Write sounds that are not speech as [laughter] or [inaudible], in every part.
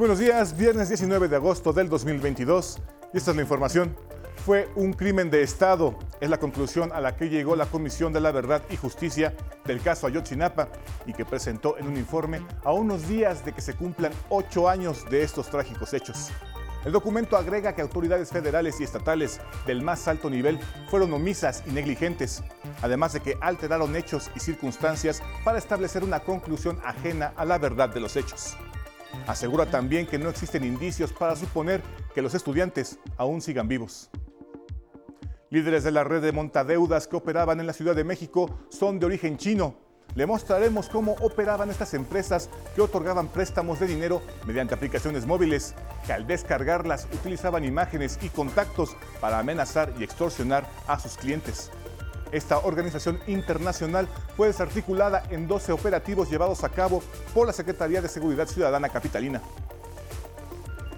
Buenos días, viernes 19 de agosto del 2022 y esta es la información. Fue un crimen de Estado, es la conclusión a la que llegó la Comisión de la Verdad y Justicia del caso Ayotzinapa y que presentó en un informe a unos días de que se cumplan ocho años de estos trágicos hechos. El documento agrega que autoridades federales y estatales del más alto nivel fueron omisas y negligentes, además de que alteraron hechos y circunstancias para establecer una conclusión ajena a la verdad de los hechos. Asegura también que no existen indicios para suponer que los estudiantes aún sigan vivos. Líderes de la red de montadeudas que operaban en la Ciudad de México son de origen chino le mostraremos cómo operaban estas empresas que otorgaban préstamos de dinero mediante aplicaciones móviles, que al descargarlas utilizaban imágenes y contactos para amenazar y extorsionar a sus clientes. Esta organización internacional fue desarticulada en 12 operativos llevados a cabo por la Secretaría de Seguridad Ciudadana Capitalina.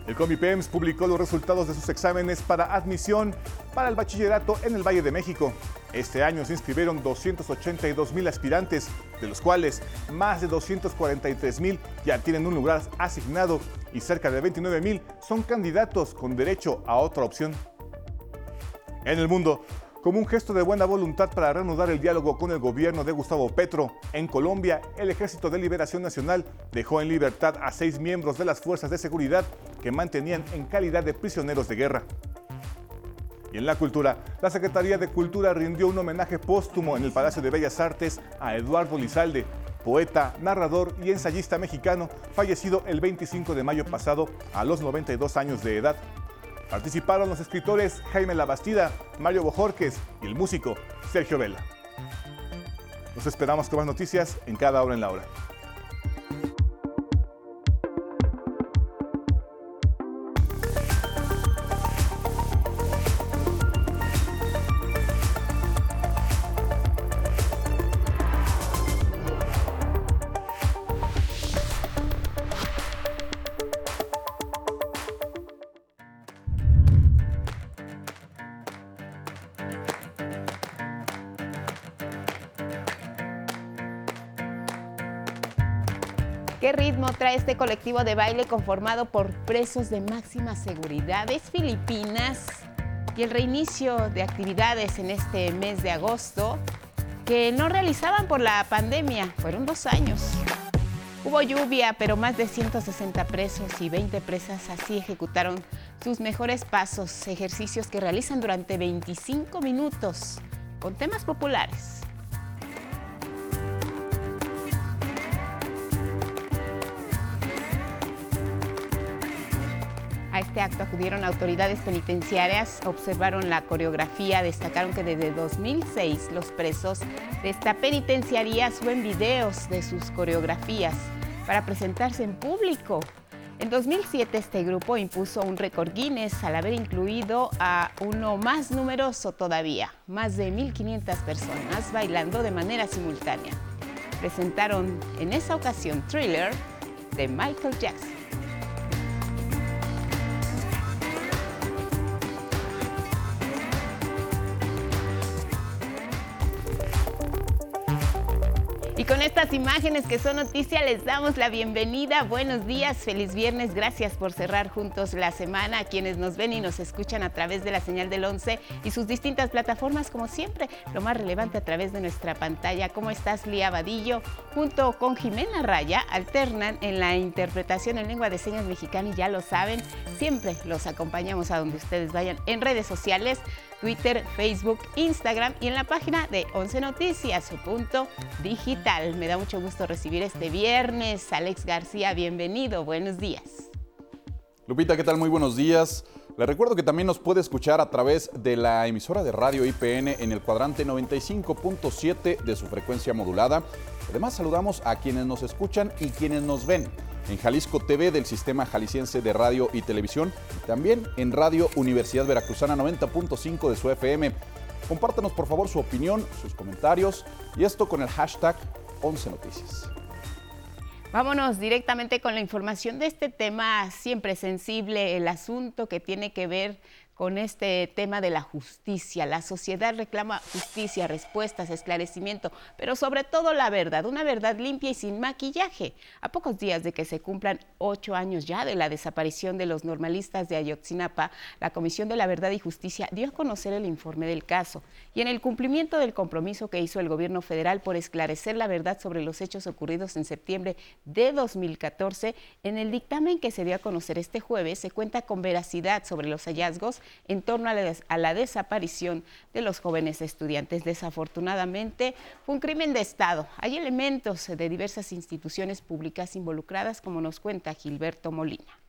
El Comipems publicó los resultados de sus exámenes para admisión para el bachillerato en el Valle de México. Este año se inscribieron 282 mil aspirantes, de los cuales más de 243 mil ya tienen un lugar asignado y cerca de 29 mil son candidatos con derecho a otra opción. En el mundo, como un gesto de buena voluntad para reanudar el diálogo con el gobierno de Gustavo Petro. En Colombia, el Ejército de Liberación Nacional dejó en libertad a seis miembros de las fuerzas de seguridad que mantenían en calidad de prisioneros de guerra. Y en la cultura, la Secretaría de Cultura rindió un homenaje póstumo en el Palacio de Bellas Artes a Eduardo Lizalde, poeta, narrador y ensayista mexicano, fallecido el 25 de mayo pasado a los 92 años de edad. Participaron los escritores Jaime Labastida, Mario Bojorques y el músico Sergio Vela. Los esperamos con más noticias en cada hora en la hora. Trae este colectivo de baile conformado por presos de máxima seguridad? Es Filipinas y el reinicio de actividades en este mes de agosto que no realizaban por la pandemia. Fueron dos años. Hubo lluvia, pero más de 160 presos y 20 presas así ejecutaron sus mejores pasos, ejercicios que realizan durante 25 minutos con temas populares. Este acto acudieron autoridades penitenciarias, observaron la coreografía, destacaron que desde 2006 los presos de esta penitenciaría suben videos de sus coreografías para presentarse en público. En 2007 este grupo impuso un récord Guinness al haber incluido a uno más numeroso todavía, más de 1.500 personas bailando de manera simultánea. Presentaron en esa ocasión Thriller de Michael Jackson. Con estas imágenes que son noticia les damos la bienvenida. Buenos días, feliz viernes. Gracias por cerrar juntos la semana. A quienes nos ven y nos escuchan a través de la señal del 11 y sus distintas plataformas, como siempre, lo más relevante a través de nuestra pantalla. ¿Cómo estás, Lía Vadillo? Junto con Jimena Raya, alternan en la interpretación en lengua de señas mexicana y ya lo saben, siempre los acompañamos a donde ustedes vayan en redes sociales. Twitter, Facebook, Instagram y en la página de 11 Noticias, su punto digital. Me da mucho gusto recibir este viernes. Alex García, bienvenido, buenos días. Lupita, ¿qué tal? Muy buenos días. Le recuerdo que también nos puede escuchar a través de la emisora de radio IPN en el cuadrante 95.7 de su frecuencia modulada. Además, saludamos a quienes nos escuchan y quienes nos ven en Jalisco TV del Sistema Jalisciense de Radio y Televisión también en Radio Universidad Veracruzana 90.5 de su FM. Compártanos por favor su opinión, sus comentarios y esto con el hashtag 11 Noticias. Vámonos directamente con la información de este tema siempre sensible, el asunto que tiene que ver con este tema de la justicia. La sociedad reclama justicia, respuestas, esclarecimiento, pero sobre todo la verdad, una verdad limpia y sin maquillaje. A pocos días de que se cumplan ocho años ya de la desaparición de los normalistas de Ayotzinapa, la Comisión de la Verdad y Justicia dio a conocer el informe del caso y en el cumplimiento del compromiso que hizo el gobierno federal por esclarecer la verdad sobre los hechos ocurridos en septiembre de 2014, en el dictamen que se dio a conocer este jueves se cuenta con veracidad sobre los hallazgos en torno a la, desaparición de los jóvenes estudiantes. Desafortunadamente, fue un crimen de Estado. Hay elementos de diversas instituciones públicas involucradas, como nos cuenta Gilberto Molina.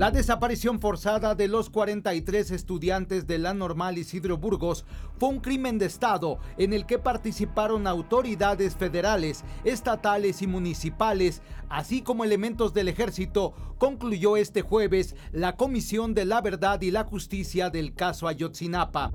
La desaparición forzada de los 43 estudiantes de la normal Isidro Burgos fue un crimen de Estado en el que participaron autoridades federales, estatales y municipales, así como elementos del ejército, concluyó este jueves la Comisión de la Verdad y la Justicia del caso Ayotzinapa.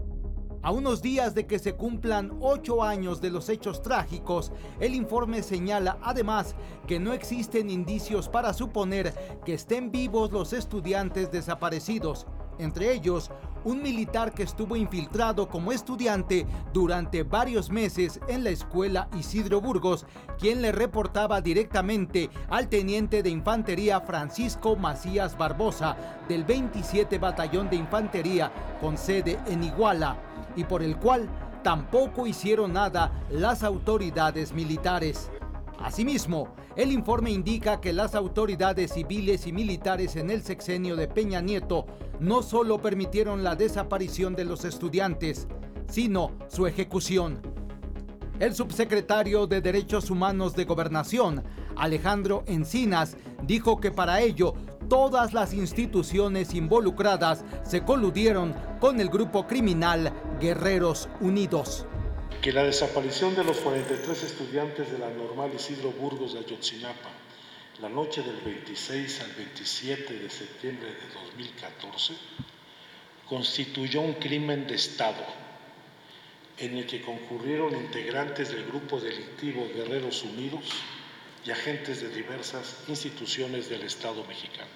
A unos días de que se cumplan ocho años de los hechos trágicos, el informe señala además que no existen indicios para suponer que estén vivos los estudiantes desaparecidos, entre ellos un militar que estuvo infiltrado como estudiante durante varios meses en la escuela Isidro Burgos, quien le reportaba directamente al teniente de infantería Francisco Macías Barbosa del 27 Batallón de Infantería con sede en Iguala y por el cual tampoco hicieron nada las autoridades militares. Asimismo, el informe indica que las autoridades civiles y militares en el sexenio de Peña Nieto no solo permitieron la desaparición de los estudiantes, sino su ejecución. El subsecretario de Derechos Humanos de Gobernación, Alejandro Encinas, dijo que para ello todas las instituciones involucradas se coludieron con el grupo criminal Guerreros Unidos. Que la desaparición de los 43 estudiantes de la normal Isidro Burgos de Ayotzinapa, la noche del 26 al 27 de septiembre de 2014, constituyó un crimen de Estado en el que concurrieron integrantes del grupo delictivo Guerreros Unidos, y agentes de diversas instituciones del Estado mexicano.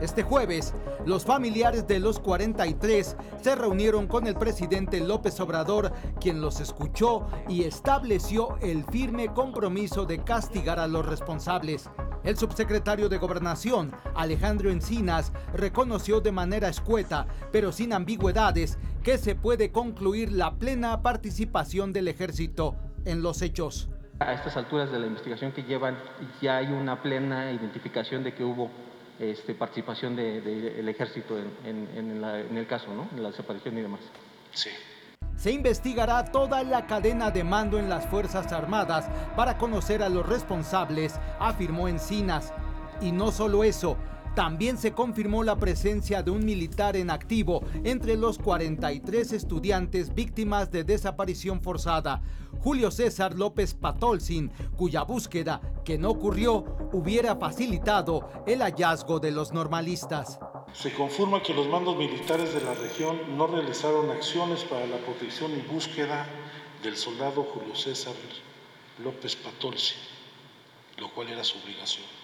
Este jueves, los familiares de los 43 se reunieron con el presidente López Obrador, quien los escuchó y estableció el firme compromiso de castigar a los responsables. El subsecretario de Gobernación, Alejandro Encinas, reconoció de manera escueta, pero sin ambigüedades, que se puede concluir la plena participación del ejército en los hechos a estas alturas de la investigación que llevan, ya hay una plena identificación de que hubo este, participación del ejército en, el caso, ¿no? en la desaparición y demás. Sí. Se investigará toda la cadena de mando en las Fuerzas Armadas para conocer a los responsables, afirmó Encinas. Y no solo eso, también se confirmó la presencia de un militar en activo entre los 43 estudiantes víctimas de desaparición forzada. Julio César López Patolsin, cuya búsqueda, que no ocurrió, hubiera facilitado el hallazgo de los normalistas. Se confirma que los mandos militares de la región no realizaron acciones para la protección y búsqueda del soldado Julio César López Patolsin, lo cual era su obligación.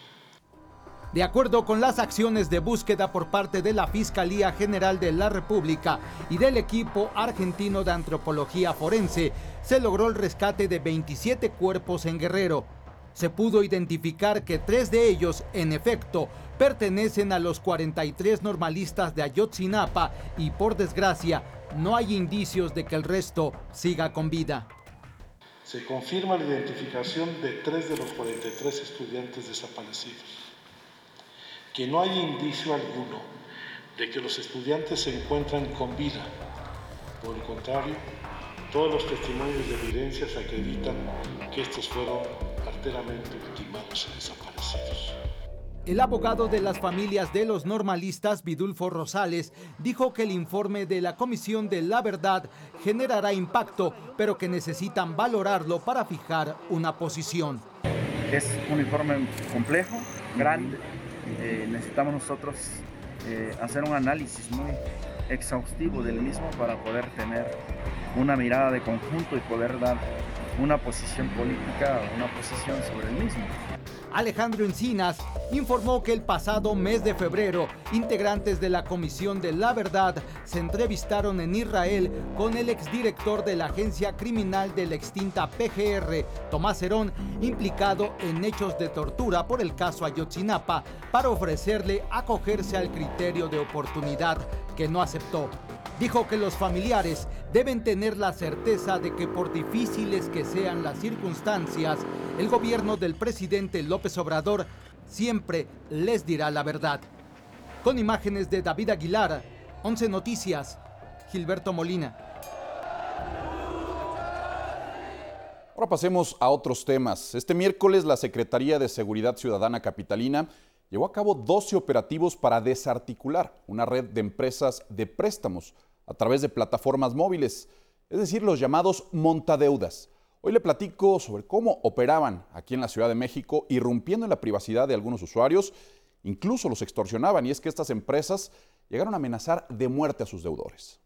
De acuerdo con las acciones de búsqueda por parte de la Fiscalía General de la República y del equipo argentino de antropología forense, se logró el rescate de 27 cuerpos en Guerrero. Se pudo identificar que tres de ellos, en efecto, pertenecen a los 43 normalistas de Ayotzinapa y por desgracia no hay indicios de que el resto siga con vida. Se confirma la identificación de tres de los 43 estudiantes desaparecidos que no hay indicio alguno de que los estudiantes se encuentran con vida. Por el contrario, todos los testimonios de evidencias acreditan que estos fueron arteramente ultimados y desaparecidos. El abogado de las familias de los normalistas, Vidulfo Rosales, dijo que el informe de la Comisión de la Verdad generará impacto, pero que necesitan valorarlo para fijar una posición. Es un informe complejo, grande, eh, necesitamos nosotros eh, hacer un análisis muy, exhaustivo del mismo para poder tener una mirada de conjunto y poder dar una posición política una posición sobre el mismo. Alejandro Encinas informó que el pasado mes de febrero, integrantes de la Comisión de la Verdad se entrevistaron en Israel con el exdirector de la agencia criminal de la extinta PGR, Tomás Herón, implicado en hechos de tortura por el caso Ayotzinapa, para ofrecerle acogerse al criterio de oportunidad que no aceptó dijo que los familiares deben tener la certeza de que por difíciles que sean las circunstancias, el gobierno del presidente López Obrador siempre les dirá la verdad. Con imágenes de David Aguilar, 11 Noticias, Gilberto Molina. Ahora pasemos a otros temas. Este miércoles la Secretaría de Seguridad Ciudadana Capitalina llevó a cabo 12 operativos para desarticular una red de empresas de préstamos a través de plataformas móviles, es decir, los llamados montadeudas. Hoy le platico sobre cómo operaban aquí en la Ciudad de México, irrumpiendo en la privacidad de algunos usuarios, incluso los extorsionaban, y es que estas empresas llegaron a amenazar de muerte a sus deudores.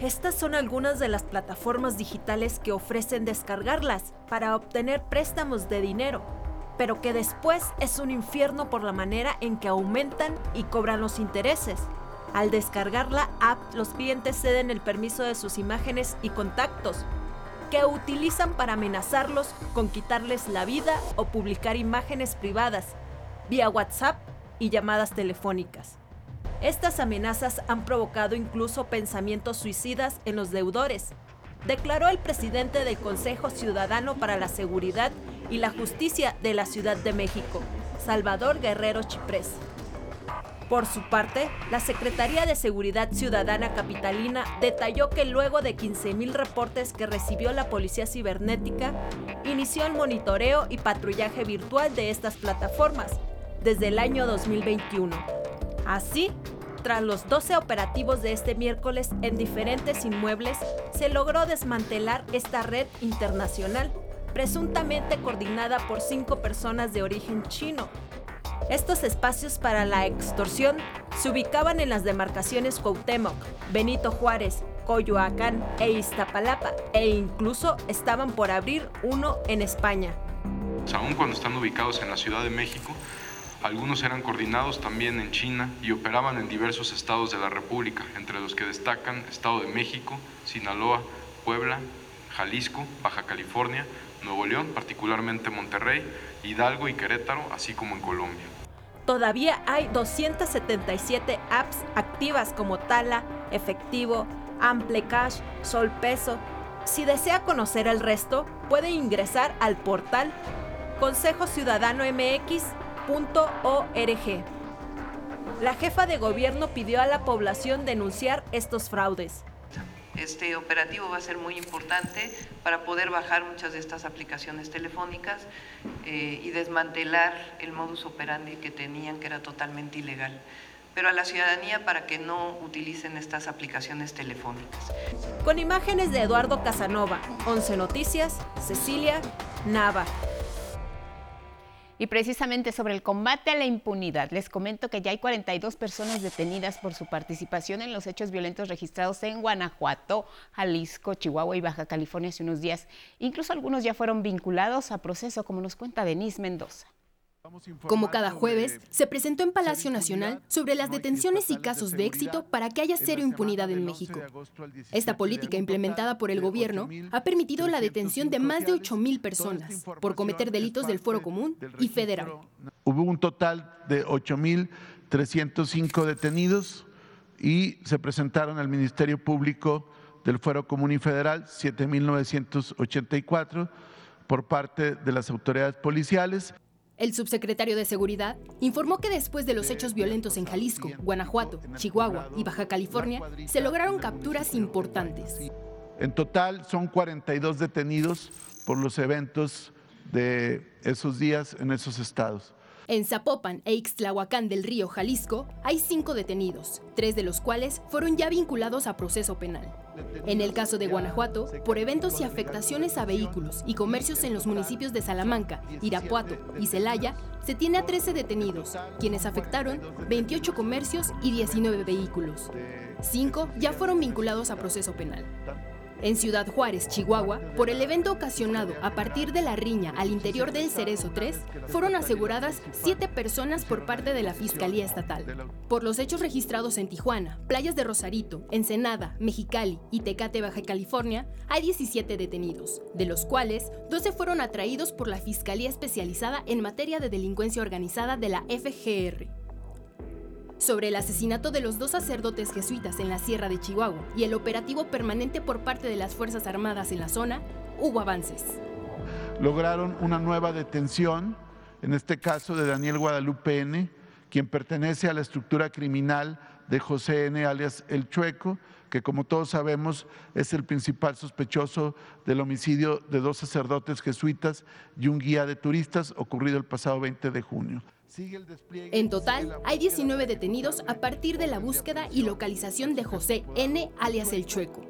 Estas son algunas de las plataformas digitales que ofrecen descargarlas para obtener préstamos de dinero, pero que después es un infierno por la manera en que aumentan y cobran los intereses. Al descargar la app, los clientes ceden el permiso de sus imágenes y contactos, que utilizan para amenazarlos con quitarles la vida o publicar imágenes privadas, vía WhatsApp y llamadas telefónicas. Estas amenazas han provocado incluso pensamientos suicidas en los deudores, declaró el presidente del Consejo Ciudadano para la Seguridad y la Justicia de la Ciudad de México, Salvador Guerrero Chiprés. Por su parte, la Secretaría de Seguridad Ciudadana Capitalina detalló que luego de 15.000 reportes que recibió la Policía Cibernética, inició el monitoreo y patrullaje virtual de estas plataformas desde el año 2021. Así, tras los 12 operativos de este miércoles en diferentes inmuebles, se logró desmantelar esta red internacional, presuntamente coordinada por cinco personas de origen chino, estos espacios para la extorsión se ubicaban en las demarcaciones Cuauhtémoc, Benito Juárez, Coyoacán e Iztapalapa e incluso estaban por abrir uno en España. Aún cuando están ubicados en la Ciudad de México, algunos eran coordinados también en China y operaban en diversos estados de la República, entre los que destacan Estado de México, Sinaloa, Puebla, Jalisco, Baja California, Nuevo León, particularmente Monterrey, Hidalgo y Querétaro, así como en Colombia. Todavía hay 277 apps activas como Tala, Efectivo, Ample Cash, Sol Peso. Si desea conocer el resto, puede ingresar al portal consejociudadanomx.org. La jefa de gobierno pidió a la población denunciar estos fraudes. Este operativo va a ser muy importante para poder bajar muchas de estas aplicaciones telefónicas eh, y desmantelar el modus operandi que tenían, que era totalmente ilegal pero a la ciudadanía para que no utilicen estas aplicaciones telefónicas. Con imágenes de Eduardo Casanova, 11 Noticias, Cecilia Nava. Y precisamente sobre el combate a la impunidad, les comento que ya hay 42 personas detenidas por su participación en los hechos violentos registrados en Guanajuato, Jalisco, Chihuahua y Baja California hace unos días. Incluso algunos ya fueron vinculados a proceso, como nos cuenta Denise Mendoza. Como cada jueves, se presentó en Palacio Nacional sobre las detenciones y casos de éxito para que haya cero impunidad en México. Esta política implementada por el gobierno ha permitido la detención de más de 8.000 personas por cometer delitos del Foro Común y Federal. Hubo un total de 8.305 detenidos y se presentaron al Ministerio Público del Fuero Común y Federal 7.984 por parte de las autoridades policiales. El subsecretario de Seguridad informó que después de los hechos violentos en Jalisco, Guanajuato, Chihuahua y Baja California, se lograron capturas importantes. En total son 42 detenidos por los eventos de esos días en esos estados. En Zapopan e Ixtlahuacán del Río, Jalisco, hay cinco detenidos, tres de los cuales fueron ya vinculados a proceso penal. En el caso de Guanajuato, por eventos y afectaciones a vehículos y comercios en los municipios de Salamanca, Irapuato y Celaya, se tiene a 13 detenidos, quienes afectaron 28 comercios y 19 vehículos. Cinco ya fueron vinculados a proceso penal. En Ciudad Juárez, Chihuahua, por el evento ocasionado a partir de la riña al interior del Cerezo 3, fueron aseguradas siete personas por parte de la Fiscalía Estatal. Por los hechos registrados en Tijuana, playas de Rosarito, Ensenada, Mexicali y Tecate, Baja California, hay 17 detenidos, de los cuales 12 fueron atraídos por la Fiscalía Especializada en Materia de Delincuencia Organizada de la FGR sobre el asesinato de los dos sacerdotes jesuitas en la Sierra de Chihuahua y el operativo permanente por parte de las Fuerzas Armadas en la zona, hubo avances. Lograron una nueva detención, en este caso de Daniel Guadalupe N., quien pertenece a la estructura criminal de José N., alias El Chueco, que como todos sabemos es el principal sospechoso del homicidio de dos sacerdotes jesuitas y un guía de turistas ocurrido el pasado 20 de junio. En total, hay 19 detenidos a partir de la búsqueda y localización de José N., alias El Chueco.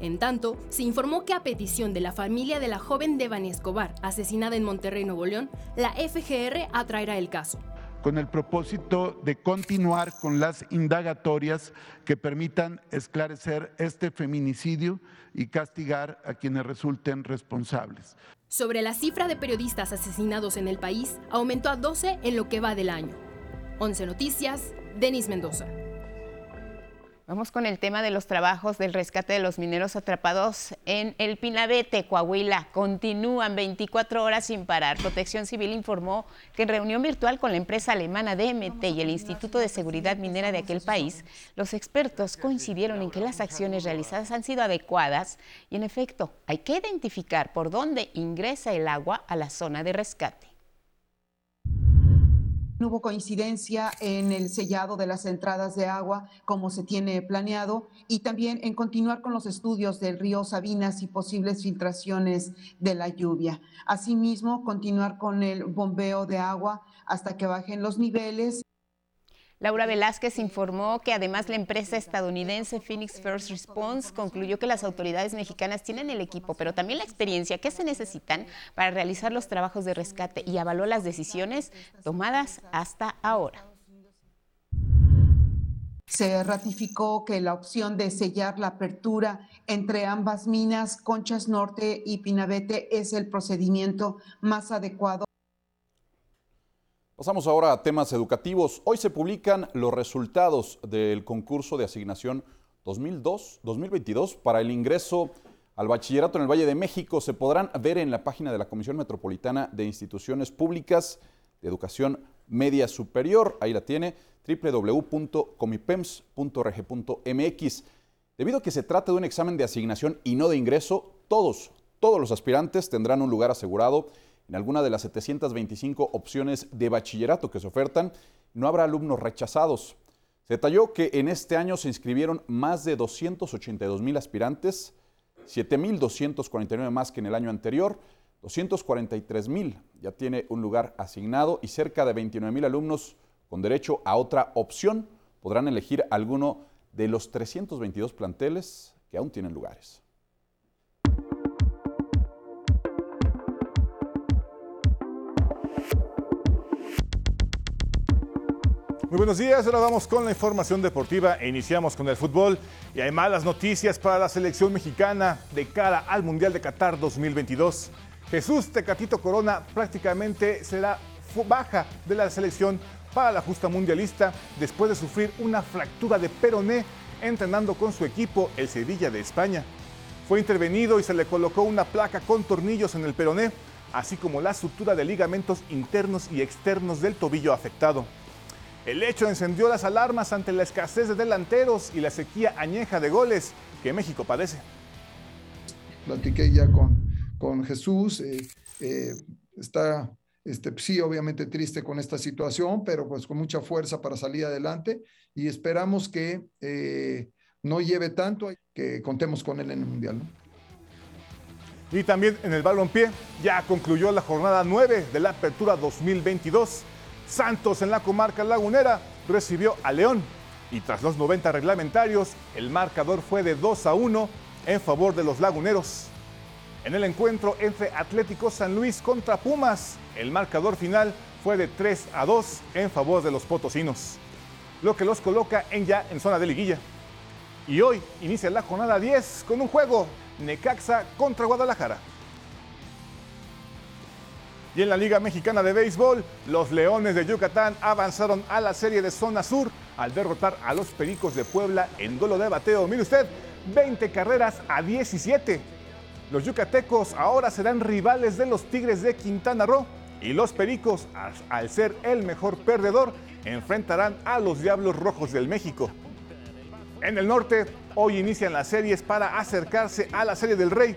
En tanto, se informó que a petición de la familia de la joven Devani Escobar, asesinada en Monterrey, Nuevo León, la FGR atraerá el caso con el propósito de continuar con las indagatorias que permitan esclarecer este feminicidio y castigar a quienes resulten responsables. Sobre la cifra de periodistas asesinados en el país, aumentó a 12 en lo que va del año. 11 Noticias, Denis Mendoza. Vamos con el tema de los trabajos del rescate de los mineros atrapados en el Pinabete, Coahuila. Continúan 24 horas sin parar. Protección Civil informó que en reunión virtual con la empresa alemana DMT y el Instituto de Seguridad Minera de aquel país, los expertos coincidieron en que las acciones realizadas han sido adecuadas y, en efecto, hay que identificar por dónde ingresa el agua a la zona de rescate. No hubo coincidencia en el sellado de las entradas de agua como se tiene planeado y también en continuar con los estudios del río Sabinas y posibles filtraciones de la lluvia. Asimismo, continuar con el bombeo de agua hasta que bajen los niveles. Laura Velázquez informó que además la empresa estadounidense Phoenix First Response concluyó que las autoridades mexicanas tienen el equipo, pero también la experiencia que se necesitan para realizar los trabajos de rescate y avaló las decisiones tomadas hasta ahora. Se ratificó que la opción de sellar la apertura entre ambas minas, Conchas Norte y Pinabete, es el procedimiento más adecuado. Pasamos ahora a temas educativos. Hoy se publican los resultados del concurso de asignación 2002-2022 para el ingreso al bachillerato en el Valle de México. Se podrán ver en la página de la Comisión Metropolitana de Instituciones Públicas de Educación Media Superior. Ahí la tiene, www.comipems.rg.mx. Debido a que se trata de un examen de asignación y no de ingreso, todos, todos los aspirantes tendrán un lugar asegurado en alguna de las 725 opciones de bachillerato que se ofertan, no habrá alumnos rechazados. Se detalló que en este año se inscribieron más de 282 mil aspirantes, 7.249 más que en el año anterior, 243 mil ya tiene un lugar asignado y cerca de 29 mil alumnos con derecho a otra opción podrán elegir alguno de los 322 planteles que aún tienen lugares. Muy buenos días, ahora vamos con la información deportiva e iniciamos con el fútbol y hay malas noticias para la selección mexicana de cara al Mundial de Qatar 2022. Jesús Tecatito Corona prácticamente será baja de la selección para la justa mundialista después de sufrir una fractura de peroné entrenando con su equipo el Sevilla de España. Fue intervenido y se le colocó una placa con tornillos en el peroné, así como la sutura de ligamentos internos y externos del tobillo afectado. El hecho encendió las alarmas ante la escasez de delanteros y la sequía añeja de goles que México padece. Platiqué ya con, con Jesús, eh, eh, está este, sí, obviamente triste con esta situación, pero pues con mucha fuerza para salir adelante y esperamos que eh, no lleve tanto, que contemos con él en el Mundial. Y también en el balompié ya concluyó la jornada 9 de la Apertura 2022 Santos en la comarca lagunera recibió a León. y tras los 90 reglamentarios, el marcador fue de 2 a 1 en favor de los laguneros. En el encuentro entre Atlético San Luis contra Pumas, el marcador final fue de 3 a 2 en favor de los potosinos, lo que los coloca en ya en zona de liguilla. Y hoy inicia la jornada 10 con un juego Necaxa contra Guadalajara. Y en la Liga Mexicana de Béisbol, los Leones de Yucatán avanzaron a la serie de zona sur al derrotar a los Pericos de Puebla en duelo de bateo. Mire usted, 20 carreras a 17. Los yucatecos ahora serán rivales de los Tigres de Quintana Roo y los Pericos, al ser el mejor perdedor, enfrentarán a los Diablos Rojos del México. En el norte, hoy inician las series para acercarse a la Serie del Rey.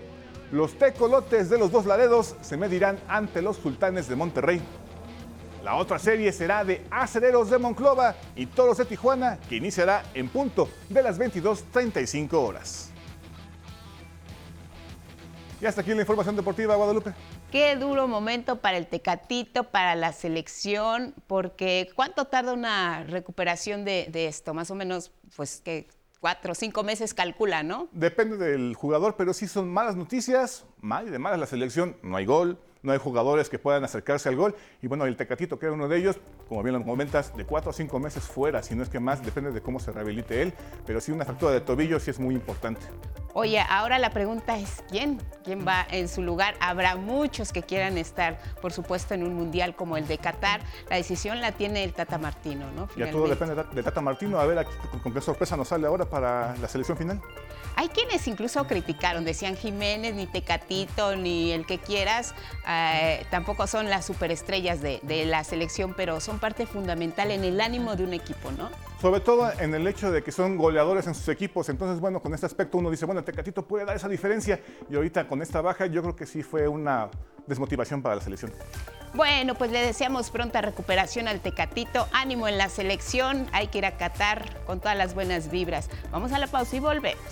Los tecolotes de los dos laredos se medirán ante los sultanes de Monterrey. La otra serie será de Acereros de Monclova y Toros de Tijuana, que iniciará en punto de las 22.35 horas. Y hasta aquí la información deportiva, Guadalupe. Qué duro momento para el Tecatito, para la selección, porque ¿cuánto tarda una recuperación de, de esto? Más o menos, pues que cuatro o cinco meses calcula, ¿no? Depende del jugador, pero sí son malas noticias, mal y de malas la selección, no hay gol, no hay jugadores que puedan acercarse al gol. Y bueno, el Tecatito, que era uno de ellos, como bien lo comentas, de cuatro o cinco meses fuera, si no es que más, depende de cómo se rehabilite él, pero sí una fractura de tobillo sí es muy importante. Oye, ahora la pregunta es ¿quién? ¿Quién va en su lugar? Habrá muchos que quieran estar, por supuesto, en un mundial como el de Qatar. La decisión la tiene el Tata Martino, ¿no? Ya todo depende de Tata Martino. A ver aquí, con qué sorpresa nos sale ahora para la selección final. Hay quienes incluso criticaron, decían Jiménez, ni Tecatito, ni el que quieras, eh, tampoco son las superestrellas de, de, la selección, pero son parte fundamental en el ánimo de un equipo, ¿no? Sobre todo en el hecho de que son goleadores en sus equipos, entonces bueno, con este aspecto uno dice, bueno, Tecatito puede dar esa diferencia y ahorita con esta baja yo creo que sí fue una desmotivación para la selección. Bueno, pues le deseamos pronta recuperación al Tecatito, ánimo en la selección, hay que ir a Qatar con todas las buenas vibras. Vamos a la pausa y volvemos.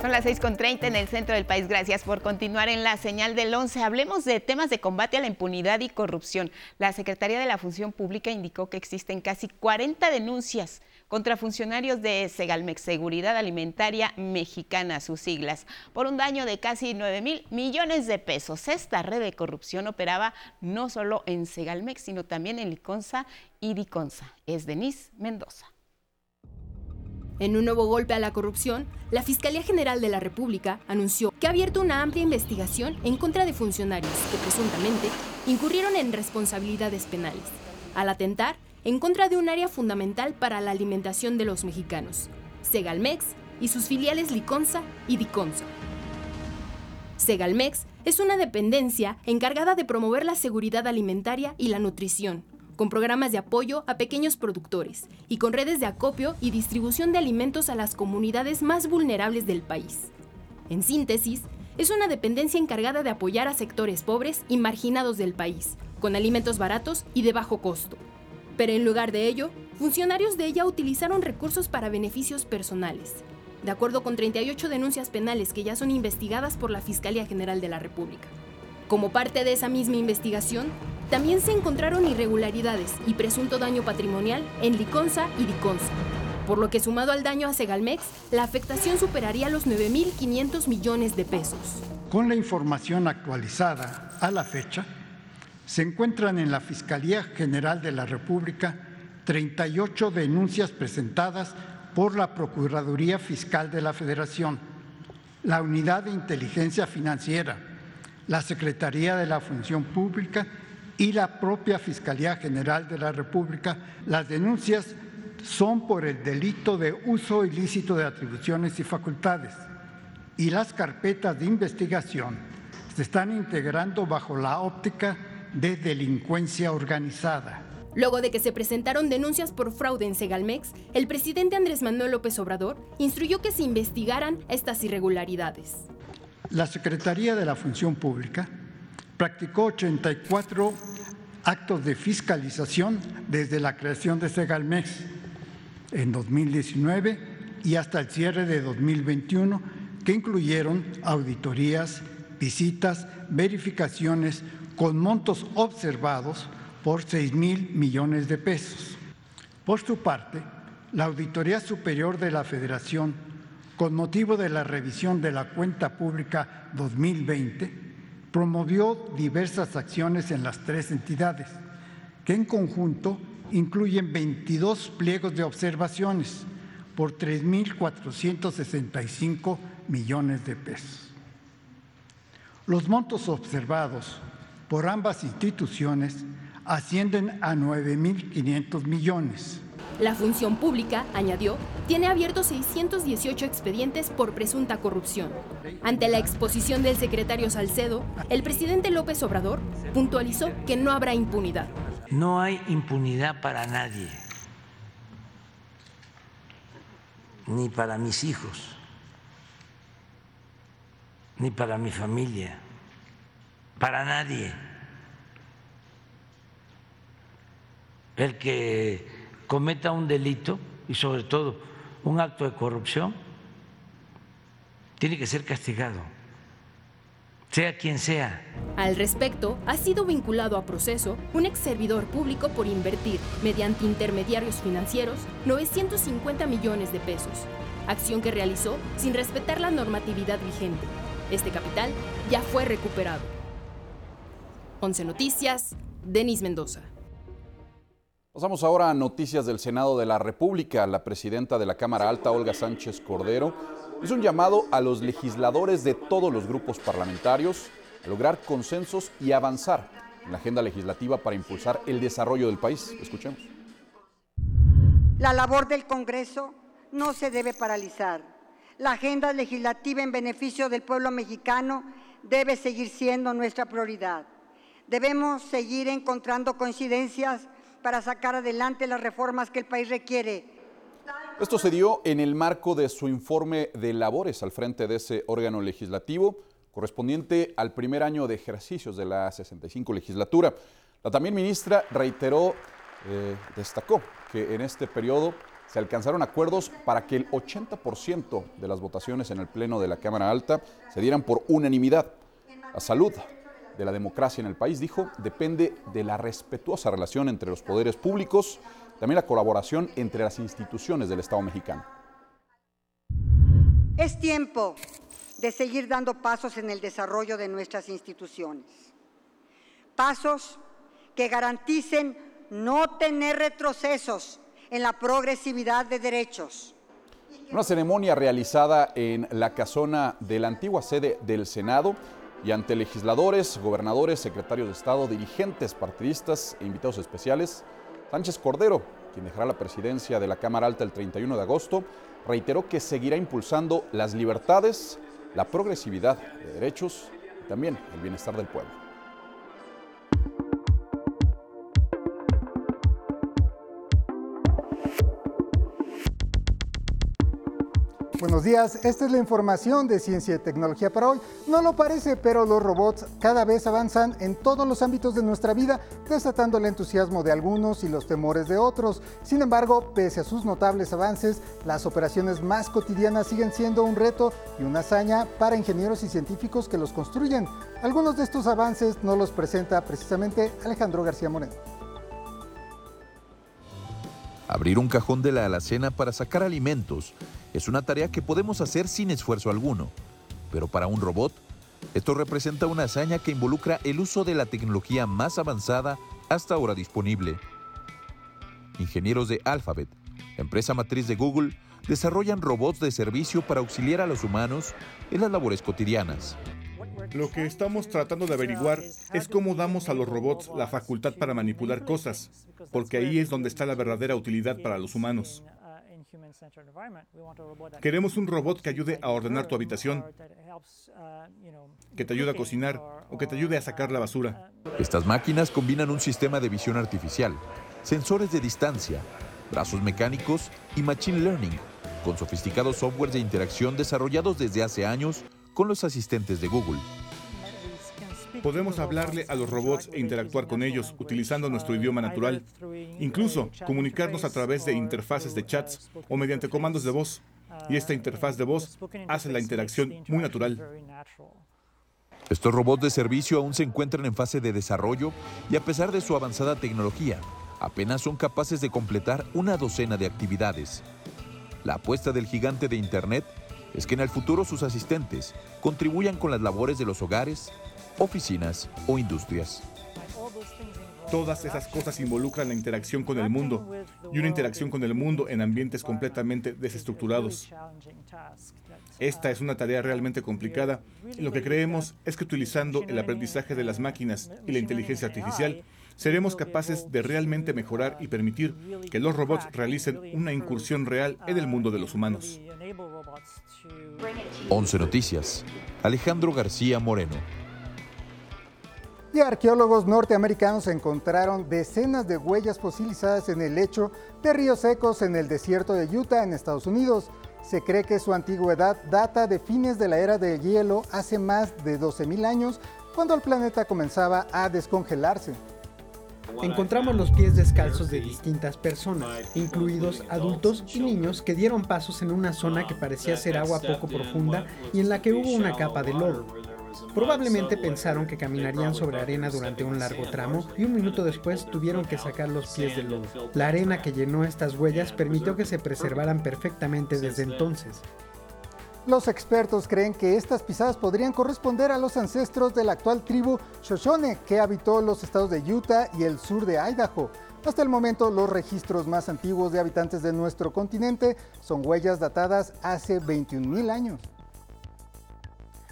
Son las 6.30 en el centro del país. Gracias por continuar en la señal del 11. Hablemos de temas de combate a la impunidad y corrupción. La Secretaría de la Función Pública indicó que existen casi 40 denuncias contra funcionarios de Segalmex, Seguridad Alimentaria Mexicana, sus siglas, por un daño de casi 9 mil millones de pesos. Esta red de corrupción operaba no solo en Segalmex, sino también en Liconza y Diconza. Es Denise Mendoza. En un nuevo golpe a la corrupción, la Fiscalía General de la República anunció que ha abierto una amplia investigación en contra de funcionarios que presuntamente incurrieron en responsabilidades penales, al atentar en contra de un área fundamental para la alimentación de los mexicanos, Segalmex y sus filiales Liconza y Diconza. Segalmex es una dependencia encargada de promover la seguridad alimentaria y la nutrición, con programas de apoyo a pequeños productores y con redes de acopio y distribución de alimentos a las comunidades más vulnerables del país. En síntesis, es una dependencia encargada de apoyar a sectores pobres y marginados del país, con alimentos baratos y de bajo costo. Pero en lugar de ello, funcionarios de ella utilizaron recursos para beneficios personales, de acuerdo con 38 denuncias penales que ya son investigadas por la Fiscalía General de la República. Como parte de esa misma investigación, también se encontraron irregularidades y presunto daño patrimonial en Liconza y Diconza, por lo que sumado al daño a Segalmex, la afectación superaría los 9.500 millones de pesos. Con la información actualizada a la fecha, se encuentran en la Fiscalía General de la República 38 denuncias presentadas por la Procuraduría Fiscal de la Federación, la Unidad de Inteligencia Financiera, la Secretaría de la Función Pública y la propia Fiscalía General de la República. Las denuncias son por el delito de uso ilícito de atribuciones y facultades y las carpetas de investigación se están integrando bajo la óptica de delincuencia organizada. Luego de que se presentaron denuncias por fraude en Segalmex, el presidente Andrés Manuel López Obrador instruyó que se investigaran estas irregularidades. La Secretaría de la Función Pública practicó 84 actos de fiscalización desde la creación de Segalmex en 2019 y hasta el cierre de 2021, que incluyeron auditorías, visitas, verificaciones, con montos observados por 6 mil millones de pesos. Por su parte, la Auditoría Superior de la Federación, con motivo de la revisión de la cuenta pública 2020, promovió diversas acciones en las tres entidades, que en conjunto incluyen 22 pliegos de observaciones por 3.465 millones de pesos. Los montos observados por ambas instituciones ascienden a 9.500 millones. La función pública, añadió, tiene abiertos 618 expedientes por presunta corrupción. Ante la exposición del secretario Salcedo, el presidente López Obrador puntualizó que no habrá impunidad. No hay impunidad para nadie, ni para mis hijos, ni para mi familia, para nadie. El que cometa un delito y sobre todo un acto de corrupción tiene que ser castigado, sea quien sea. Al respecto, ha sido vinculado a proceso un ex servidor público por invertir, mediante intermediarios financieros, 950 millones de pesos, acción que realizó sin respetar la normatividad vigente. Este capital ya fue recuperado. 11 Noticias, Denis Mendoza. Pasamos ahora a noticias del Senado de la República. La presidenta de la Cámara Alta, Olga Sánchez Cordero, hizo un llamado a los legisladores de todos los grupos parlamentarios a lograr consensos y avanzar en la agenda legislativa para impulsar el desarrollo del país. Escuchemos. La labor del Congreso no se debe paralizar. La agenda legislativa en beneficio del pueblo mexicano debe seguir siendo nuestra prioridad. Debemos seguir encontrando coincidencias para sacar adelante las reformas que el país requiere. Esto se dio en el marco de su informe de labores al frente de ese órgano legislativo, correspondiente al primer año de ejercicios de la 65 legislatura. La también ministra reiteró, eh, destacó que en este periodo se alcanzaron acuerdos para que el 80% de las votaciones en el Pleno de la Cámara Alta se dieran por unanimidad. La salud de la democracia en el país, dijo, depende de la respetuosa relación entre los poderes públicos, también la colaboración entre las instituciones del Estado mexicano. Es tiempo de seguir dando pasos en el desarrollo de nuestras instituciones. Pasos que garanticen no tener retrocesos en la progresividad de derechos. Una ceremonia realizada en la casona de la antigua sede del Senado y ante legisladores, gobernadores, secretarios de Estado, dirigentes partidistas e invitados especiales, Sánchez Cordero, quien dejará la presidencia de la Cámara Alta el 31 de agosto, reiteró que seguirá impulsando las libertades, la progresividad de derechos y también el bienestar del pueblo. Buenos días, esta es la información de ciencia y tecnología para hoy. No lo parece, pero los robots cada vez avanzan en todos los ámbitos de nuestra vida, desatando el entusiasmo de algunos y los temores de otros. Sin embargo, pese a sus notables avances, las operaciones más cotidianas siguen siendo un reto y una hazaña para ingenieros y científicos que los construyen. Algunos de estos avances nos los presenta precisamente Alejandro García Moreno. Abrir un cajón de la alacena para sacar alimentos es una tarea que podemos hacer sin esfuerzo alguno, pero para un robot, esto representa una hazaña que involucra el uso de la tecnología más avanzada hasta ahora disponible. Ingenieros de Alphabet, empresa matriz de Google, desarrollan robots de servicio para auxiliar a los humanos en las labores cotidianas. Lo que estamos tratando de averiguar es cómo damos a los robots la facultad para manipular cosas, porque ahí es donde está la verdadera utilidad para los humanos. Queremos un robot que ayude a ordenar tu habitación, que te ayude a cocinar o que te ayude a sacar la basura. Estas máquinas combinan un sistema de visión artificial, sensores de distancia, brazos mecánicos y machine learning, con sofisticados softwares de interacción desarrollados desde hace años con los asistentes de Google. Podemos hablarle a los robots e interactuar con ellos utilizando nuestro idioma natural. Incluso comunicarnos a través de interfaces de chats o mediante comandos de voz. Y esta interfaz de voz hace la interacción muy natural. Estos robots de servicio aún se encuentran en fase de desarrollo y a pesar de su avanzada tecnología, apenas son capaces de completar una docena de actividades. La apuesta del gigante de Internet es que en el futuro sus asistentes contribuyan con las labores de los hogares, oficinas o industrias. Todas esas cosas involucran la interacción con el mundo y una interacción con el mundo en ambientes completamente desestructurados. Esta es una tarea realmente complicada y lo que creemos es que utilizando el aprendizaje de las máquinas y la inteligencia artificial, seremos capaces de realmente mejorar y permitir que los robots realicen una incursión real en el mundo de los humanos. 11 Noticias. Alejandro García Moreno. Y arqueólogos norteamericanos encontraron decenas de huellas fosilizadas en el lecho de ríos secos en el desierto de Utah, en Estados Unidos. Se cree que su antigüedad data de fines de la era del hielo hace más de 12.000 años, cuando el planeta comenzaba a descongelarse. Encontramos los pies descalzos de distintas personas, incluidos adultos y niños que dieron pasos en una zona que parecía ser agua poco profunda y en la que hubo una capa de lodo. Probablemente pensaron que caminarían sobre arena durante un largo tramo y un minuto después tuvieron que sacar los pies del lodo. La arena que llenó estas huellas permitió que se preservaran perfectamente desde entonces. Los expertos creen que estas pisadas podrían corresponder a los ancestros de la actual tribu Shoshone que habitó los estados de Utah y el sur de Idaho. Hasta el momento, los registros más antiguos de habitantes de nuestro continente son huellas datadas hace 21.000 años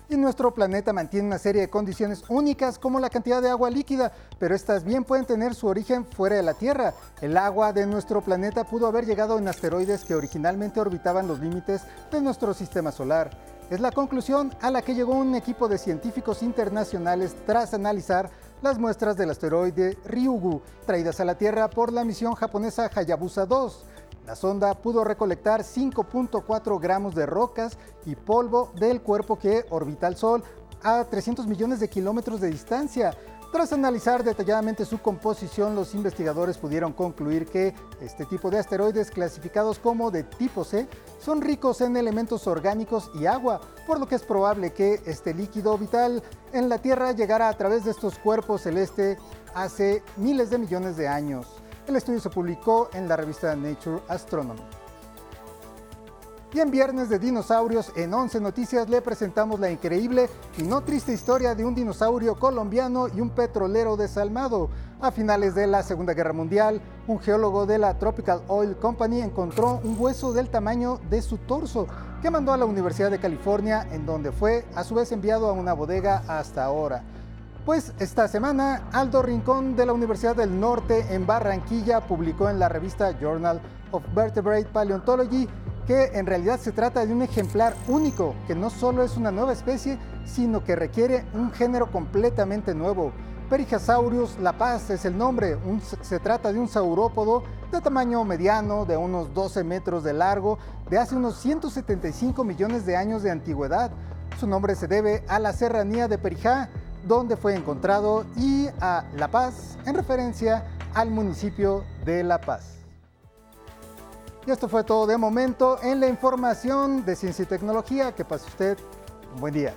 y nuestro planeta mantiene una serie de condiciones únicas como la cantidad de agua líquida, pero estas bien pueden tener su origen fuera de la Tierra. El agua de nuestro planeta pudo haber llegado en asteroides que originalmente orbitaban los límites de nuestro sistema solar. Es la conclusión a la que llegó un equipo de científicos internacionales tras analizar las muestras del asteroide Ryugu, traídas a la Tierra por la misión japonesa Hayabusa 2. La sonda pudo recolectar 5.4 gramos de rocas y polvo del cuerpo que orbita el Sol a 300 millones de kilómetros de distancia. Tras analizar detalladamente su composición, los investigadores pudieron concluir que este tipo de asteroides clasificados como de tipo C son ricos en elementos orgánicos y agua, por lo que es probable que este líquido vital en la Tierra llegara a través de estos cuerpos celestes hace miles de millones de años. El estudio se publicó en la revista Nature Astronomy. Y en Viernes de Dinosaurios, en 11 Noticias, le presentamos la increíble y no triste historia de un dinosaurio colombiano y un petrolero desalmado. A finales de la Segunda Guerra Mundial, un geólogo de la Tropical Oil Company encontró un hueso del tamaño de su torso que mandó a la Universidad de California, en donde fue a su vez enviado a una bodega hasta ahora. Pues esta semana, Aldo Rincón de la Universidad del Norte en Barranquilla publicó en la revista Journal of Vertebrate Paleontology que en realidad se trata de un ejemplar único, que no solo es una nueva especie, sino que requiere un género completamente nuevo. Perijasaurus La Paz es el nombre, se trata de un saurópodo de tamaño mediano, de unos 12 metros de largo, de hace unos 175 millones de años de antigüedad. Su nombre se debe a la serranía de Perijá, donde fue encontrado, y a La Paz, en referencia al municipio de La Paz. Y esto fue todo de momento en la información de ciencia y tecnología. Que pase usted un buen día.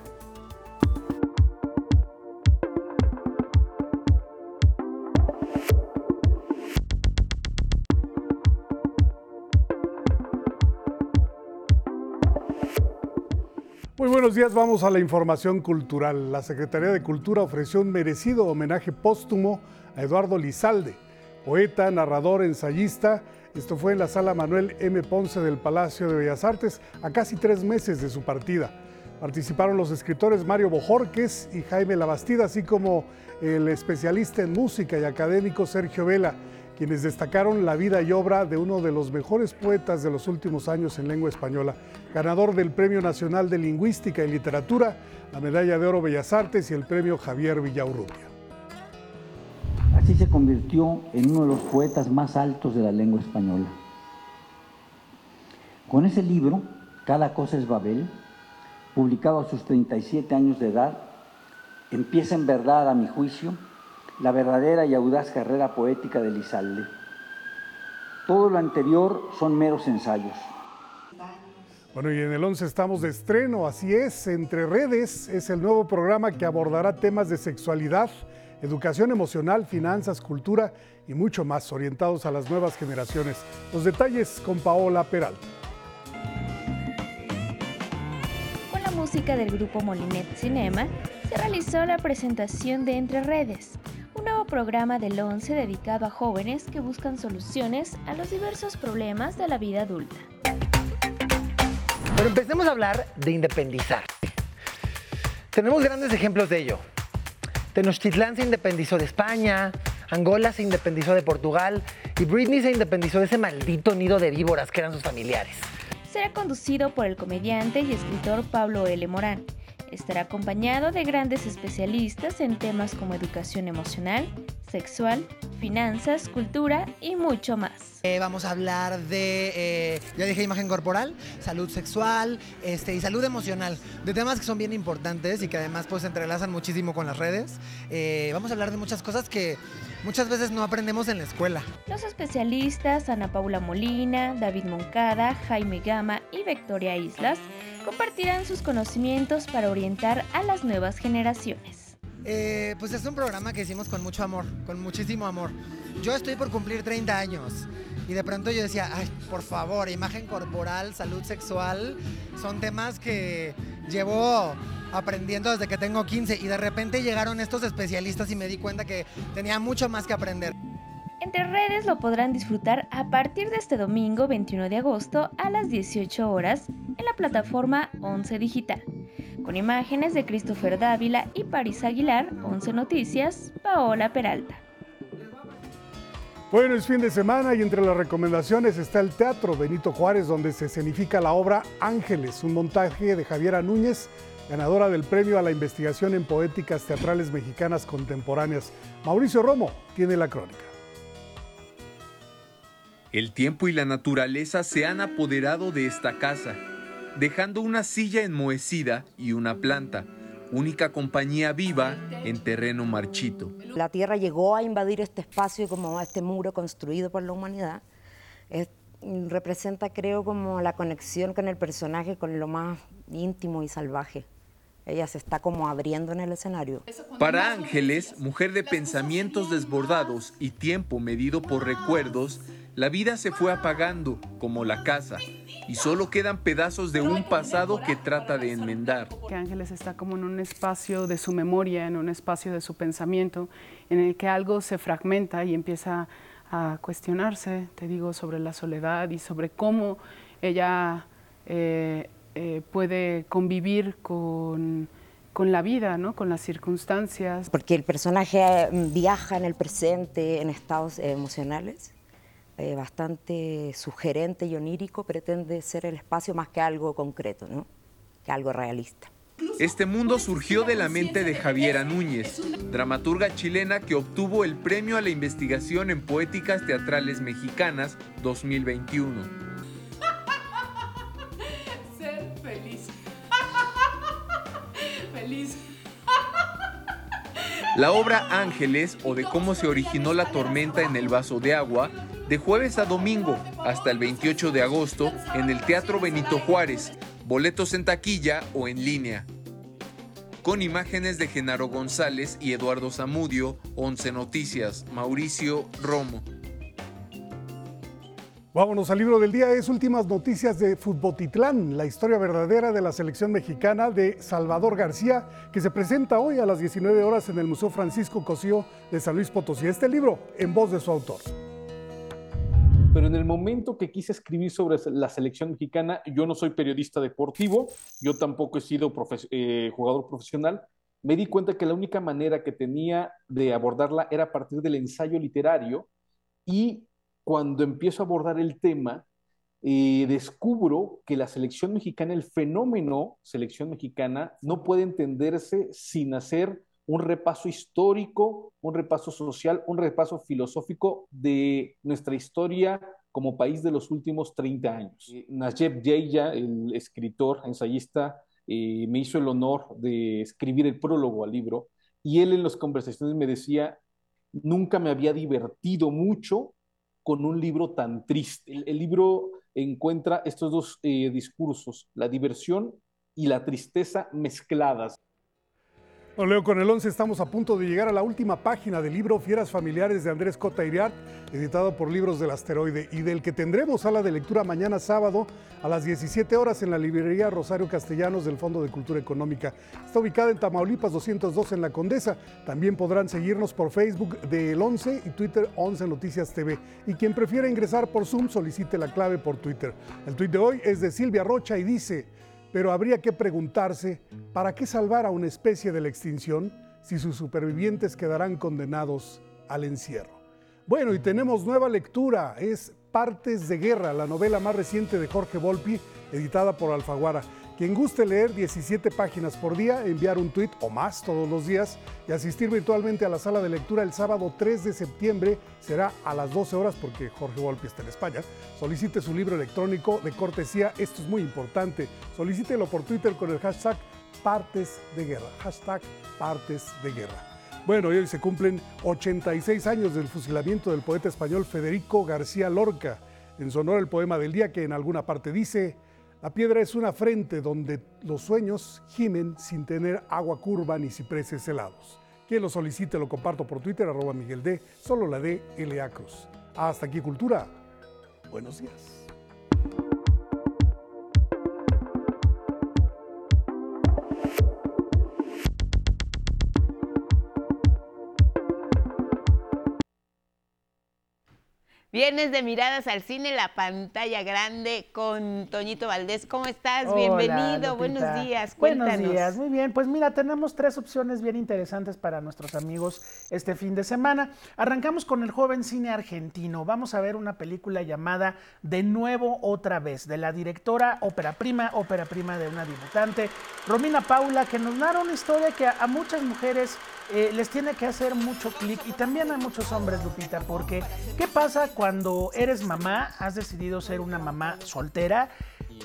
Buenos días, vamos a la información cultural. La Secretaría de Cultura ofreció un merecido homenaje póstumo a Eduardo Lizalde, poeta, narrador, ensayista. Esto fue en la sala Manuel M. Ponce del Palacio de Bellas Artes a casi tres meses de su partida. Participaron los escritores Mario Bojorques y Jaime Labastida, así como el especialista en música y académico Sergio Vela quienes destacaron la vida y obra de uno de los mejores poetas de los últimos años en lengua española, ganador del Premio Nacional de Lingüística y Literatura, la Medalla de Oro Bellas Artes y el Premio Javier Villaurrutia. Así se convirtió en uno de los poetas más altos de la lengua española. Con ese libro, Cada cosa es Babel, publicado a sus 37 años de edad, empieza en verdad, a mi juicio, la verdadera y audaz carrera poética de Lizalde. Todo lo anterior son meros ensayos. Bueno, y en el 11 estamos de estreno, así es, Entre Redes es el nuevo programa que abordará temas de sexualidad, educación emocional, finanzas, cultura y mucho más orientados a las nuevas generaciones. Los detalles con Paola Peralta. Con la música del grupo Molinet Cinema, se realizó la presentación de Entre Redes, un nuevo programa del 11 dedicado a jóvenes que buscan soluciones a los diversos problemas de la vida adulta. Pero empecemos a hablar de independizar. Tenemos grandes ejemplos de ello. Tenochtitlán se independizó de España, Angola se independizó de Portugal y Britney se independizó de ese maldito nido de víboras que eran sus familiares. Será conducido por el comediante y escritor Pablo L. Morán. Estará acompañado de grandes especialistas en temas como educación emocional, sexual, finanzas, cultura y mucho más. Eh, vamos a hablar de, eh, ya dije, imagen corporal, salud sexual este, y salud emocional, de temas que son bien importantes y que además pues se entrelazan muchísimo con las redes. Eh, vamos a hablar de muchas cosas que muchas veces no aprendemos en la escuela. Los especialistas Ana Paula Molina, David Moncada, Jaime Gama y Victoria Islas compartirán sus conocimientos para orientar a las nuevas generaciones. Eh, pues es un programa que hicimos con mucho amor, con muchísimo amor. Yo estoy por cumplir 30 años y de pronto yo decía, ay, por favor, imagen corporal, salud sexual, son temas que llevo aprendiendo desde que tengo 15 y de repente llegaron estos especialistas y me di cuenta que tenía mucho más que aprender. Entre redes lo podrán disfrutar a partir de este domingo 21 de agosto a las 18 horas en la plataforma 11 Digital con imágenes de Christopher Dávila y Paris Aguilar, 11 Noticias, Paola Peralta. Bueno, es fin de semana y entre las recomendaciones está el Teatro Benito Juárez, donde se escenifica la obra Ángeles, un montaje de Javiera Núñez, ganadora del premio a la investigación en poéticas teatrales mexicanas contemporáneas. Mauricio Romo tiene la crónica. El tiempo y la naturaleza se han apoderado de esta casa dejando una silla enmohecida y una planta, única compañía viva en terreno marchito. La Tierra llegó a invadir este espacio como este muro construido por la humanidad. representa, creo, como la conexión con el personaje, con lo más íntimo y salvaje. Ella se está como abriendo en el escenario. Para Ángeles, mujer de pensamientos desbordados y tiempo medido por recuerdos, la vida se fue apagando como la casa y solo quedan pedazos de un pasado que trata de enmendar. Que Ángeles está como en un espacio de su memoria, en un espacio de su pensamiento, en el que algo se fragmenta y empieza a cuestionarse, te digo, sobre la soledad y sobre cómo ella eh, eh, puede convivir con, con la vida, ¿no? con las circunstancias. Porque el personaje viaja en el presente en estados emocionales eh, bastante sugerente y onírico, pretende ser el espacio más que algo concreto, ¿no? que algo realista. Este mundo surgió de la mente de Javiera Núñez, dramaturga chilena que obtuvo el Premio a la Investigación en Poéticas Teatrales Mexicanas 2021. La obra Ángeles o de cómo se originó la tormenta en el vaso de agua de jueves a domingo hasta el 28 de agosto en el Teatro Benito Juárez, boletos en taquilla o en línea. Con imágenes de Genaro González y Eduardo Zamudio, 11 Noticias, Mauricio Romo. Vámonos al libro del día, es últimas noticias de Futbotitlán, la historia verdadera de la selección mexicana de Salvador García, que se presenta hoy a las 19 horas en el Museo Francisco Cosío de San Luis Potosí. Este libro en voz de su autor. Pero en el momento que quise escribir sobre la selección mexicana, yo no soy periodista deportivo, yo tampoco he sido eh, jugador profesional, me di cuenta que la única manera que tenía de abordarla era a partir del ensayo literario y cuando empiezo a abordar el tema, eh, descubro que la selección mexicana, el fenómeno selección mexicana, no puede entenderse sin hacer un repaso histórico, un repaso social, un repaso filosófico de nuestra historia como país de los últimos 30 años. Najib Yeya, el escritor, ensayista, eh, me hizo el honor de escribir el prólogo al libro y él en las conversaciones me decía, nunca me había divertido mucho con un libro tan triste. El, libro encuentra estos dos eh, discursos, la diversión y la tristeza mezcladas. Bueno, Leo, con el 11 estamos a punto de llegar a la última página del libro Fieras Familiares de Andrés Cota Iriart, editado por Libros del Asteroide, y del que tendremos sala de lectura mañana sábado a las 17 horas en la librería Rosario Castellanos del Fondo de Cultura Económica. Está ubicada en Tamaulipas 202 en La Condesa. También podrán seguirnos por Facebook del 11 y Twitter 11 Noticias TV. Y quien prefiera ingresar por Zoom solicite la clave por Twitter. El tweet de hoy es de Silvia Rocha y dice... Pero habría que preguntarse, ¿para qué salvar a una especie de la extinción si sus supervivientes quedarán condenados al encierro? Bueno, y tenemos nueva lectura, es Partes de Guerra, la novela más reciente de Jorge Volpi, editada por Alfaguara. Quien guste leer 17 páginas por día, enviar un tuit o más todos los días y asistir virtualmente a la sala de lectura el sábado 3 de septiembre será a las 12 horas porque Jorge Volpi está en España. Solicite su libro electrónico de cortesía, esto es muy importante. Solicítelo por Twitter con el hashtag Partes de Guerra. Hashtag Partes de Guerra. Bueno, y hoy se cumplen 86 años del fusilamiento del poeta español Federico García Lorca. En su honor el poema del día que en alguna parte dice... La piedra es una frente donde los sueños gimen sin tener agua curva ni cipreses helados. Quien lo solicite lo comparto por Twitter, arroba Miguel D, solo la D, L.A. Cruz. Hasta aquí Cultura. Buenos días. Viernes de miradas al cine, la pantalla grande con Toñito Valdés. ¿Cómo estás? Hola, Bienvenido, Lupita. buenos días. Cuéntanos. Buenos días, muy bien. Pues mira, tenemos tres opciones bien interesantes para nuestros amigos este fin de semana. Arrancamos con el joven cine argentino. Vamos a ver una película llamada De nuevo otra vez, de la directora ópera prima, ópera prima de una debutante, Romina Paula, que nos narra una historia que a, a muchas mujeres eh, les tiene que hacer mucho clic y también a muchos hombres, Lupita, porque ¿qué pasa cuando eres mamá, has decidido ser una mamá soltera?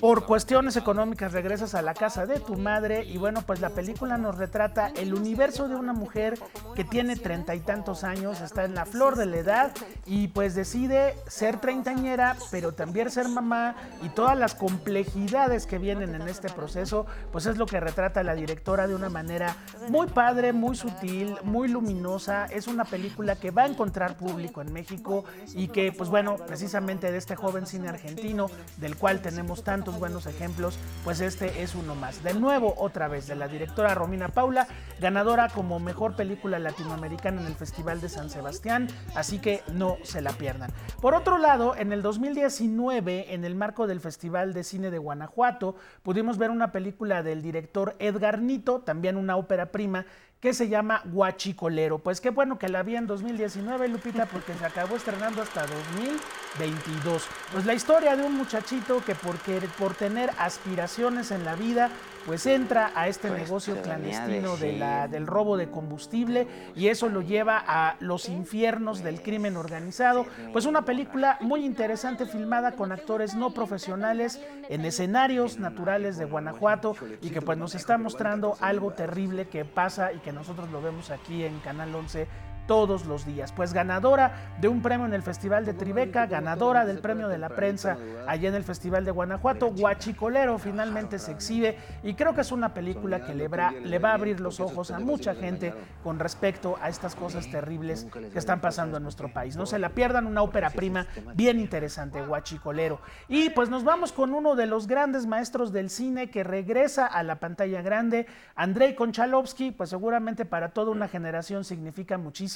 Por cuestiones económicas regresas a la casa de tu madre y bueno, pues la película nos retrata el universo de una mujer que tiene treinta y tantos años, está en la flor de la edad y pues decide ser treintañera, pero también ser mamá y todas las complejidades que vienen en este proceso, pues es lo que retrata la directora de una manera muy padre, muy sutil, muy luminosa. Es una película que va a encontrar público en México y que pues bueno, precisamente de este joven cine argentino del cual tenemos tantos buenos ejemplos, pues este es uno más. De nuevo, otra vez, de la directora Romina Paula, ganadora como mejor película latinoamericana en el Festival de San Sebastián, así que no se la pierdan. Por otro lado, en el 2019, en el marco del Festival de Cine de Guanajuato, pudimos ver una película del director Edgar Nito, también una ópera prima, que se llama Guachicolero. Pues qué bueno que la vi en 2019, Lupita, porque se acabó estrenando hasta 2022. Pues la historia de un muchachito que por, por tener aspiraciones en la vida, pues entra a este Pues negocio clandestino de la- del robo de combustible y eso lo lleva a los infiernos del crimen organizado. Pues una película muy interesante filmada con actores no profesionales en escenarios naturales de Guanajuato y que pues nos está mostrando algo terrible que pasa y que nosotros lo vemos aquí en Canal 11 todos los días. Pues ganadora de un premio en el Festival de Tribeca, ganadora del premio de la prensa allá en el Festival de Guanajuato, Guachicolero finalmente se exhibe y creo que es una película que le, va a abrir los ojos a mucha gente con respecto a estas cosas terribles que están pasando en nuestro país. No se la pierdan, una ópera prima bien interesante, Guachicolero. Y pues nos vamos con uno de los grandes maestros del cine que regresa a la pantalla grande, Andrei Konchalovsky, pues seguramente para toda una generación significa muchísimo,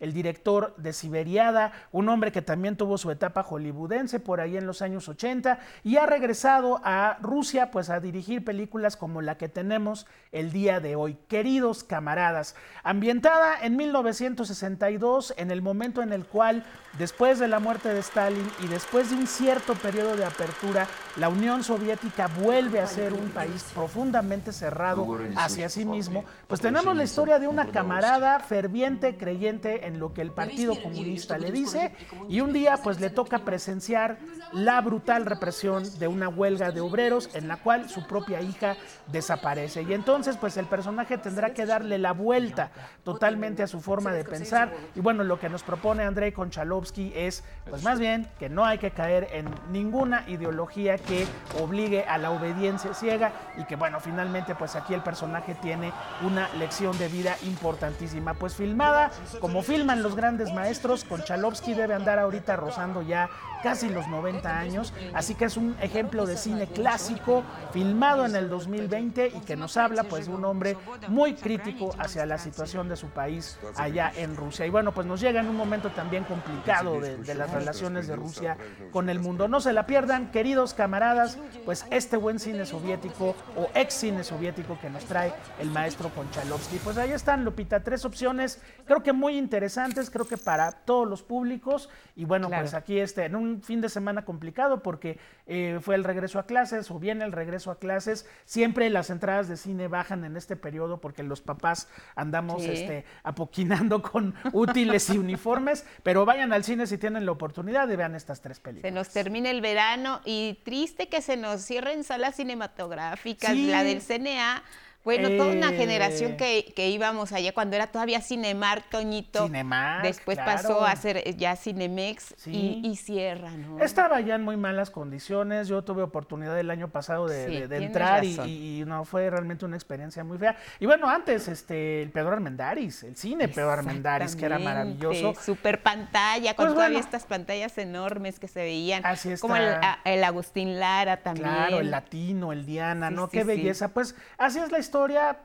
el director de Siberiada, un hombre que también tuvo su etapa hollywoodense por ahí en los años 80 y ha regresado a Rusia pues a dirigir películas como la que tenemos el día de hoy, Queridos camaradas, ambientada en 1962 en el momento en el cual después de la muerte de Stalin y después de un cierto periodo de apertura, la Unión Soviética vuelve a ser un país profundamente cerrado hacia sí mismo, pues tenemos la historia de una camarada ferviente, creyente creyente en lo que el Partido Comunista le dice y un día pues le toca presenciar la brutal represión de una huelga de obreros en la cual su propia hija desaparece. Y entonces pues el personaje tendrá que darle la vuelta totalmente a su forma de pensar y bueno, lo que nos propone Andrei Konchalovsky es pues más bien que no hay que caer en ninguna ideología que obligue a la obediencia ciega y que bueno, finalmente pues aquí el personaje tiene una lección de vida importantísima. Pues filmada como filman los grandes maestros, Konchalovsky debe andar ahorita rozando ya casi los 90 años, así que es un ejemplo de cine clásico filmado en el 2020 y que nos habla pues de un hombre muy crítico hacia la situación de su país allá en Rusia. Y bueno, pues nos llega en un momento también complicado de, de las relaciones de Rusia con el mundo. No se la pierdan, queridos camaradas, pues este buen cine soviético o ex cine soviético que nos trae el maestro Konchalovsky. Pues ahí están, Lupita, tres opciones, creo que muy interesantes, creo que para todos los públicos. Y bueno, pues aquí este, en un fin de semana complicado porque eh, fue el regreso a clases o viene el regreso a clases. Siempre las entradas de cine bajan en este periodo porque los papás andamos Sí. este, apoquinando con [laughs] útiles y uniformes, pero vayan al cine si tienen la oportunidad y vean estas tres películas. Se nos termina el verano y triste que se nos cierren salas cinematográficas, Sí. la del CNA. Bueno, toda una Eh. generación que, que íbamos allá cuando era todavía Cinemark, Toñito. Cinemark, Después claro. pasó a ser eh, ya Cinemex Sí. y, y cierra, ¿no? Estaba ya en muy malas condiciones. Yo tuve oportunidad el año pasado de, Sí, de- de tienes entrar y, y- no fue realmente una experiencia muy fea. Y bueno, antes este el Pedro Armendáriz, el cine Pedro Armendáriz, que era maravilloso. Super pantalla, con Pues todavía bueno. estas pantallas enormes que se veían. Así Como el, está. el Agustín Lara también. Claro, el latino, el Diana, Sí, ¿no? Qué belleza. Pues así es la historia,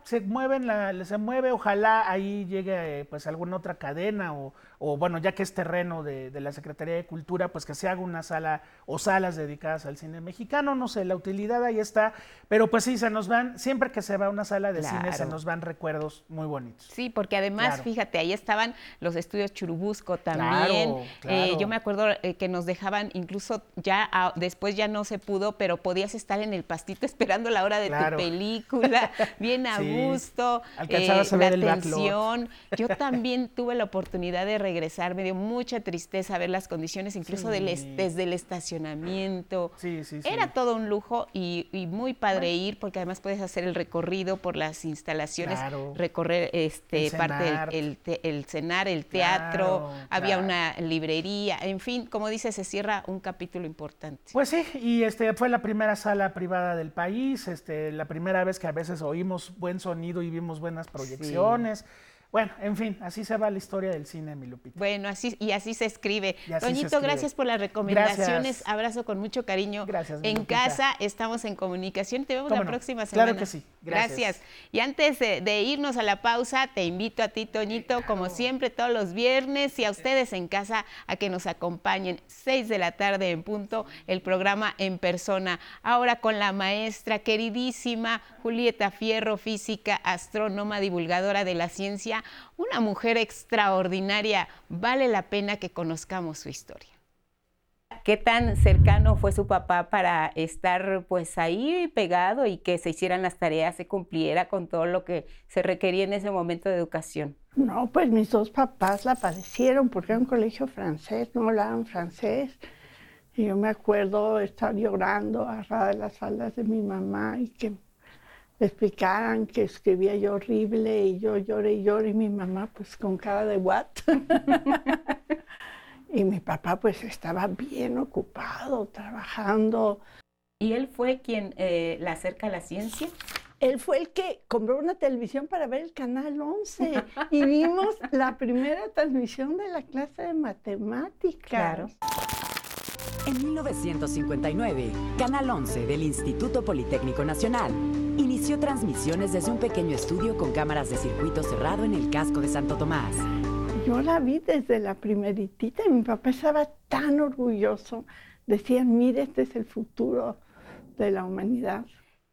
se mueven la, se mueve, ojalá ahí llegue eh, pues alguna otra cadena o, o, bueno, ya que es terreno de, de la Secretaría de Cultura, pues que se haga una sala o salas dedicadas al cine mexicano, no sé, la utilidad ahí está, pero pues sí, se nos van, siempre que se va a una sala de cine se nos van recuerdos muy bonitos. Sí, porque además, Claro. fíjate, ahí estaban los estudios Churubusco también. Claro, Eh, yo me acuerdo eh, que nos dejaban, incluso ya después ya no se pudo, pero podías estar en el pastito [laughs] esperando la hora de tu película, bien a [laughs] Sí. gusto, Alcanzabas a la ver el backlot. atención. Yo también tuve la oportunidad de regresar, me dio mucha tristeza ver las condiciones, incluso del desde el estacionamiento. Sí, sí, sí. Era todo un lujo y, y muy padre ir porque además puedes hacer el recorrido por las instalaciones, Claro. recorrer este El parte del cenar. el, el cenar, el teatro, Claro, había claro. una librería, en fin, como dice, se cierra un capítulo importante. Pues sí, y este fue la primera sala privada del país, este, la primera vez que a veces oímos buen sonido y vimos buenas proyecciones. Bueno, en fin, así se va la historia del cine, mi Lupita. Bueno, así y así se escribe. Y así se Toñito, escribe. gracias por las recomendaciones. Gracias. Abrazo con mucho cariño. Gracias, mi En Lupita. casa estamos en comunicación. Te vemos ¿Cómo la no? próxima Claro semana. que sí. Gracias. Y antes de, de irnos a la pausa, te invito a ti, Toñito, como siempre, todos los viernes y a ustedes en casa a que nos acompañen. Seis de la tarde en punto, el programa en persona. Ahora con la maestra queridísima Julieta Fierro, física, astrónoma, divulgadora de la ciencia, una mujer extraordinaria. Vale la pena que conozcamos su historia. ¿Qué tan cercano fue su papá para estar pues ahí pegado y que se hicieran las tareas, se cumpliera con todo lo que se requería en ese momento de educación? No, pues mis dos papás la padecieron porque era un colegio francés, no hablaban francés. Y yo me acuerdo estar llorando agarrada de las faldas de mi mamá y que me explicaran que escribía yo horrible y yo lloré y lloré y mi mamá pues con cara de what. [laughs] y mi papá pues estaba bien ocupado, trabajando. ¿Y él fue quien eh, la acerca a la ciencia? Él fue el que compró una televisión para ver el canal 11 y vimos la primera transmisión de la clase de matemáticas. Claro. En 1959, Canal 11 del Instituto Politécnico Nacional inició transmisiones desde un pequeño estudio con cámaras de circuito cerrado en el casco de Santo Tomás. Yo la vi desde la primeritita y mi papá estaba tan orgulloso. Decían, mire, este es el futuro de la humanidad.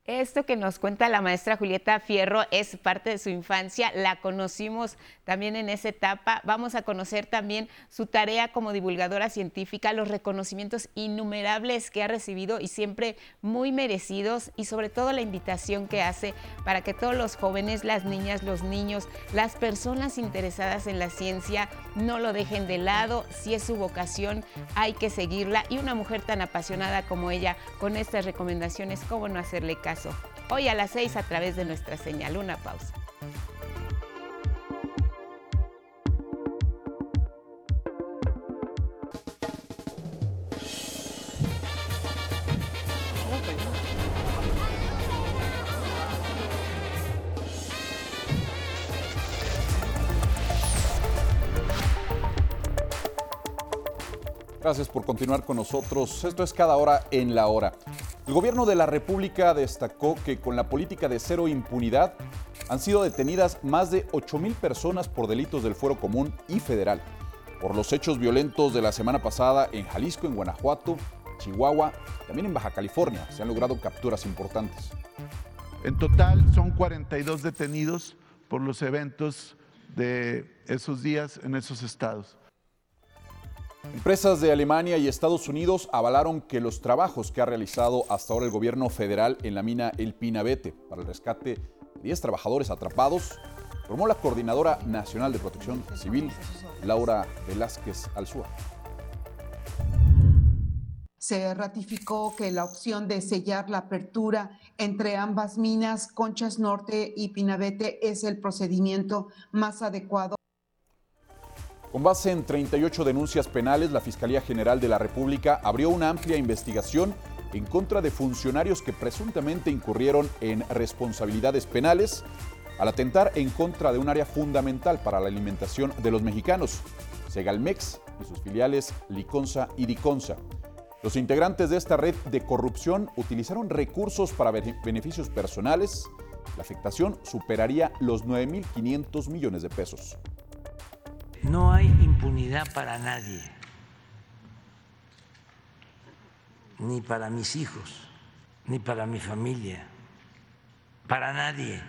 Esto que nos cuenta la maestra Julieta Fierro es parte de su infancia, la conocimos también en esa etapa. Vamos a conocer también su tarea como divulgadora científica, los reconocimientos innumerables que ha recibido y siempre muy merecidos y sobre todo la invitación que hace para que todos los jóvenes, las niñas, los niños, las personas interesadas en la ciencia no lo dejen de lado. Si es su vocación, hay que seguirla y una mujer tan apasionada como ella con estas recomendaciones, ¿cómo no hacerle caso? Hoy a las 6 a través de nuestra señal. Una pausa. Gracias por continuar con nosotros. Esto es cada hora en la hora. El gobierno de la República destacó que con la política de cero impunidad han sido detenidas más de 8 mil personas por delitos del fuero común y federal. Por los hechos violentos de la semana pasada en Jalisco, en Guanajuato, Chihuahua, también en Baja California, se han logrado capturas importantes. En total son 42 detenidos por los eventos de esos días en esos estados. Empresas de Alemania y Estados Unidos avalaron que los trabajos que ha realizado hasta ahora el gobierno federal en la mina El Pinabete para el rescate de 10 trabajadores atrapados, formó la Coordinadora Nacional de Protección Civil, Laura Velázquez Alzúa. Se ratificó que la opción de sellar la apertura entre ambas minas, Conchas Norte y Pinabete, es el procedimiento más adecuado con base en 38 denuncias penales, la Fiscalía General de la República abrió una amplia investigación en contra de funcionarios que presuntamente incurrieron en responsabilidades penales al atentar en contra de un área fundamental para la alimentación de los mexicanos, Segalmex y sus filiales Liconza y Diconza. Los integrantes de esta red de corrupción utilizaron recursos para beneficios personales. La afectación superaría los 9.500 millones de pesos. No hay impunidad para nadie, ni para mis hijos, ni para mi familia, para nadie.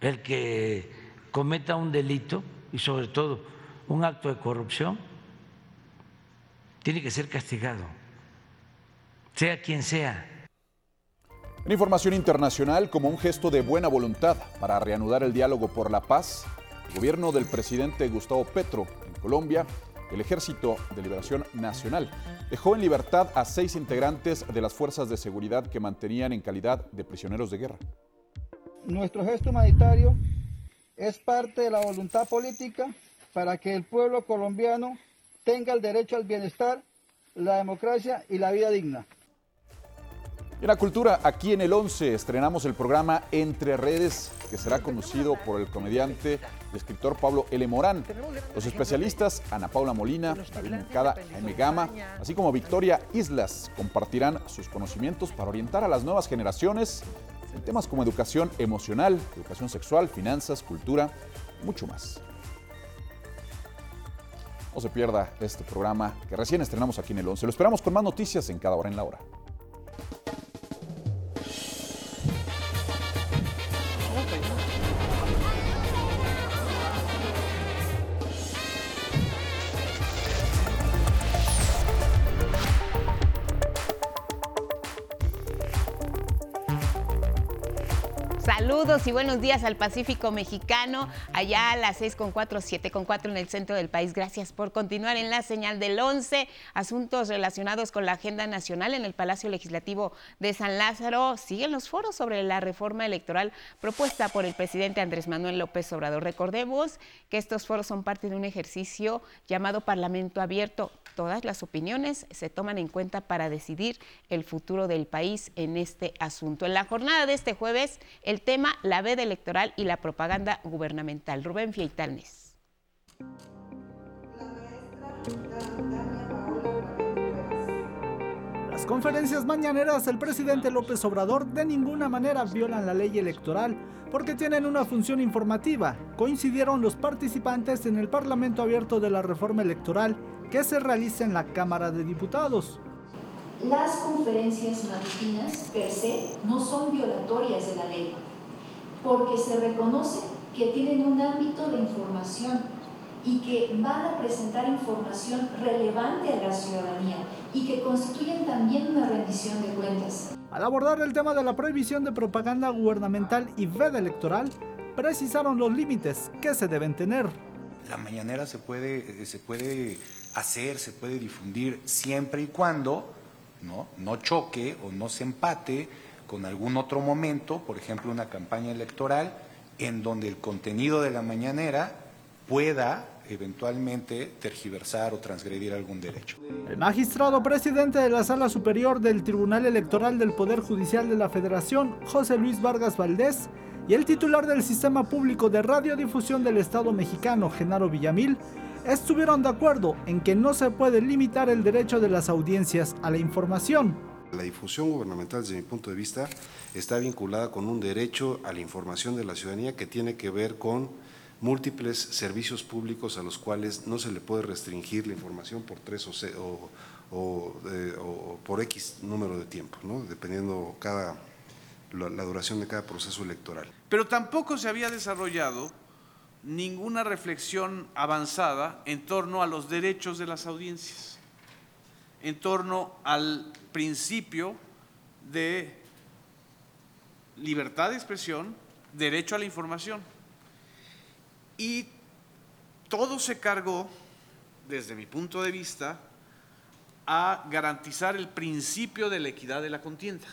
El que cometa un delito y sobre todo un acto de corrupción tiene que ser castigado, sea quien sea. En información internacional, como un gesto de buena voluntad para reanudar el diálogo por la paz, gobierno del presidente Gustavo Petro en Colombia, el Ejército de Liberación Nacional dejó en libertad a seis integrantes de las fuerzas de seguridad que mantenían en calidad de prisioneros de guerra. Nuestro gesto humanitario es parte de la voluntad política para que el pueblo colombiano tenga el derecho al bienestar, la democracia y la vida digna. En la cultura, aquí en el 11 estrenamos el programa Entre Redes, que será conducido por el comediante escritor Pablo L. Morán. Los especialistas Ana Paula Molina, David Mercada, Jaime Gama, así como Victoria Islas, compartirán sus conocimientos para orientar a las nuevas generaciones en temas como educación emocional, educación sexual, finanzas, cultura, mucho más. No se pierda este programa que recién estrenamos aquí en el 11. Lo esperamos con más noticias en cada hora en la hora. Saludos y buenos días al Pacífico Mexicano, allá a las 6 con 4, 7 con 4 en el centro del país. Gracias por continuar en la señal del 11. Asuntos relacionados con la agenda nacional en el Palacio Legislativo de San Lázaro. Siguen los foros sobre la reforma electoral propuesta por el presidente Andrés Manuel López Obrador. Recordemos que estos foros son parte de un ejercicio llamado Parlamento Abierto. Todas las opiniones se toman en cuenta para decidir el futuro del país en este asunto. En la jornada de este jueves, el tema la veda electoral y la propaganda gubernamental. Rubén Fieitalnes. Las conferencias mañaneras del presidente López Obrador de ninguna manera violan la ley electoral porque tienen una función informativa. Coincidieron los participantes en el Parlamento Abierto de la Reforma Electoral que se realiza en la Cámara de Diputados. las conferencias matutinas per se no son violatorias de la ley, porque se reconoce que tienen un ámbito de información y que van a presentar información relevante a la ciudadanía y que constituyen también una rendición de cuentas. Al abordar el tema de la prohibición de propaganda gubernamental y veda electoral, precisaron los límites que se deben tener. La mañanera se puede, se puede hacer, se puede difundir siempre y cuando ¿no? no choque o no se empate con algún otro momento, por ejemplo una campaña electoral, en donde el contenido de la mañanera pueda eventualmente tergiversar o transgredir algún derecho. El magistrado presidente de la Sala Superior del Tribunal Electoral del Poder Judicial de la Federación, José Luis Vargas Valdés, y el titular del Sistema Público de Radiodifusión del Estado mexicano, Genaro Villamil, estuvieron de acuerdo en que no se puede limitar el derecho de las audiencias a la información. La difusión gubernamental, desde mi punto de vista, está vinculada con un derecho a la información de la ciudadanía que tiene que ver con múltiples servicios públicos a los cuales no se le puede restringir la información por tres o, eh, por X número de tiempo, dependiendo cada, la duración de cada proceso electoral. Pero tampoco se había desarrollado ninguna reflexión avanzada en torno a los derechos de las audiencias, en torno al principio de libertad de expresión, derecho a la información. Y todo se cargó, desde mi punto de vista, a garantizar el principio de la equidad de la contienda.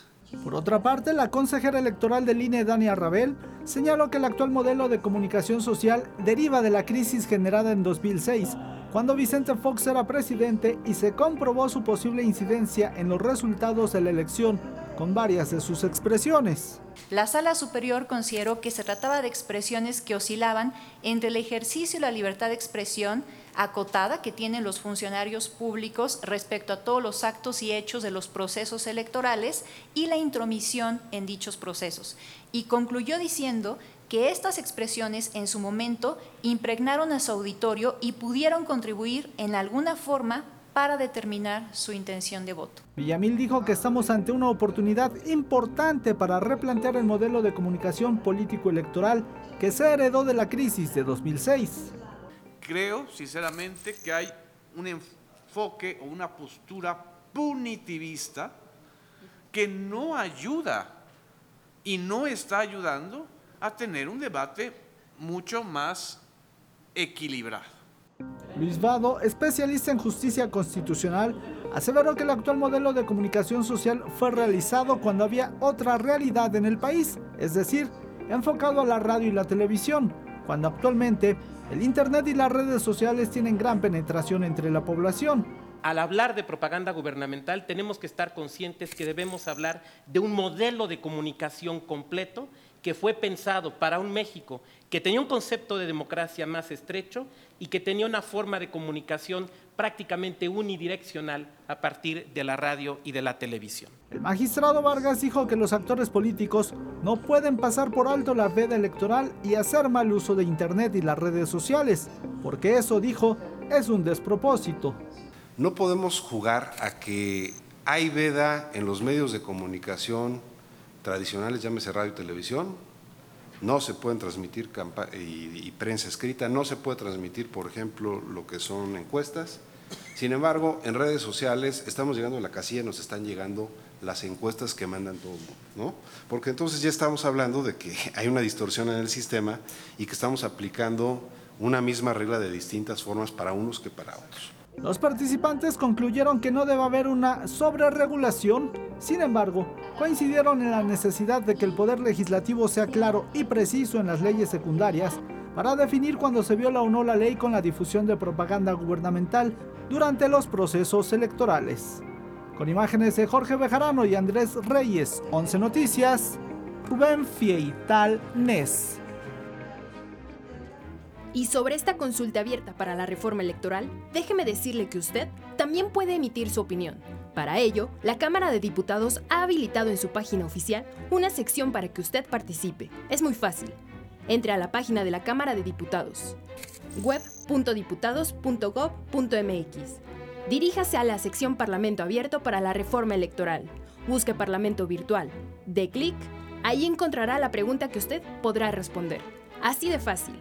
Por otra parte, la consejera electoral del INE, Dania Rabel, señaló que el actual modelo de comunicación social deriva de la crisis generada en 2006, cuando Vicente Fox era presidente y se comprobó su posible incidencia en los resultados de la elección, con varias de sus expresiones. La sala superior consideró que se trataba de expresiones que oscilaban entre el ejercicio y la libertad de expresión acotada que tienen los funcionarios públicos respecto a todos los actos y hechos de los procesos electorales y la intromisión en dichos procesos. Y concluyó diciendo que estas expresiones en su momento impregnaron a su auditorio y pudieron contribuir en alguna forma para determinar su intención de voto. Villamil dijo que estamos ante una oportunidad importante para replantear el modelo de comunicación político-electoral que se heredó de la crisis de 2006. Creo, sinceramente, que hay un enfoque o una postura punitivista que no ayuda y no está ayudando a tener un debate mucho más equilibrado. Luis Vado, especialista en justicia constitucional, aseveró que el actual modelo de comunicación social fue realizado cuando había otra realidad en el país, es decir, enfocado a la radio y la televisión, cuando actualmente el Internet y las redes sociales tienen gran penetración entre la población. Al hablar de propaganda gubernamental tenemos que estar conscientes que debemos hablar de un modelo de comunicación completo que fue pensado para un México que tenía un concepto de democracia más estrecho y que tenía una forma de comunicación prácticamente unidireccional a partir de la radio y de la televisión. El magistrado Vargas dijo que los actores políticos no pueden pasar por alto la veda electoral y hacer mal uso de Internet y las redes sociales, porque eso, dijo, es un despropósito. No podemos jugar a que hay veda en los medios de comunicación tradicionales, llámese radio y televisión, no se pueden transmitir y, y, prensa escrita, no se puede transmitir, por ejemplo, lo que son encuestas. Sin embargo, en redes sociales estamos llegando a la casilla, nos están llegando las encuestas que mandan todo el mundo, ¿no? Porque entonces ya estamos hablando de que [laughs] hay una distorsión en el sistema y que estamos aplicando una misma regla de distintas formas para unos que para otros. Los participantes concluyeron que no debe haber una sobreregulación, sin embargo, coincidieron en la necesidad de que el poder legislativo sea claro y preciso en las leyes secundarias para definir cuando se viola o no la ley con la difusión de propaganda gubernamental durante los procesos electorales. Con imágenes de Jorge Bejarano y Andrés Reyes, 11 Noticias, Rubén Fieital Nes. Y sobre esta consulta abierta para la reforma electoral, déjeme decirle que usted también puede emitir su opinión. Para ello, la Cámara de Diputados ha habilitado en su página oficial una sección para que usted participe. Es muy fácil. Entre a la página de la Cámara de Diputados, web.diputados.gov.mx. Diríjase a la sección Parlamento Abierto para la Reforma Electoral. Busque Parlamento Virtual. De clic, ahí encontrará la pregunta que usted podrá responder. Así de fácil.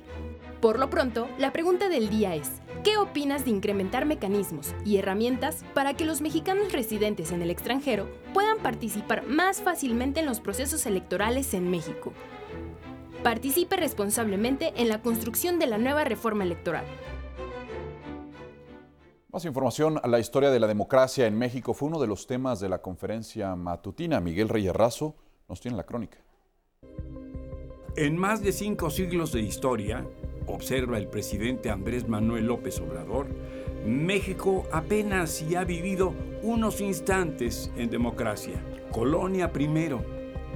Por lo pronto, la pregunta del día es, ¿qué opinas de incrementar mecanismos y herramientas para que los mexicanos residentes en el extranjero puedan participar más fácilmente en los procesos electorales en México? Participe responsablemente en la construcción de la nueva reforma electoral. Más información, la historia de la democracia en México fue uno de los temas de la conferencia matutina. Miguel Reyes Razo nos tiene la crónica. En más de cinco siglos de historia, observa el presidente Andrés Manuel López Obrador, México apenas si ha vivido unos instantes en democracia. Colonia primero,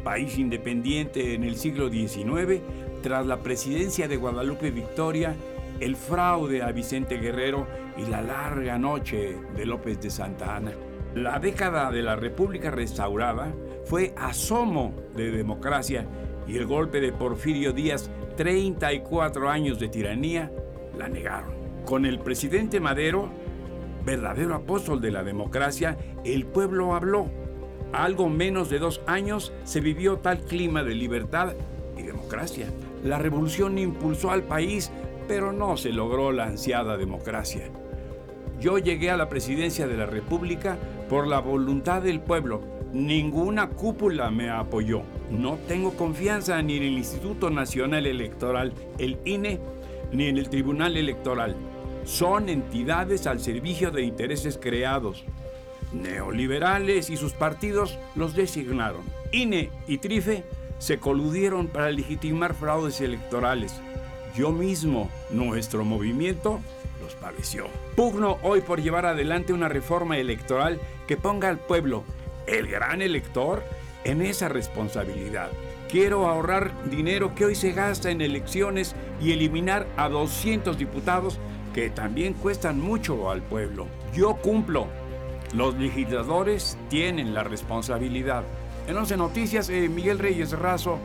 país independiente en el siglo XIX, tras la presidencia de Guadalupe Victoria, el fraude a Vicente Guerrero y la larga noche de López de Santa Ana. La década de la República restaurada fue asomo de democracia y el golpe de Porfirio Díaz, 34 años de tiranía, la negaron. Con el presidente Madero, verdadero apóstol de la democracia, el pueblo habló. Algo menos de dos años se vivió tal clima de libertad y democracia. La revolución impulsó al país, pero no se logró la ansiada democracia. Yo llegué a la presidencia de la República por la voluntad del pueblo. Ninguna cúpula me apoyó. No tengo confianza ni en el Instituto Nacional Electoral, el INE, ni en el Tribunal Electoral. Son entidades al servicio de intereses creados. Neoliberales y sus partidos los designaron. INE y TRIFE se coludieron para legitimar fraudes electorales. Yo mismo, nuestro movimiento, los padeció. Pugno hoy por llevar adelante una reforma electoral que ponga al pueblo, el gran elector, en esa responsabilidad. Quiero ahorrar dinero que hoy se gasta en elecciones y eliminar a 200 diputados que también cuestan mucho al pueblo. Yo cumplo. Los legisladores tienen la responsabilidad. En 11 Noticias, eh, Miguel Reyes Razo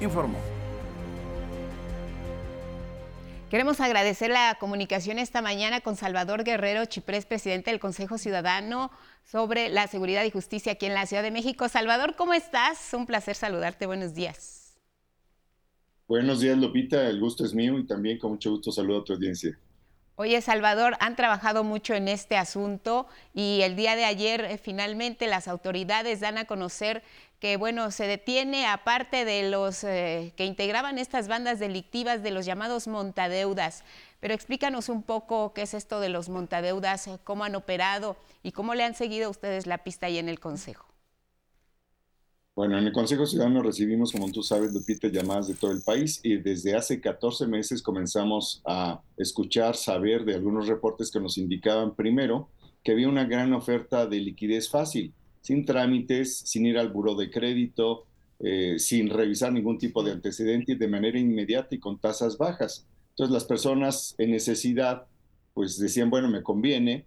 informó. Queremos agradecer la comunicación esta mañana con Salvador Guerrero Chiprés, presidente del Consejo Ciudadano sobre la Seguridad y Justicia aquí en la Ciudad de México. Salvador, ¿cómo estás? Un placer saludarte. Buenos días. Buenos días, Lupita. El gusto es mío y también con mucho gusto saludo a tu audiencia. Oye, Salvador, han trabajado mucho en este asunto y el día de ayer eh, finalmente las autoridades dan a conocer que, bueno, se detiene aparte de los eh, que integraban estas bandas delictivas de los llamados montadeudas. Pero explícanos un poco qué es esto de los montadeudas, eh, cómo han operado y cómo le han seguido ustedes la pista ahí en el Consejo. Bueno, en el Consejo Ciudadano recibimos, como tú sabes, Lupita, llamadas de todo el país y desde hace 14 meses comenzamos a escuchar, saber de algunos reportes que nos indicaban primero que había una gran oferta de liquidez fácil, sin trámites, sin ir al buró de crédito, eh, sin revisar ningún tipo de antecedente de manera inmediata y con tasas bajas. Entonces las personas en necesidad pues decían, bueno, me conviene,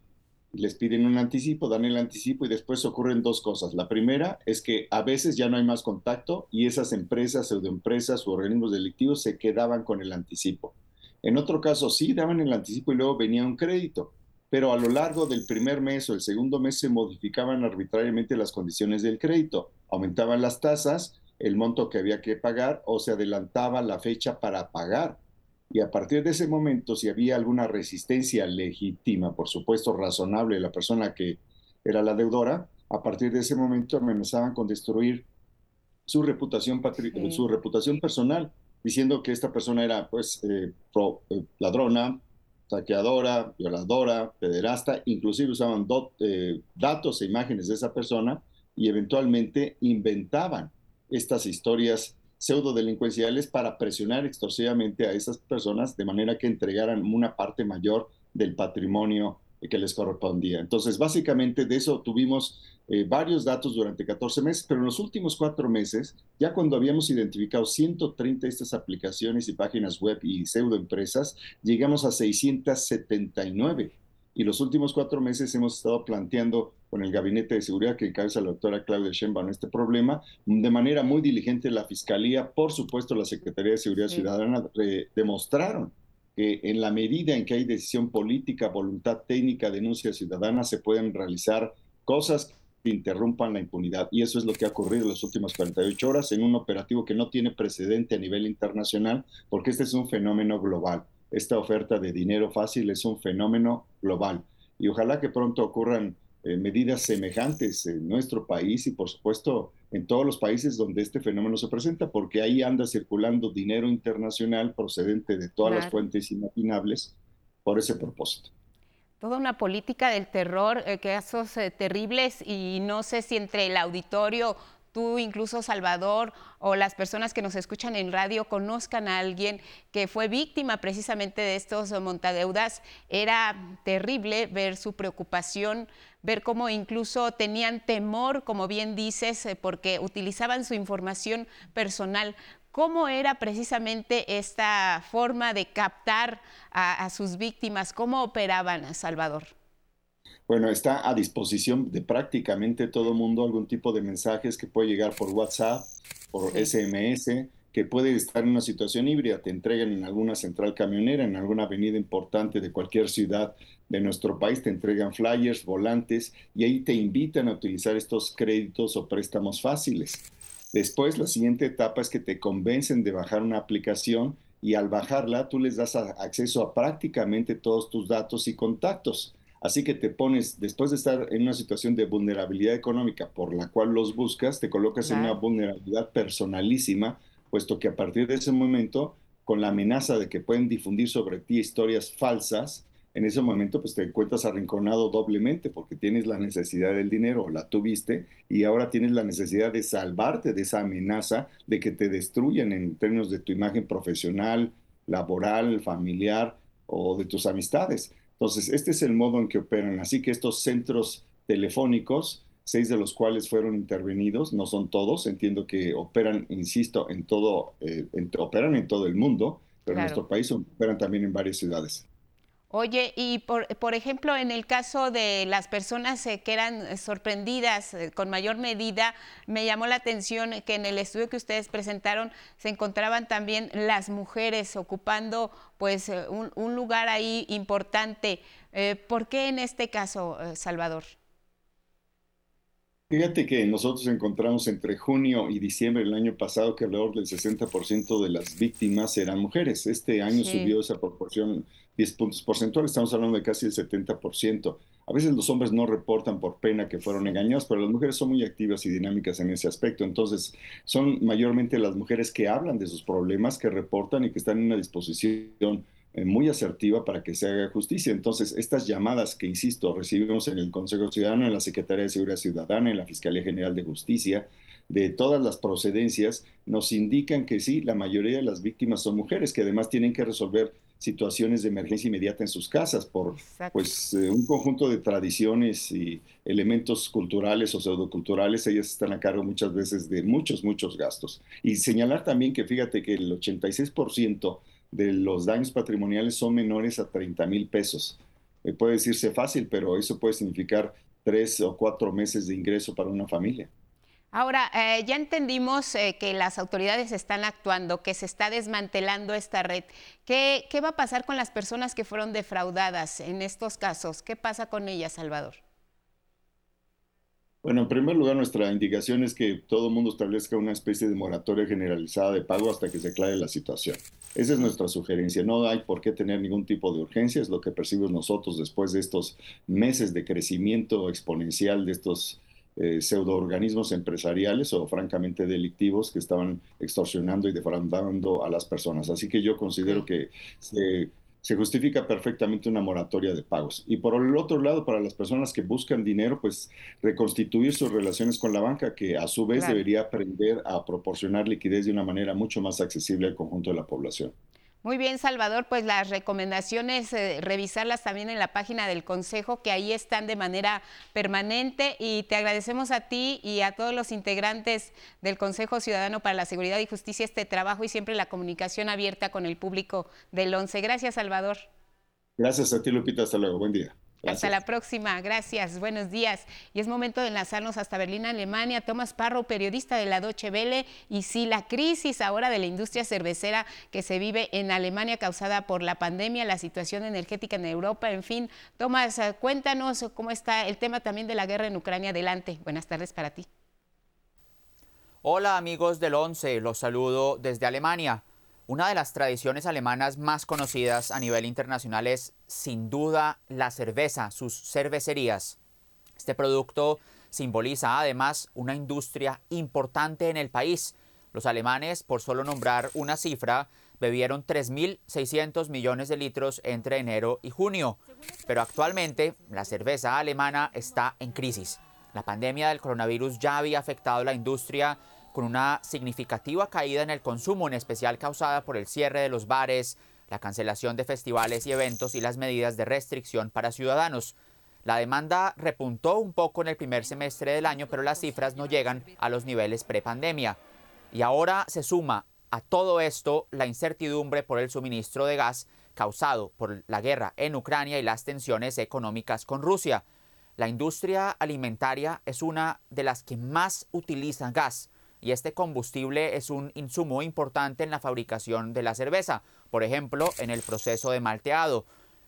les piden un anticipo, dan el anticipo y después ocurren dos cosas. La primera es que a veces ya no hay más contacto y esas empresas, pseudoempresas o organismos delictivos se quedaban con el anticipo. En otro caso sí daban el anticipo y luego venía un crédito, pero a lo largo del primer mes o el segundo mes se modificaban arbitrariamente las condiciones del crédito, aumentaban las tasas, el monto que había que pagar o se adelantaba la fecha para pagar y a partir de ese momento, si había alguna resistencia legítima, por supuesto razonable, de la persona que era la deudora, a partir de ese momento amenazaban con destruir su reputación, su reputación personal, diciendo que esta persona era pues eh, eh, ladrona, saqueadora, violadora, pederasta, inclusive usaban eh, datos e imágenes de esa persona y eventualmente inventaban estas historias pseudodelincuenciales para presionar extorsivamente a esas personas de manera que entregaran una parte mayor del patrimonio que les correspondía. Entonces, básicamente de eso tuvimos eh, varios datos durante 14 meses, pero en los últimos cuatro meses, ya cuando habíamos identificado 130 de estas aplicaciones y páginas web y pseudoempresas, llegamos a 679 y los últimos cuatro meses hemos estado planteando con el Gabinete de Seguridad que encabeza la doctora Claudia Sheinbaum este problema, de manera muy diligente la Fiscalía, por supuesto la Secretaría de Seguridad Ciudadana, demostraron que en la medida en que hay decisión política, voluntad técnica, denuncia ciudadana, se pueden realizar cosas que interrumpan la impunidad. Y eso es lo que ha ocurrido en las últimas 48 horas en un operativo que no tiene precedente a nivel internacional, porque este es un fenómeno global. Esta oferta de dinero fácil es un fenómeno global. Y ojalá que pronto ocurran eh, medidas semejantes en nuestro país y por supuesto en todos los países donde este fenómeno se presenta, porque ahí anda circulando dinero internacional procedente de todas las fuentes imaginables por ese propósito. Toda una política del terror, eh, casos eh, terribles y no sé si entre el auditorio tú incluso Salvador o las personas que nos escuchan en radio conozcan a alguien que fue víctima precisamente de estos montadeudas, era terrible ver su preocupación, ver cómo incluso tenían temor, como bien dices, eh, porque utilizaban su información personal. ¿Cómo era precisamente esta forma de captar a, a sus víctimas? ¿Cómo operaban, Salvador? Bueno, está a disposición de prácticamente todo mundo algún tipo de mensajes que puede llegar por WhatsApp, por SMS, que puede estar en una situación híbrida. Te entregan en alguna central camionera, en alguna avenida importante de cualquier ciudad de nuestro país, te entregan flyers, volantes y ahí te invitan a utilizar estos créditos o préstamos fáciles. Después, la siguiente etapa es que te convencen de bajar una aplicación y al bajarla tú les das acceso a prácticamente todos tus datos y contactos. Así que te pones, después de estar en una situación de vulnerabilidad económica por la cual los buscas, te colocas en una vulnerabilidad personalísima, puesto que a partir de ese momento, con la amenaza de que pueden difundir sobre ti historias falsas, en ese momento pues te encuentras arrinconado doblemente porque tienes la necesidad del dinero, la tuviste, y ahora tienes la necesidad de salvarte de esa amenaza de que te destruyan en términos de tu imagen profesional, laboral, familiar o de tus amistades. Entonces, este es el modo en que operan. Así que estos centros telefónicos, seis de los cuales fueron intervenidos, no son todos, entiendo que operan, insisto, en todo, eh, operan en todo el mundo, pero en nuestro país operan también en varias ciudades. Oye, y por, por, ejemplo, en el caso de las personas eh, que eran eh, sorprendidas eh, con mayor medida, me llamó la atención que en el estudio que ustedes presentaron se encontraban también las mujeres ocupando pues un, un lugar ahí importante. ¿Por qué en este caso, Salvador? Fíjate que nosotros encontramos entre junio y diciembre del año pasado que alrededor del 60% de las víctimas eran mujeres. Este año subió esa proporción 10 puntos porcentuales, estamos hablando de casi el 70%. A veces los hombres no reportan por pena que fueron engañados, pero las mujeres son muy activas y dinámicas en ese aspecto. Entonces, son mayormente las mujeres que hablan de sus problemas, que reportan y que están en una disposición eh, muy asertiva para que se haga justicia. Entonces, estas llamadas que, insisto, recibimos en el Consejo Ciudadano, en la Secretaría de Seguridad Ciudadana, en la Fiscalía General de Justicia, de todas las procedencias, nos indican que sí, la mayoría de las víctimas son mujeres, que además tienen que resolver situaciones de emergencia inmediata en sus casas por pues eh, un conjunto de tradiciones y elementos culturales o pseudoculturales, ellas están a cargo muchas veces de muchos, muchos gastos. Y señalar también que fíjate que el 86% de los daños patrimoniales son menores a 30 mil pesos. Eh, puede decirse fácil, pero eso puede significar tres o cuatro meses de ingreso para una familia. Ahora, eh, ya entendimos eh, que las autoridades están actuando, que se está desmantelando esta red. ¿Qué, va a pasar con las personas que fueron defraudadas en estos casos? ¿Qué pasa con ellas, Salvador? Bueno, en primer lugar, nuestra indicación es que todo el mundo establezca una especie de moratoria generalizada de pago hasta que se aclare la situación. Esa es nuestra sugerencia. No hay por qué tener ningún tipo de urgencia, es lo que percibimos nosotros después de estos meses de crecimiento exponencial de estos eh, pseudoorganismos empresariales o francamente delictivos que estaban extorsionando y defraudando a las personas. Así que yo considero que se, justifica perfectamente una moratoria de pagos. Y por el otro lado, para las personas que buscan dinero, pues reconstituir sus relaciones con la banca, que a su vez debería aprender a proporcionar liquidez de una manera mucho más accesible al conjunto de la población. Muy bien, Salvador, pues las recomendaciones, eh, revisarlas también en la página del Consejo, que ahí están de manera permanente y te agradecemos a ti y a todos los integrantes del Consejo Ciudadano para la Seguridad y Justicia este trabajo y siempre la comunicación abierta con el público del ONCE. Gracias, Salvador. Gracias a ti, Lupita. Hasta luego. Buen día. Hasta la próxima, gracias, buenos días. Y es momento de enlazarnos hasta Berlín, Alemania. Tomás Parro, periodista de la Deutsche Welle. Y sí, la crisis ahora de la industria cervecera que se vive en Alemania causada por la pandemia, la situación energética en Europa, en fin. Tomás, eh, cuéntanos cómo está el tema también de la guerra en Ucrania. Adelante, buenas tardes para ti. Hola amigos del 11, los saludo desde Alemania. Una de las tradiciones alemanas más conocidas a nivel internacional es sin duda la cerveza, sus cervecerías. Este producto simboliza además una industria importante en el país. Los alemanes, por solo nombrar una cifra, bebieron 3.600 millones de litros entre enero y junio. Pero actualmente la cerveza alemana está en crisis. La pandemia del coronavirus ya había afectado la industria con una significativa caída en el consumo, en especial causada por el cierre de los bares, la cancelación de festivales y eventos y las medidas de restricción para ciudadanos. La demanda repuntó un poco en el primer semestre del año, pero las cifras no llegan a los niveles prepandemia. Y ahora se suma a todo esto la incertidumbre por el suministro de gas causado por la guerra en Ucrania y las tensiones económicas con Rusia. La industria alimentaria es una de las que más utiliza gas y este combustible es un insumo importante en la fabricación de la cerveza, por ejemplo, en el proceso de malteado.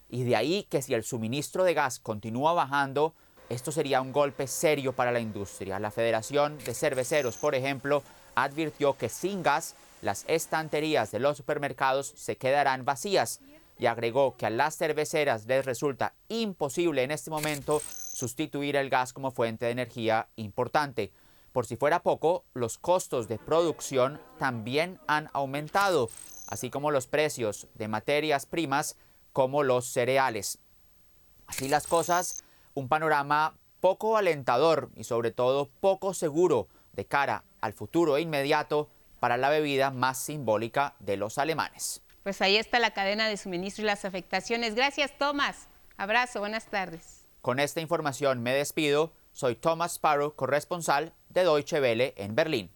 Y de ahí que si el suministro de gas continúa bajando, esto sería un golpe serio para la industria. La Federación de Cerveceros, por ejemplo, advirtió que sin gas las estanterías de los supermercados se quedarán vacías y agregó que a las cerveceras les resulta imposible en este momento sustituir el gas como fuente de energía importante. Por si fuera poco, los costos de producción también han aumentado, así como los precios de materias primas como los cereales. Así las cosas, un panorama poco alentador y sobre todo poco seguro de cara al futuro inmediato para la bebida más simbólica de los alemanes. Pues ahí está la cadena de suministro y las afectaciones. Gracias, Tomás. Abrazo, buenas tardes. Con esta información me despido. Soy Thomas Sparrow, corresponsal de Deutsche Welle en Berlín.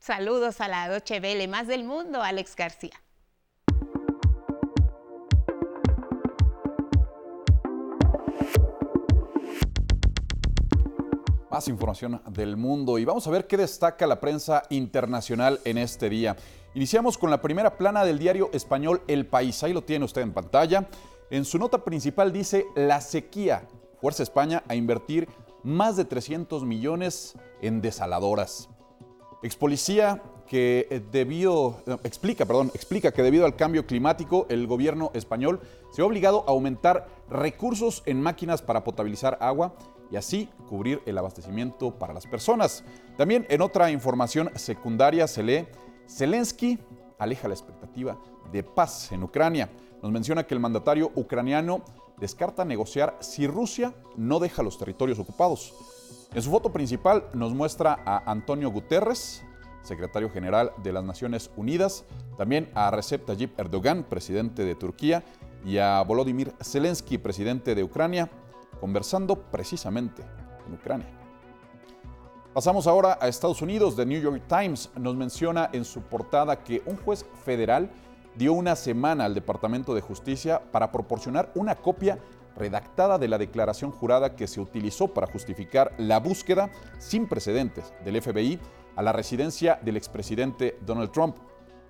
Saludos a la Deutsche Welle, más del mundo, Alex García. Más información del mundo y vamos a ver qué destaca la prensa internacional en este día. Iniciamos con la primera plana del diario español El País. Ahí lo tiene usted en pantalla. En su nota principal dice la sequía fuerza España a invertir más de 300 millones en desaladoras. Expolicía que eh, debido, eh, explica, perdón, explica que debido al cambio climático, el gobierno español se ha obligado a aumentar recursos en máquinas para potabilizar agua y así cubrir el abastecimiento para las personas. También en otra información secundaria se lee, Zelensky aleja la expectativa de paz en Ucrania. Nos menciona que el mandatario ucraniano descarta negociar si Rusia no deja los territorios ocupados. En su foto principal nos muestra a Antonio Guterres, secretario general de las Naciones Unidas, también a Recep Tayyip Erdogan, presidente de Turquía, y a Volodymyr Zelensky, presidente de Ucrania, conversando precisamente en Ucrania. Pasamos ahora a Estados Unidos. The New York Times nos menciona en su portada que un juez federal dio una semana al Departamento de Justicia para proporcionar una copia redactada de la declaración jurada que se utilizó para justificar la búsqueda sin precedentes del FBI a la residencia del expresidente Donald Trump.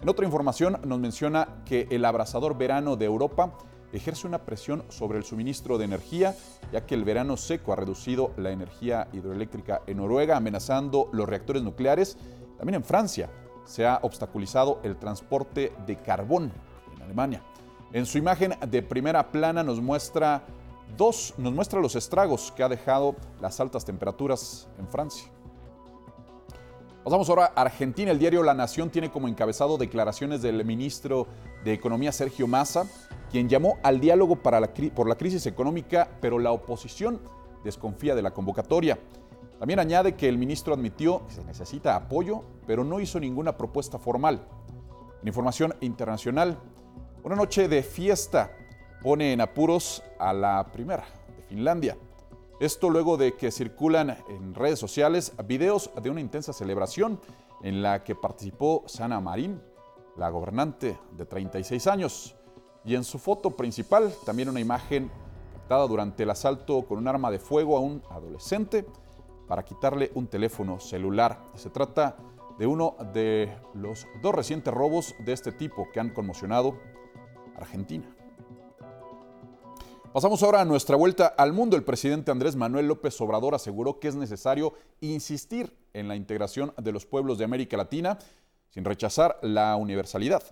En otra información nos menciona que el abrasador verano de Europa ejerce una presión sobre el suministro de energía, ya que el verano seco ha reducido la energía hidroeléctrica en Noruega, amenazando los reactores nucleares, también en Francia se ha obstaculizado el transporte de carbón en Alemania. En su imagen de primera plana nos muestra dos, nos muestra los estragos que ha dejado las altas temperaturas en Francia. Pasamos ahora a Argentina. El diario La Nación tiene como encabezado declaraciones del ministro de Economía Sergio Massa, quien llamó al diálogo para la, por la crisis económica, pero la oposición desconfía de la convocatoria. También añade que el ministro admitió que se necesita apoyo, pero no hizo ninguna propuesta formal. En información internacional, una noche de fiesta pone en apuros a la primera de Finlandia. Esto luego de que circulan en redes sociales videos de una intensa celebración en la que participó Sana Marín, la gobernante de 36 años. Y en su foto principal también una imagen dada durante el asalto con un arma de fuego a un adolescente para quitarle un teléfono celular. Se trata de uno de los dos recientes robos de este tipo que han conmocionado Argentina. Pasamos ahora a nuestra vuelta al mundo. El presidente Andrés Manuel López Obrador aseguró que es necesario insistir en la integración de los pueblos de América Latina sin rechazar la universalidad.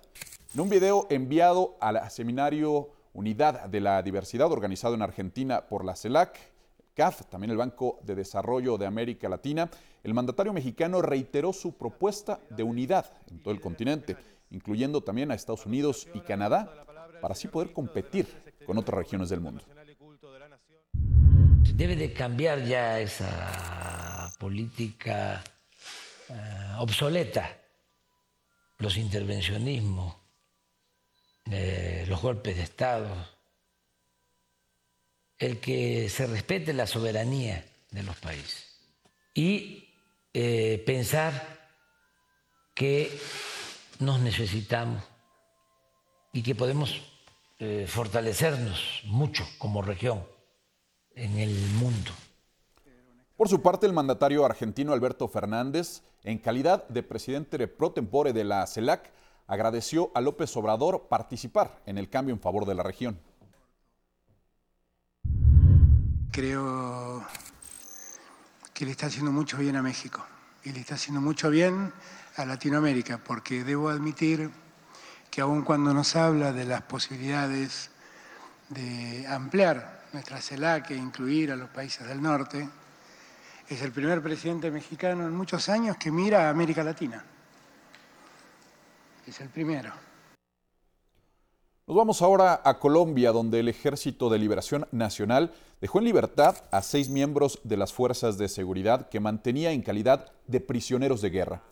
En un video enviado al seminario Unidad de la Diversidad organizado en Argentina por la CELAC, CAF, también el Banco de Desarrollo de América Latina, el mandatario mexicano reiteró su propuesta de unidad en todo el continente, incluyendo también a Estados Unidos y Canadá, para así poder competir con otras regiones del mundo. Debe de cambiar ya esa política eh, obsoleta, los intervencionismos, eh, los golpes de Estado, el que se respete la soberanía de los países y eh, pensar que nos necesitamos y que podemos eh, fortalecernos mucho como región en el mundo. Por su parte, el mandatario argentino Alberto Fernández, en calidad de presidente pro tempore de la CELAC, agradeció a López Obrador participar en el cambio en favor de la región. Creo que le está haciendo mucho bien a México y le está haciendo mucho bien a Latinoamérica, porque debo admitir que aun cuando nos habla de las posibilidades de ampliar nuestra CELAC e incluir a los países del norte, es el primer presidente mexicano en muchos años que mira a América Latina. Es el primero. Nos vamos ahora a Colombia, donde el Ejército de Liberación Nacional dejó en libertad a seis miembros de las fuerzas de seguridad que mantenía en calidad de prisioneros de guerra.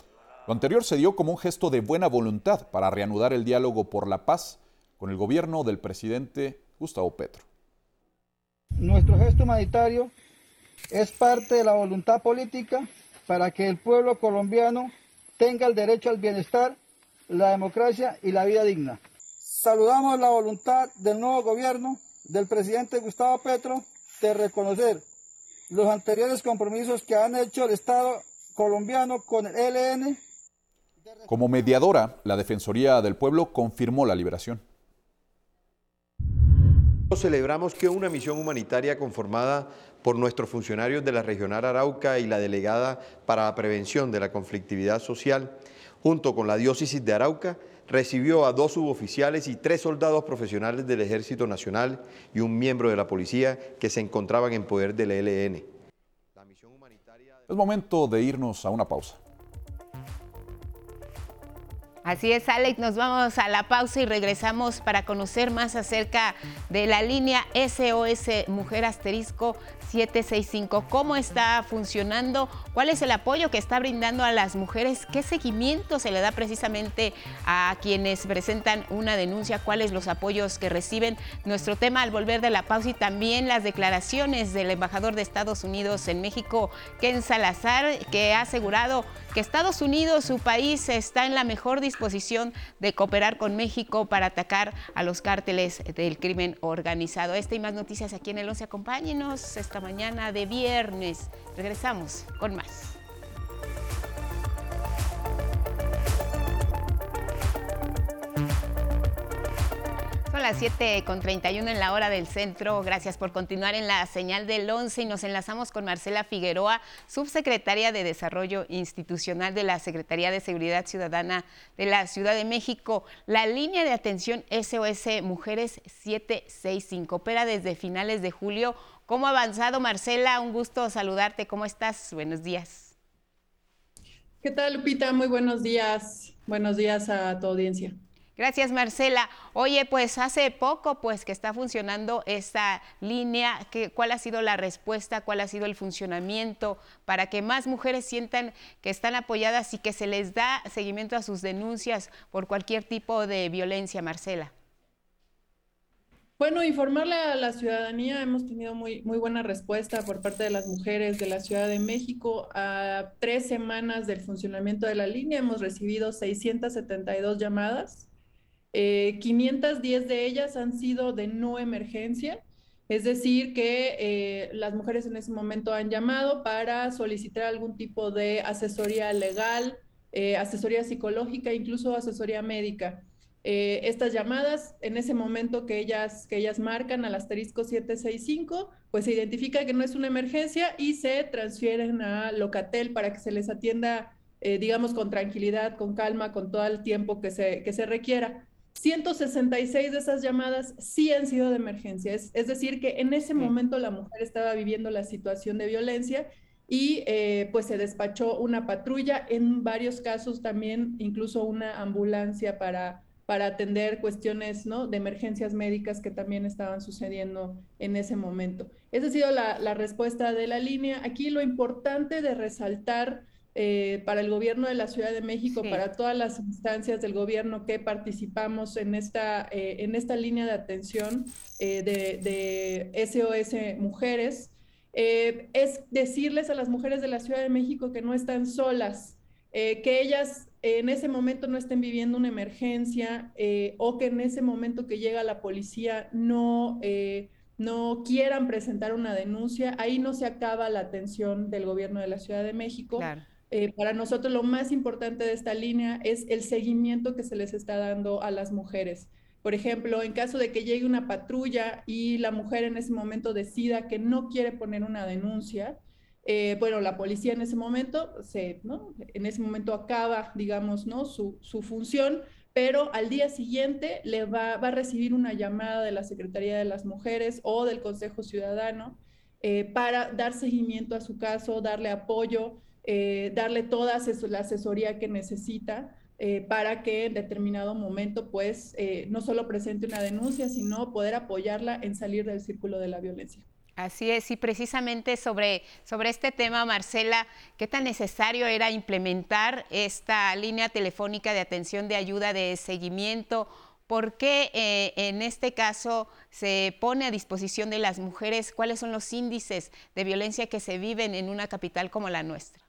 Lo anterior se dio como un gesto de buena voluntad para reanudar el diálogo por la paz con el gobierno del presidente Gustavo Petro. Nuestro gesto humanitario es parte de la voluntad política para que el pueblo colombiano tenga el derecho al bienestar, la democracia y la vida digna. Saludamos la voluntad del nuevo gobierno del presidente Gustavo Petro de reconocer los anteriores compromisos que han hecho el Estado colombiano con el ELN. Como mediadora, la Defensoría del Pueblo confirmó la liberación. Celebramos que una misión humanitaria conformada por nuestros funcionarios de la Regional Arauca y la delegada para la prevención de la conflictividad social, junto con la diócesis de Arauca, recibió a dos suboficiales y tres soldados profesionales del Ejército Nacional y un miembro de la policía que se encontraban en poder del ELN. Es momento de irnos a una pausa. Así es, Alex, nos vamos a la pausa y regresamos para conocer más acerca de la línea SOS Mujer Asterisco 765. ¿Cómo está funcionando? ¿Cuál es el apoyo que está brindando a las mujeres? ¿Qué seguimiento se le da precisamente a quienes presentan una denuncia? ¿Cuáles los apoyos que reciben? Nuestro tema al volver de la pausa y también las declaraciones del embajador de Estados Unidos en México, Ken Salazar, que ha asegurado que Estados Unidos, su país, está en la mejor disposición de cooperar con México para atacar a los cárteles del crimen organizado. Esta y más noticias aquí en el 11. Acompáñenos esta mañana de viernes. Regresamos con más. Son las 7 con 31 en la hora del centro. Gracias por continuar en la señal del 11 y nos enlazamos con Marcela Figueroa, subsecretaria de Desarrollo Institucional de la Secretaría de Seguridad Ciudadana de la Ciudad de México. La línea de atención SOS Mujeres 765 opera desde finales de julio. ¿Cómo ha avanzado, Marcela? Un gusto saludarte. ¿Cómo estás? Buenos días. ¿Qué tal, Lupita? Muy buenos días. Buenos días a tu audiencia. Gracias, Marcela. Oye, pues hace poco pues que está funcionando esta línea, ¿cuál ha sido la respuesta, cuál ha sido el funcionamiento para que más mujeres sientan que están apoyadas y que se les da seguimiento a sus denuncias por cualquier tipo de violencia, Marcela? Bueno, informarle a la ciudadanía, hemos tenido muy, muy buena respuesta por parte de las mujeres de la Ciudad de México. A tres semanas del funcionamiento de la línea hemos recibido 672 llamadas. 510 eh, de ellas han sido de no emergencia Es decir, que eh, las mujeres en ese momento han llamado para solicitar algún tipo de asesoría legal, eh, asesoría psicológica, incluso asesoría médica. Eh, estas llamadas, en ese momento que ellas, que ellas marcan al asterisco 765, pues se identifica que no es una emergencia y se transfieren a Locatel para que se les atienda, digamos, con tranquilidad, con calma, con todo el tiempo que se, que se requiera. 166 de esas llamadas sí han sido de emergencia, es, decir, que en ese momento la mujer estaba viviendo la situación de violencia y eh, pues se despachó una patrulla, en varios casos también incluso una ambulancia para, para atender cuestiones ¿no? de emergencias médicas que también estaban sucediendo en ese momento. Esa ha sido la, la respuesta de la línea. Aquí lo importante de resaltar eh, para el gobierno de la Ciudad de México, para todas las instancias del gobierno que participamos en esta, eh, en esta línea de atención eh, de, de, SOS Mujeres, es decirles a las mujeres de la Ciudad de México que no están solas, que ellas en ese momento no estén viviendo una emergencia o que en ese momento que llega la policía no no quieran presentar una denuncia, ahí no se acaba la atención del gobierno de la Ciudad de México. Claro. Eh, para nosotros lo más importante de esta línea es el seguimiento que se les está dando a las mujeres. Por ejemplo, en caso de que llegue una patrulla y la mujer en ese momento decida que no quiere poner una denuncia, eh, bueno, la policía en ese momento, se, ¿no? en ese momento acaba, digamos, ¿no? su, su función, pero al día siguiente le va, va, a recibir una llamada de la Secretaría de las Mujeres o del Consejo Ciudadano eh, para dar seguimiento a su caso, darle apoyo, eh, darle toda la asesoría que necesita para que en determinado momento, pues, no solo presente una denuncia, sino poder apoyarla en salir del círculo de la violencia. Así es, y precisamente sobre, sobre este tema, Marcela, ¿qué tan necesario era implementar esta línea telefónica de atención de ayuda de seguimiento? ¿Por qué en este caso se pone a disposición de las mujeres? ¿Cuáles son los índices de violencia que se viven en una capital como la nuestra?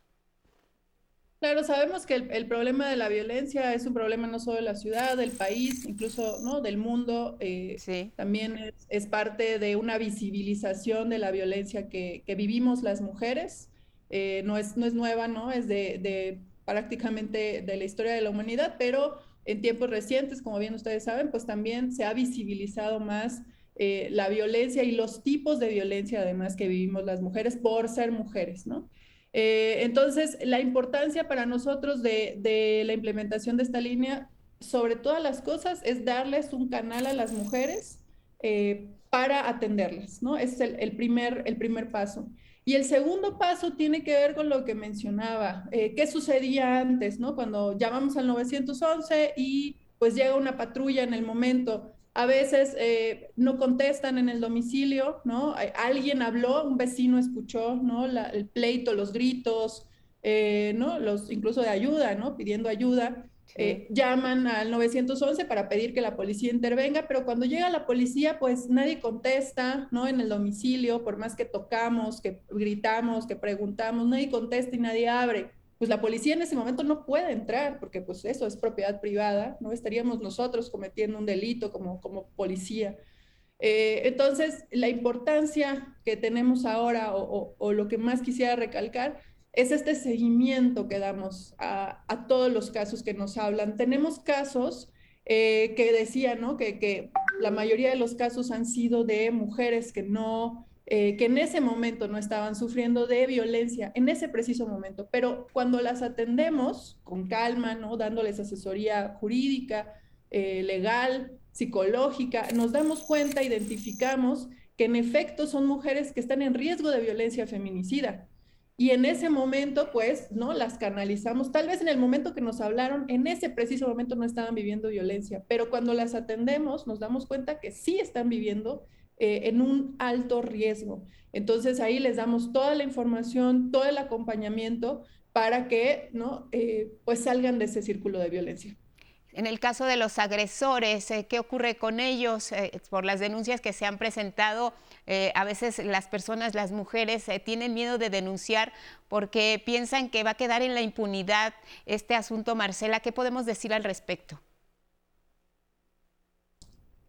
Claro, sabemos que el, problema de la violencia es un problema no solo de la ciudad, del país, incluso ¿no? del mundo. Eh, también es, parte de una visibilización de la violencia que, vivimos las mujeres. Eh, no, es, no es nueva, ¿no? Es de, prácticamente de la historia de la humanidad, pero en tiempos recientes, como bien ustedes saben, pues también se ha visibilizado más eh, la violencia y los tipos de violencia además que vivimos las mujeres por ser mujeres, ¿no? Eh, entonces, la importancia para nosotros de, la implementación de esta línea, sobre todas las cosas, es darles un canal a las mujeres eh, para atenderlas, ¿no? Ese es el, primer, el primer paso. Y el segundo paso tiene que ver con lo que mencionaba, eh, qué sucedía antes, ¿no? Cuando llamamos al 911 y pues llega una patrulla en el momento a veces eh, no contestan en el domicilio, ¿no? Alguien habló, un vecino escuchó, ¿no? el pleito, los gritos, eh, ¿no? Los, incluso de ayuda, ¿no? Pidiendo ayuda. Eh, llaman al 911 para pedir que la policía intervenga, pero cuando llega la policía, pues nadie contesta, ¿no? En el domicilio, por más que tocamos, que gritamos, que preguntamos, nadie contesta y nadie abre pues la policía en ese momento no puede entrar porque pues eso es propiedad privada, no estaríamos nosotros cometiendo un delito como, como policía. Eh, entonces, la importancia que tenemos ahora o, lo que más quisiera recalcar es este seguimiento que damos a, todos los casos que nos hablan. Tenemos casos eh, que decían ¿no? que, que la mayoría de los casos han sido de mujeres que no eh, que en ese momento no estaban sufriendo de violencia, en ese preciso momento, pero cuando las atendemos con calma, ¿no? dándoles asesoría jurídica, eh, legal, psicológica, nos damos cuenta, identificamos que en efecto son mujeres que están en riesgo de violencia feminicida. Y en ese momento, pues, ¿no? Las canalizamos. Tal vez en el momento que nos hablaron, en ese preciso momento no estaban viviendo violencia, pero cuando las atendemos, nos damos cuenta que sí están viviendo eh, en un alto riesgo. Entonces ahí les damos toda la información, todo el acompañamiento para que ¿no? Eh, pues salgan de ese círculo de violencia. En el caso de los agresores, eh, ¿qué ocurre con ellos? por las denuncias que se han presentado, a veces las personas, las mujeres, tienen miedo de denunciar porque piensan que va a quedar en la impunidad este asunto. Marcela, ¿qué podemos decir al respecto?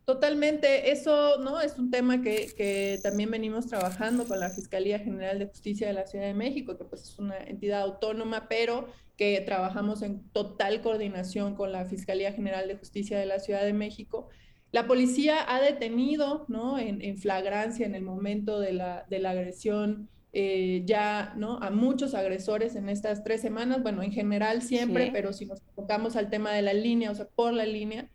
Totalmente, eso no es un tema que, que, también venimos trabajando con la Fiscalía General de Justicia de la Ciudad de México, que pues es una entidad autónoma, pero que trabajamos en total coordinación con la Fiscalía General de Justicia de la Ciudad de México. La policía ha detenido ¿no? en, en flagrancia en el momento de la, de la agresión eh, ya ¿no? a muchos agresores en estas tres semanas, bueno, en general siempre, pero si nos enfocamos al tema de la línea, o sea, por la línea,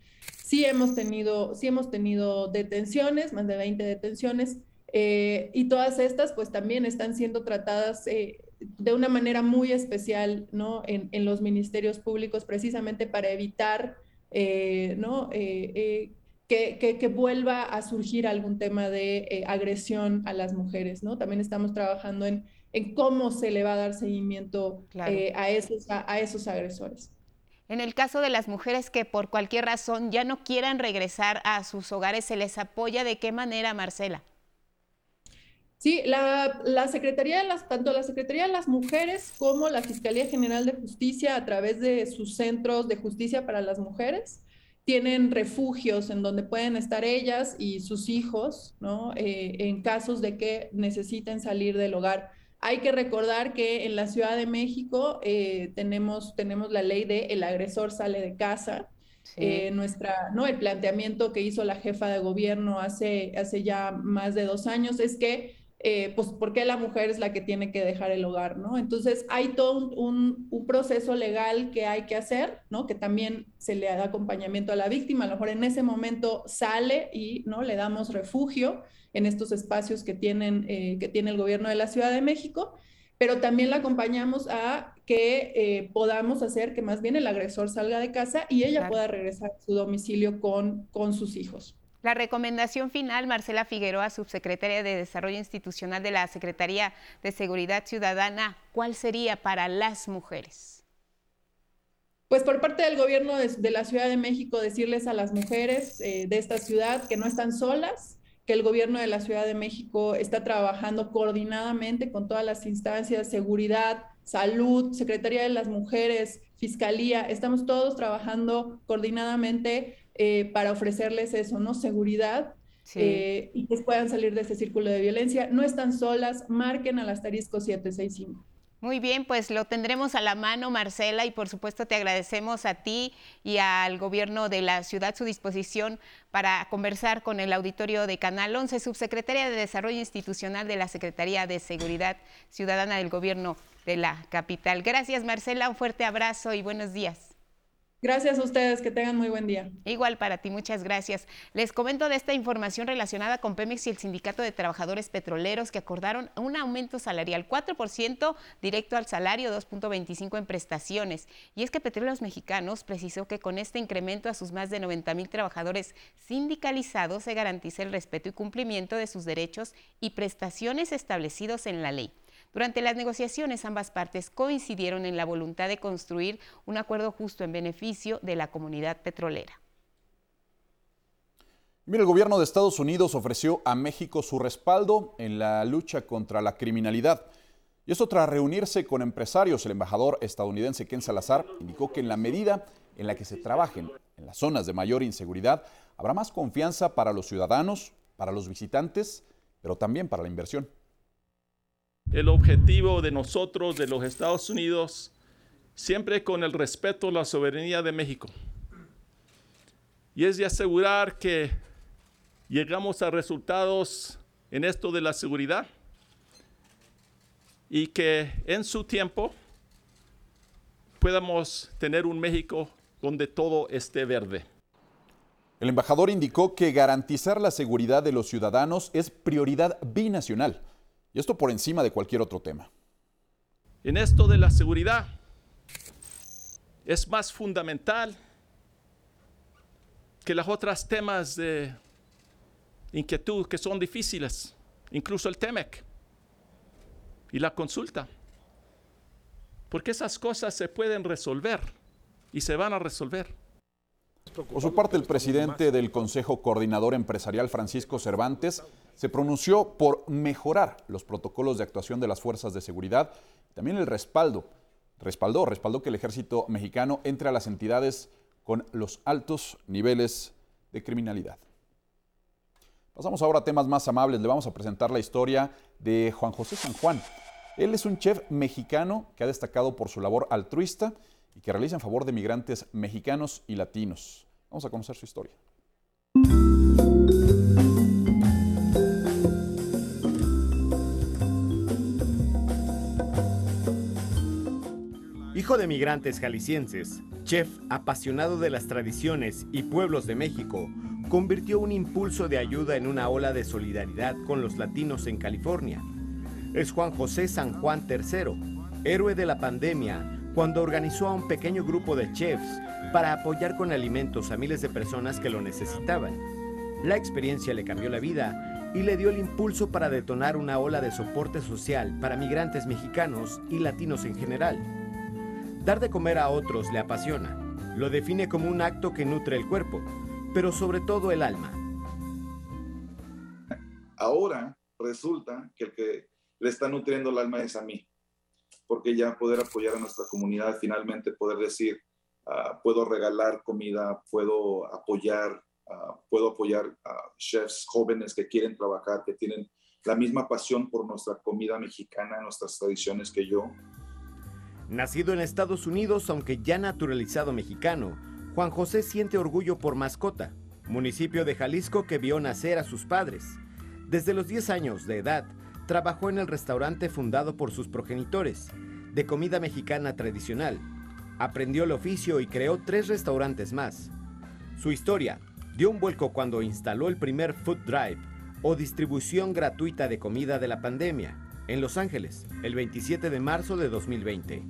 sí hemos tenido, sí hemos tenido detenciones, más de 20 detenciones, eh, y todas estas pues también están siendo tratadas eh, de una manera muy especial, ¿no? En, en, los ministerios públicos, precisamente para evitar, ¿no? que, vuelva a surgir algún tema de eh, agresión a las mujeres, ¿no? También estamos trabajando en, en cómo se le va a dar seguimiento eh, a, esos, a, esos agresores. En el caso de las mujeres que por cualquier razón ya no quieran regresar a sus hogares, ¿se les apoya de qué manera, Marcela? Sí, la, Secretaría de las, tanto la Secretaría de las Mujeres como la Fiscalía General de Justicia a través de sus centros de justicia para las mujeres tienen refugios en donde pueden estar ellas y sus hijos, ¿no? Eh, en casos de que necesiten salir del hogar. Hay que recordar que en la Ciudad de México eh, tenemos, tenemos la ley de el agresor sale de casa. Eh, nuestra, ¿no? El planteamiento que hizo la jefa de gobierno hace, hace ya más de dos años es que eh, pues por qué la mujer es la que tiene que dejar el hogar, ¿no? Entonces hay todo un, proceso legal que hay que hacer, ¿no? Que también se le da acompañamiento a la víctima, a lo mejor en ese momento sale y, ¿no? Le damos refugio en estos espacios que, tienen, eh, que tiene el gobierno de la Ciudad de México, pero también la acompañamos a que eh, podamos hacer que más bien el agresor salga de casa y ella pueda regresar a su domicilio con, con sus hijos. La recomendación final, Marcela Figueroa, subsecretaria de Desarrollo Institucional de la Secretaría de Seguridad Ciudadana, ¿cuál sería para las mujeres? Pues por parte del gobierno de, la Ciudad de México decirles a las mujeres eh, de esta ciudad que no están solas, que el gobierno de la Ciudad de México está trabajando coordinadamente con todas las instancias, seguridad, salud, Secretaría de las Mujeres, Fiscalía, estamos todos trabajando coordinadamente eh, para ofrecerles eso, ¿no? Seguridad eh, y que puedan salir de ese círculo de violencia. No están solas, marquen al asterisco 765. Muy bien, pues lo tendremos a la mano, Marcela, y por supuesto te agradecemos a ti y al gobierno de la ciudad su disposición para conversar con el auditorio de Canal 11, subsecretaria de Desarrollo Institucional de la Secretaría de Seguridad Ciudadana del Gobierno de la capital. Gracias, Marcela, un fuerte abrazo y buenos días. Gracias a ustedes, que tengan muy buen día. Igual para ti, muchas gracias. Les comento de esta información relacionada con Pemex y el Sindicato de Trabajadores Petroleros que acordaron un aumento salarial 4% directo al salario, 2.25 en prestaciones. Y es que Petróleos Mexicanos precisó que con este incremento a sus más de 90 mil trabajadores sindicalizados se garantiza el respeto y cumplimiento de sus derechos y prestaciones establecidos en la ley. Durante las negociaciones, ambas partes coincidieron en la voluntad de construir un acuerdo justo en beneficio de la comunidad petrolera. Mira, el gobierno de Estados Unidos ofreció a México su respaldo en la lucha contra la criminalidad. Y esto tras reunirse con empresarios, el embajador estadounidense Ken Salazar indicó que en la medida en la que se trabajen en las zonas de mayor inseguridad, habrá más confianza para los ciudadanos, para los visitantes, pero también para la inversión. El objetivo de nosotros, de los Estados Unidos, siempre con el respeto a la soberanía de México. Y es de asegurar que llegamos a resultados en esto de la seguridad y que en su tiempo podamos tener un México donde todo esté verde. El embajador indicó que garantizar la seguridad de los ciudadanos es prioridad binacional y esto por encima de cualquier otro tema. En esto de la seguridad es más fundamental que los otros temas de inquietud que son difíciles, incluso el TEMEC y la consulta. Porque esas cosas se pueden resolver y se van a resolver. Por su parte, el presidente del Consejo Coordinador Empresarial, Francisco Cervantes, se pronunció por mejorar los protocolos de actuación de las fuerzas de seguridad, también el respaldo, respaldó, respaldó que el ejército mexicano entre a las entidades con los altos niveles de criminalidad. Pasamos ahora a temas más amables. Le vamos a presentar la historia de Juan José San Juan. Él es un chef mexicano que ha destacado por su labor altruista y que realiza en favor de migrantes mexicanos y latinos. Vamos a conocer su historia. Hijo de migrantes jaliscienses, chef apasionado de las tradiciones y pueblos de México, convirtió un impulso de ayuda en una ola de solidaridad con los latinos en California. Es Juan José San Juan III, héroe de la pandemia, cuando organizó a un pequeño grupo de chefs para apoyar con alimentos a miles de personas que lo necesitaban. La experiencia le cambió la vida y le dio el impulso para detonar una ola de soporte social para migrantes mexicanos y latinos en general. Dar de comer a otros le apasiona. Lo define como un acto que nutre el cuerpo, pero sobre todo el alma. Ahora resulta que el que le está nutriendo el alma es a mí, porque ya poder apoyar a nuestra comunidad, finalmente poder decir, ah, puedo regalar comida, puedo apoyar, ah, puedo apoyar a chefs jóvenes que quieren trabajar, que tienen la misma pasión por nuestra comida mexicana, nuestras tradiciones que yo, Nacido en Estados Unidos, aunque ya naturalizado mexicano, Juan José siente orgullo por Mascota, municipio de Jalisco que vio nacer a sus padres. Desde los 10 años de edad, trabajó en el restaurante fundado por sus progenitores, de comida mexicana tradicional. Aprendió el oficio y creó tres restaurantes más. Su historia dio un vuelco cuando instaló el primer Food Drive, o distribución gratuita de comida de la pandemia, en Los Ángeles, el 27 de marzo de 2020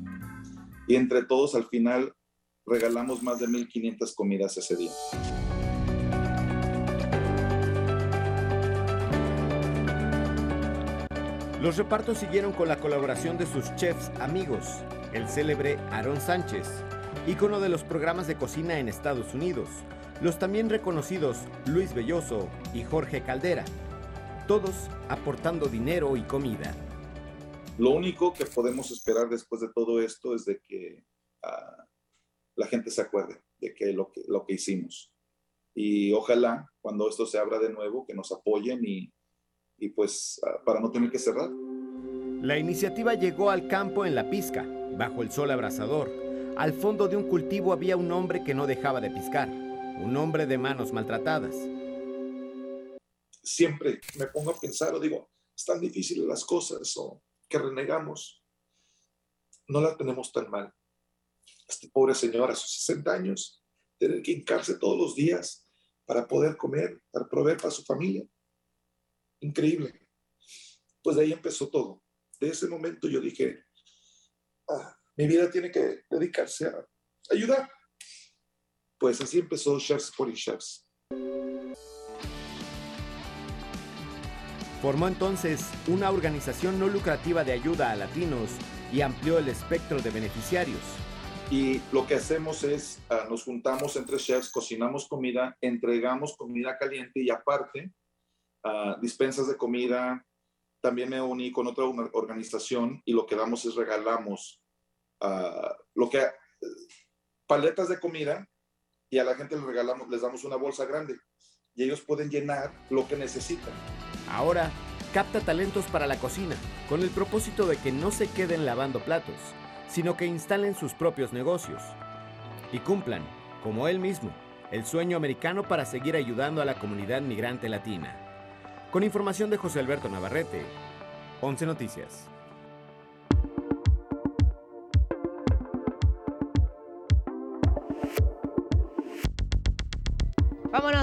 y entre todos al final regalamos más de 1.500 comidas ese día. Los repartos siguieron con la colaboración de sus chefs amigos, el célebre Aaron Sánchez, ícono de los programas de cocina en Estados Unidos, los también reconocidos Luis Belloso y Jorge Caldera, todos aportando dinero y comida. Lo único que podemos esperar después de todo esto es de que ah, la gente se acuerde de que lo, que lo que hicimos. Y ojalá cuando esto se abra de nuevo, que nos apoyen y, y pues ah, para no tener que cerrar. La iniciativa llegó al campo en la pizca, bajo el sol abrasador. Al fondo de un cultivo había un hombre que no dejaba de piscar, un hombre de manos maltratadas. Siempre me pongo a pensar o digo, están difíciles las cosas o que renegamos, no la tenemos tan mal. Este pobre señor a sus 60 años, tener que hincarse todos los días para poder comer, para proveer para su familia. Increíble. Pues de ahí empezó todo. De ese momento yo dije, ah, mi vida tiene que dedicarse a ayudar. Pues así empezó Chefs for Chefs. Formó entonces una organización no lucrativa de ayuda a latinos y amplió el espectro de beneficiarios. Y lo que hacemos es, ah, nos juntamos entre chefs, cocinamos comida, entregamos comida caliente y aparte, uh, dispensas de comida. También me uní con otra organización y lo que damos es regalamos uh, lo que, paletas de comida y a la gente les regalamos, les damos una bolsa grande y ellos pueden llenar lo que necesitan. Ahora, capta talentos para la cocina, con el propósito de que no se queden lavando platos, sino que instalen sus propios negocios y cumplan, como él mismo, el sueño americano para seguir ayudando a la comunidad migrante latina. Con información de José Alberto Navarrete, 11 Noticias.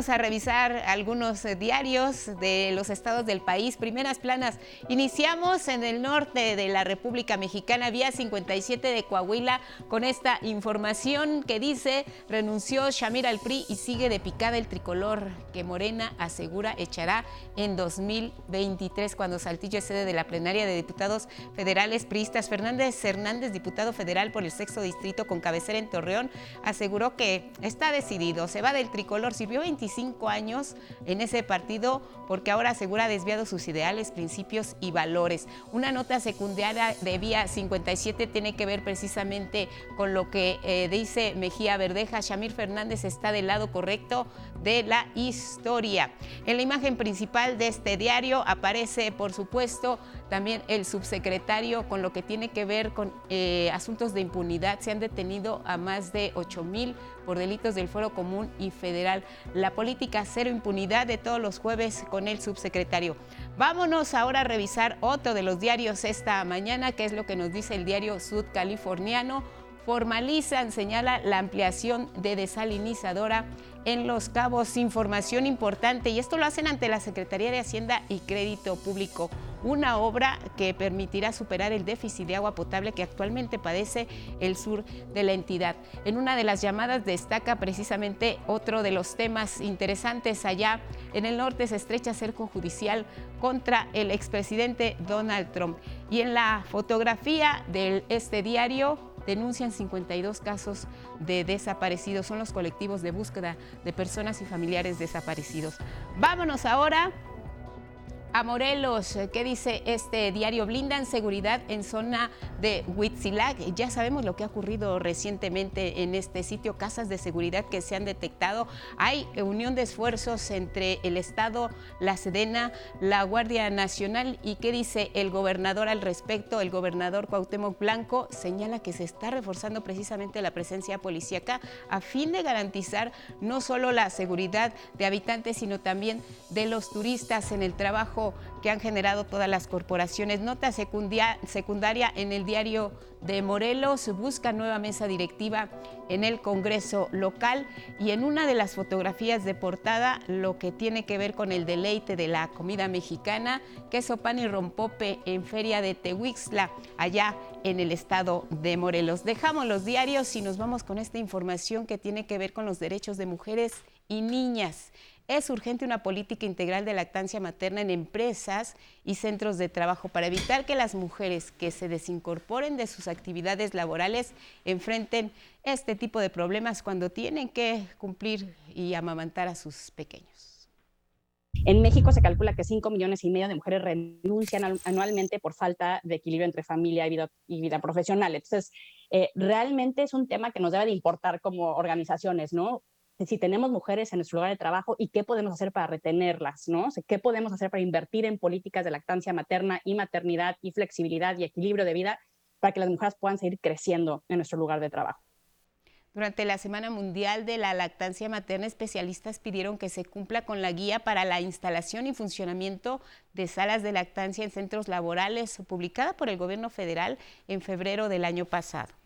A revisar algunos eh, diarios de los estados del país. Primeras planas. Iniciamos en el norte de la República Mexicana, vía 57 de Coahuila, con esta información que dice renunció Shamir al PRI y sigue de picada el tricolor que Morena asegura echará en 2023 cuando Saltillo es sede de la plenaria de diputados federales priistas. Fernández Hernández, diputado federal por el sexto distrito con cabecera en Torreón, aseguró que está decidido, se va del tricolor, sirvió Cumplió 25 años en ese partido porque ahora asegura desviado sus ideales, principios y valores. Una nota secundaria de Vía 57 tiene que ver precisamente con lo que eh, dice Mejía Verdeja. Shamir Fernández está del lado correcto de la historia. En la imagen principal de este diario aparece, por supuesto, también el subsecretario con lo que tiene que ver con eh, asuntos de impunidad. Se han detenido a más de 8 mil por delitos del Foro Común y Federal. La política cero impunidad de todos los jueves con el subsecretario. Vámonos ahora a revisar otro de los diarios esta mañana, que es lo que nos dice el diario Sudcaliforniano formalizan, señala la ampliación de desalinizadora en Los Cabos. Información importante y esto lo hacen ante la Secretaría de Hacienda y Crédito Público. Una obra que permitirá superar el déficit de agua potable que actualmente padece el sur de la entidad. En una de las llamadas destaca precisamente otro de los temas interesantes allá. En el norte se estrecha cerco judicial contra el expresidente Donald Trump. Y en la fotografía de este diario denuncian 52 casos de desaparecidos. Son los colectivos de búsqueda de personas y familiares desaparecidos. Vámonos ahora a Morelos. ¿Qué dice este diario? Blindan seguridad en zona de Huitzilac. Ya sabemos lo que ha ocurrido recientemente en este sitio, casas de seguridad que se han detectado. Hay unión de esfuerzos entre el Estado, la Sedena, la Guardia Nacional. ¿Y qué dice el gobernador al respecto? El gobernador Cuauhtémoc Blanco señala que se está reforzando precisamente la presencia policíaca a fin de garantizar no solo la seguridad de habitantes, sino también de los turistas en el trabajo que han generado todas las corporaciones. Nota secundaria en el diario de Morelos busca nueva mesa directiva en el Congreso local y en una de las fotografías de portada lo que tiene que ver con el deleite de la comida mexicana, queso pan y rompope en Feria de Tehuixla, allá en el estado de Morelos. Dejamos los diarios y nos vamos con esta información que tiene que ver con los derechos de mujeres y niñas. Es urgente una política integral de lactancia materna en empresas y centros de trabajo para evitar que las mujeres que se desincorporen de sus actividades laborales enfrenten este tipo de problemas cuando tienen que cumplir y amamantar a sus pequeños. En México se calcula que 5 millones y medio de mujeres renuncian anualmente por falta de equilibrio entre familia y vida, profesional. Entonces, eh, realmente es un tema que nos debe de importar como organizaciones, ¿no? Si tenemos mujeres en nuestro lugar de trabajo y qué podemos hacer para retenerlas, ¿no? ¿Qué podemos hacer para invertir en políticas de lactancia materna y maternidad y flexibilidad y equilibrio de vida para que las mujeres puedan seguir creciendo en nuestro lugar de trabajo? Durante la Semana Mundial de la Lactancia Materna, especialistas pidieron que se cumpla con la guía para la instalación y funcionamiento de salas de lactancia en centros laborales, publicada por el Gobierno federal en febrero del año pasado.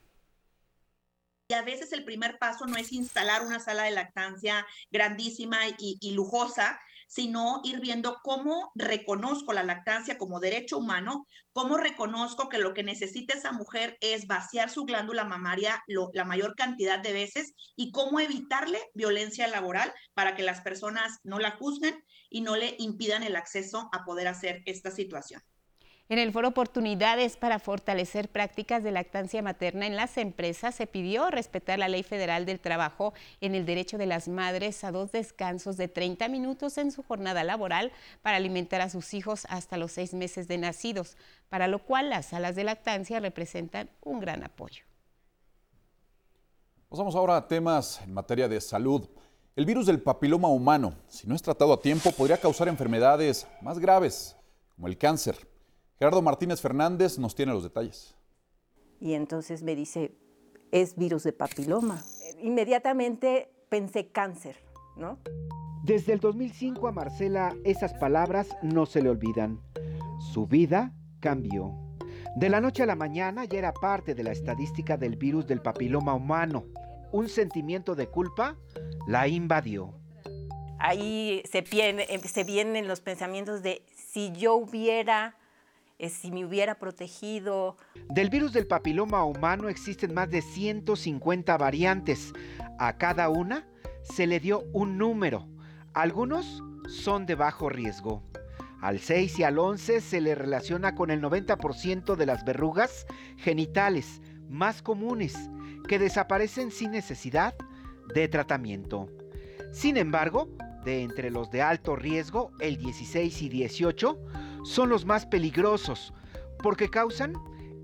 Y a veces el primer paso no es instalar una sala de lactancia grandísima y, lujosa, sino ir viendo cómo reconozco la lactancia como derecho humano, cómo reconozco que lo que necesita esa mujer es vaciar su glándula mamaria la mayor cantidad de veces y cómo evitarle violencia laboral para que las personas no la juzguen y no le impidan el acceso a poder hacer esta situación. En el foro Oportunidades para fortalecer prácticas de lactancia materna en las empresas se pidió respetar la Ley Federal del Trabajo en el derecho de las madres a dos descansos de 30 minutos en su jornada laboral para alimentar a sus hijos hasta los seis meses de nacidos, para lo cual las salas de lactancia representan un gran apoyo. Pasamos ahora a temas en materia de salud. El virus del papiloma humano, si no es tratado a tiempo, podría causar enfermedades más graves, como el cáncer. Gerardo Martínez Fernández nos tiene los detalles. Y entonces me dice, es virus de papiloma. Inmediatamente pensé cáncer, ¿no? Desde el 2005 a Marcela esas palabras no se le olvidan. Su vida cambió. De la noche a la mañana ya era parte de la estadística del virus del papiloma humano. Un sentimiento de culpa la invadió. Ahí se, se vienen los pensamientos de si yo hubiera si me hubiera protegido. Del virus del papiloma humano existen más de 150 variantes. A cada una se le dio un número. Algunos son de bajo riesgo. Al 6 y al 11 se le relaciona con el 90% de las verrugas genitales más comunes que desaparecen sin necesidad de tratamiento. Sin embargo, de entre los de alto riesgo, el 16 y 18 son los más peligrosos porque causan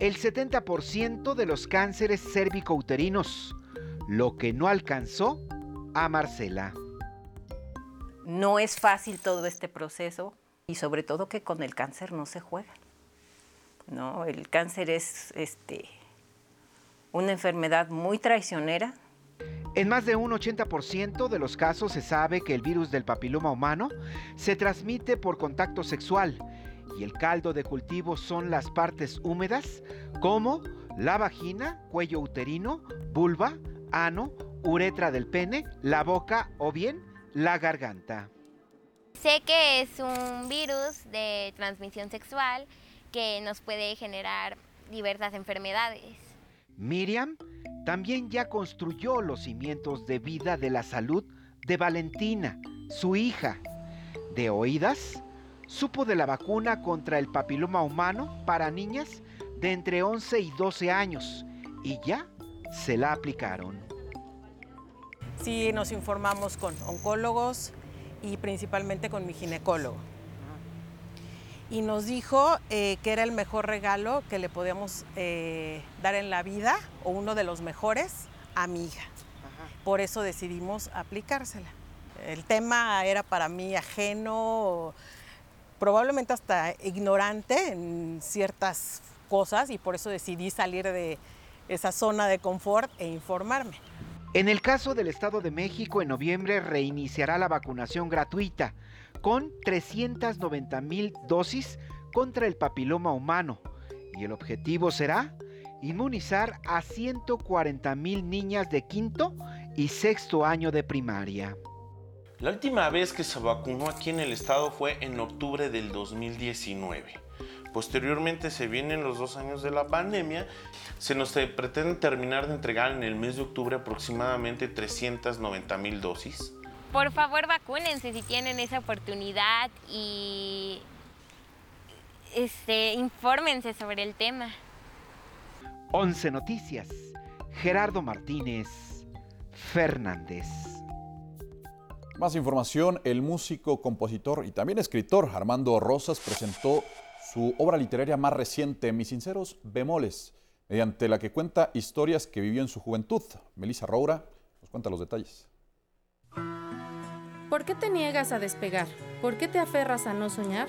el 70% de los cánceres cervicouterinos, lo que no alcanzó a Marcela. No es fácil todo este proceso y sobre todo que con el cáncer no se juega. ¿no? El cáncer es este, una enfermedad muy traicionera. En más de un 80% de los casos se sabe que el virus del papiloma humano se transmite por contacto sexual y el caldo de cultivo son las partes húmedas como la vagina, cuello uterino, vulva, ano, uretra del pene, la boca o bien la garganta. Sé que es un virus de transmisión sexual que nos puede generar diversas enfermedades. Miriam también ya construyó los cimientos de vida de la salud de Valentina, su hija. De oídas, supo de la vacuna contra el papiloma humano para niñas de entre 11 y 12 años y ya se la aplicaron. Sí, nos informamos con oncólogos y principalmente con mi ginecólogo. Y nos dijo eh, que era el mejor regalo que le podíamos eh, dar en la vida, o uno de los mejores, a mi hija. Por eso decidimos aplicársela. El tema era para mí ajeno, probablemente hasta ignorante en ciertas cosas y por eso decidí salir de esa zona de confort e informarme. En el caso del Estado de México, en noviembre reiniciará la vacunación gratuita con 390 mil dosis contra el papiloma humano y el objetivo será inmunizar a 140 mil niñas de quinto y sexto año de primaria. La última vez que se vacunó aquí en el estado fue en octubre del 2019. Posteriormente se vienen los dos años de la pandemia. Se nos pretende terminar de entregar en el mes de octubre aproximadamente 390 mil dosis. Por favor, vacúnense si tienen esa oportunidad y este, infórmense sobre el tema. 11 Noticias. Gerardo Martínez Fernández. Más información, el músico, compositor y también escritor Armando Rosas presentó su obra literaria más reciente, Mis sinceros bemoles, mediante la que cuenta historias que vivió en su juventud. Melissa Roura nos cuenta los detalles. ¿Por qué te niegas a despegar? ¿Por qué te aferras a no soñar?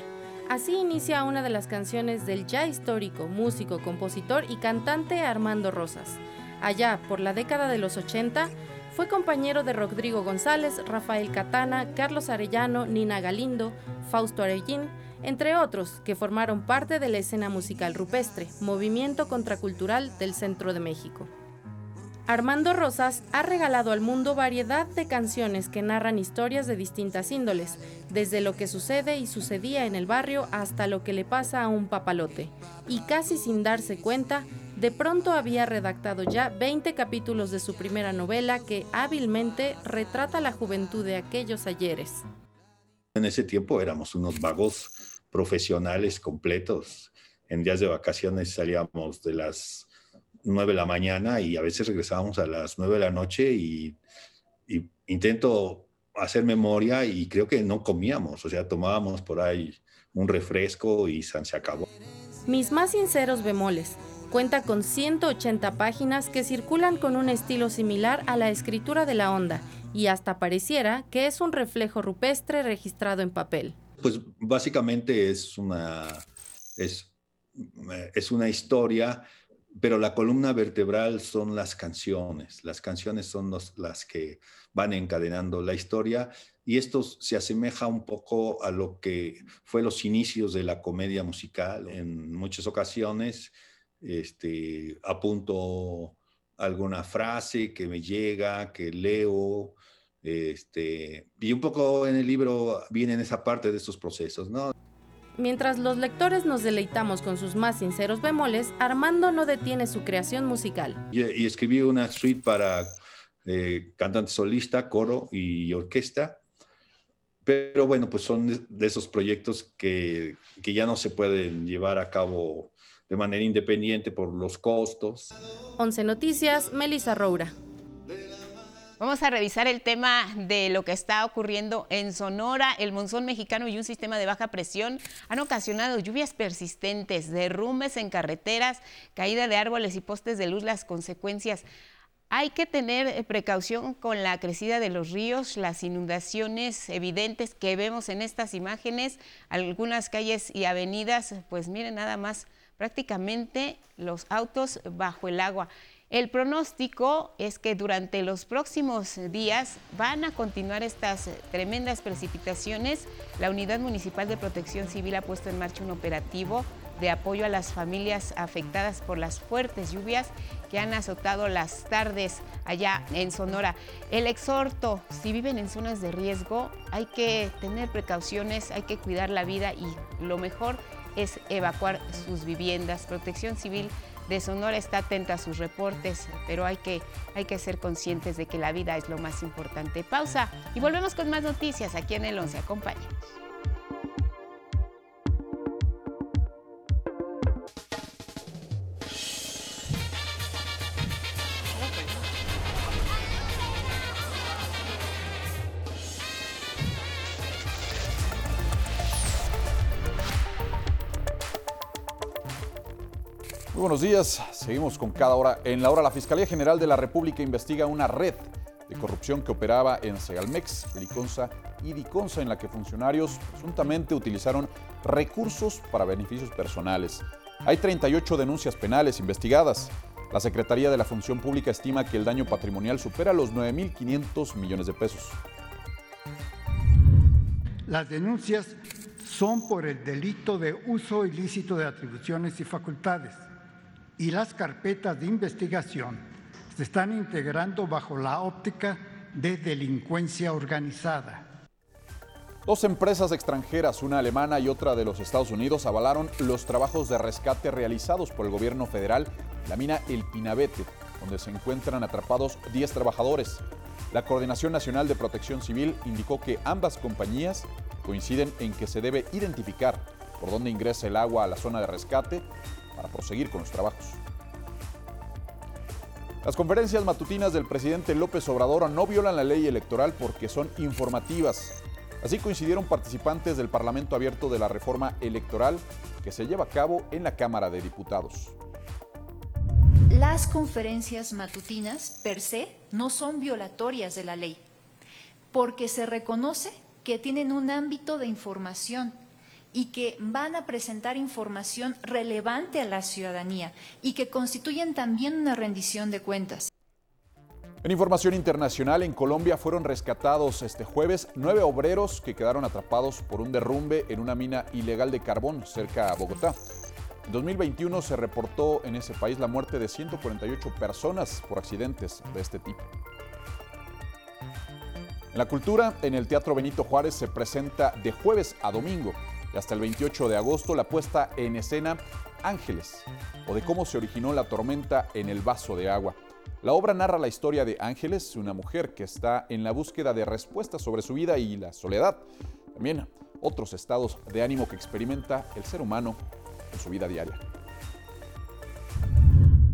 Así inicia una de las canciones del ya histórico músico, compositor y cantante Armando Rosas. Allá, por la década de los 80, fue compañero de Rodrigo González, Rafael Catana, Carlos Arellano, Nina Galindo, Fausto Arellín, entre otros que formaron parte de la escena musical rupestre, movimiento contracultural del centro de México. Armando Rosas ha regalado al mundo variedad de canciones que narran historias de distintas índoles, desde lo que sucede y sucedía en el barrio hasta lo que le pasa a un papalote, y casi sin darse cuenta, de pronto había redactado ya 20 capítulos de su primera novela que hábilmente retrata la juventud de aquellos ayeres. En ese tiempo éramos unos vagos profesionales completos. En días de vacaciones salíamos de las 9 de la mañana y a veces regresábamos a las 9 de la noche y, intento hacer memoria y creo que no comíamos, o sea, tomábamos por ahí un refresco y se acabó. Mis más sinceros bemoles. Cuenta con 180 páginas que circulan con un estilo similar a la escritura de la onda y hasta pareciera que es un reflejo rupestre registrado en papel. Pues básicamente es una, es, es una historia, pero la columna vertebral son las canciones. Las canciones son las que van encadenando la historia y esto se asemeja un poco a lo que fue los inicios de la comedia musical. En muchas ocasiones este, apunto alguna frase que me llega, que leo, este, y un poco en el libro viene esa parte de estos procesos, ¿no? Mientras los lectores nos deleitamos con sus más sinceros bemoles, Armando no detiene su creación musical. Y, escribí una suite para eh, cantante solista, coro y orquesta. Pero bueno, pues son de esos proyectos que, que ya no se pueden llevar a cabo de manera independiente por los costos. 11 Noticias, Melissa Roura. Vamos a revisar el tema de lo que está ocurriendo en Sonora. El monzón mexicano y un sistema de baja presión han ocasionado lluvias persistentes, derrumbes en carreteras, caída de árboles y postes de luz. Las consecuencias hay que tener eh, precaución con la crecida de los ríos, las inundaciones evidentes que vemos en estas imágenes, algunas calles y avenidas, pues miren nada más, prácticamente los autos bajo el agua. El pronóstico es que durante los próximos días van a continuar estas tremendas precipitaciones. La Unidad Municipal de Protección Civil ha puesto en marcha un operativo de apoyo a las familias afectadas por las fuertes lluvias que han azotado las tardes allá en Sonora. El exhorto, si viven en zonas de riesgo, hay que tener precauciones, hay que cuidar la vida y lo mejor es evacuar sus viviendas. Protección Civil de Sonora está atenta a sus reportes, pero hay que, hay que ser conscientes de que la vida es lo más importante. Pausa y volvemos con más noticias aquí en el 11. Acompáñenos. Buenos días. Seguimos con cada hora. En la hora, la Fiscalía General de la República investiga una red de corrupción que operaba en Segalmex, Liconza y Diconza, en la que funcionarios presuntamente utilizaron recursos para beneficios personales. Hay 38 denuncias penales investigadas. La Secretaría de la Función Pública estima que el daño patrimonial supera los 9.500 millones de pesos. Las denuncias son por el delito de uso ilícito de atribuciones y facultades y las carpetas de investigación se están integrando bajo la óptica de delincuencia organizada. Dos empresas extranjeras, una alemana y otra de los Estados Unidos, avalaron los trabajos de rescate realizados por el gobierno federal en la mina El Pinabete, donde se encuentran atrapados 10 trabajadores. La Coordinación Nacional de Protección Civil indicó que ambas compañías coinciden en que se debe identificar por dónde ingresa el agua a la zona de rescate para proseguir con los trabajos. Las conferencias matutinas del presidente López Obrador no violan la ley electoral porque son informativas. Así coincidieron participantes del Parlamento Abierto de la Reforma Electoral que se lleva a cabo en la Cámara de Diputados. Las conferencias matutinas per se no son violatorias de la ley, porque se reconoce que tienen un ámbito de información y que van a presentar información relevante a la ciudadanía y que constituyen también una rendición de cuentas. En información internacional, en Colombia fueron rescatados este jueves nueve obreros que quedaron atrapados por un derrumbe en una mina ilegal de carbón cerca a Bogotá. En 2021 se reportó en ese país la muerte de 148 personas por accidentes de este tipo. En la cultura, en el Teatro Benito Juárez se presenta de jueves a domingo y hasta el 28 de agosto la puesta en escena Ángeles, o de cómo se originó la tormenta en el vaso de agua. La obra narra la historia de Ángeles, una mujer que está en la búsqueda de respuestas sobre su vida y la soledad. También otros estados de ánimo que experimenta el ser humano en su vida diaria.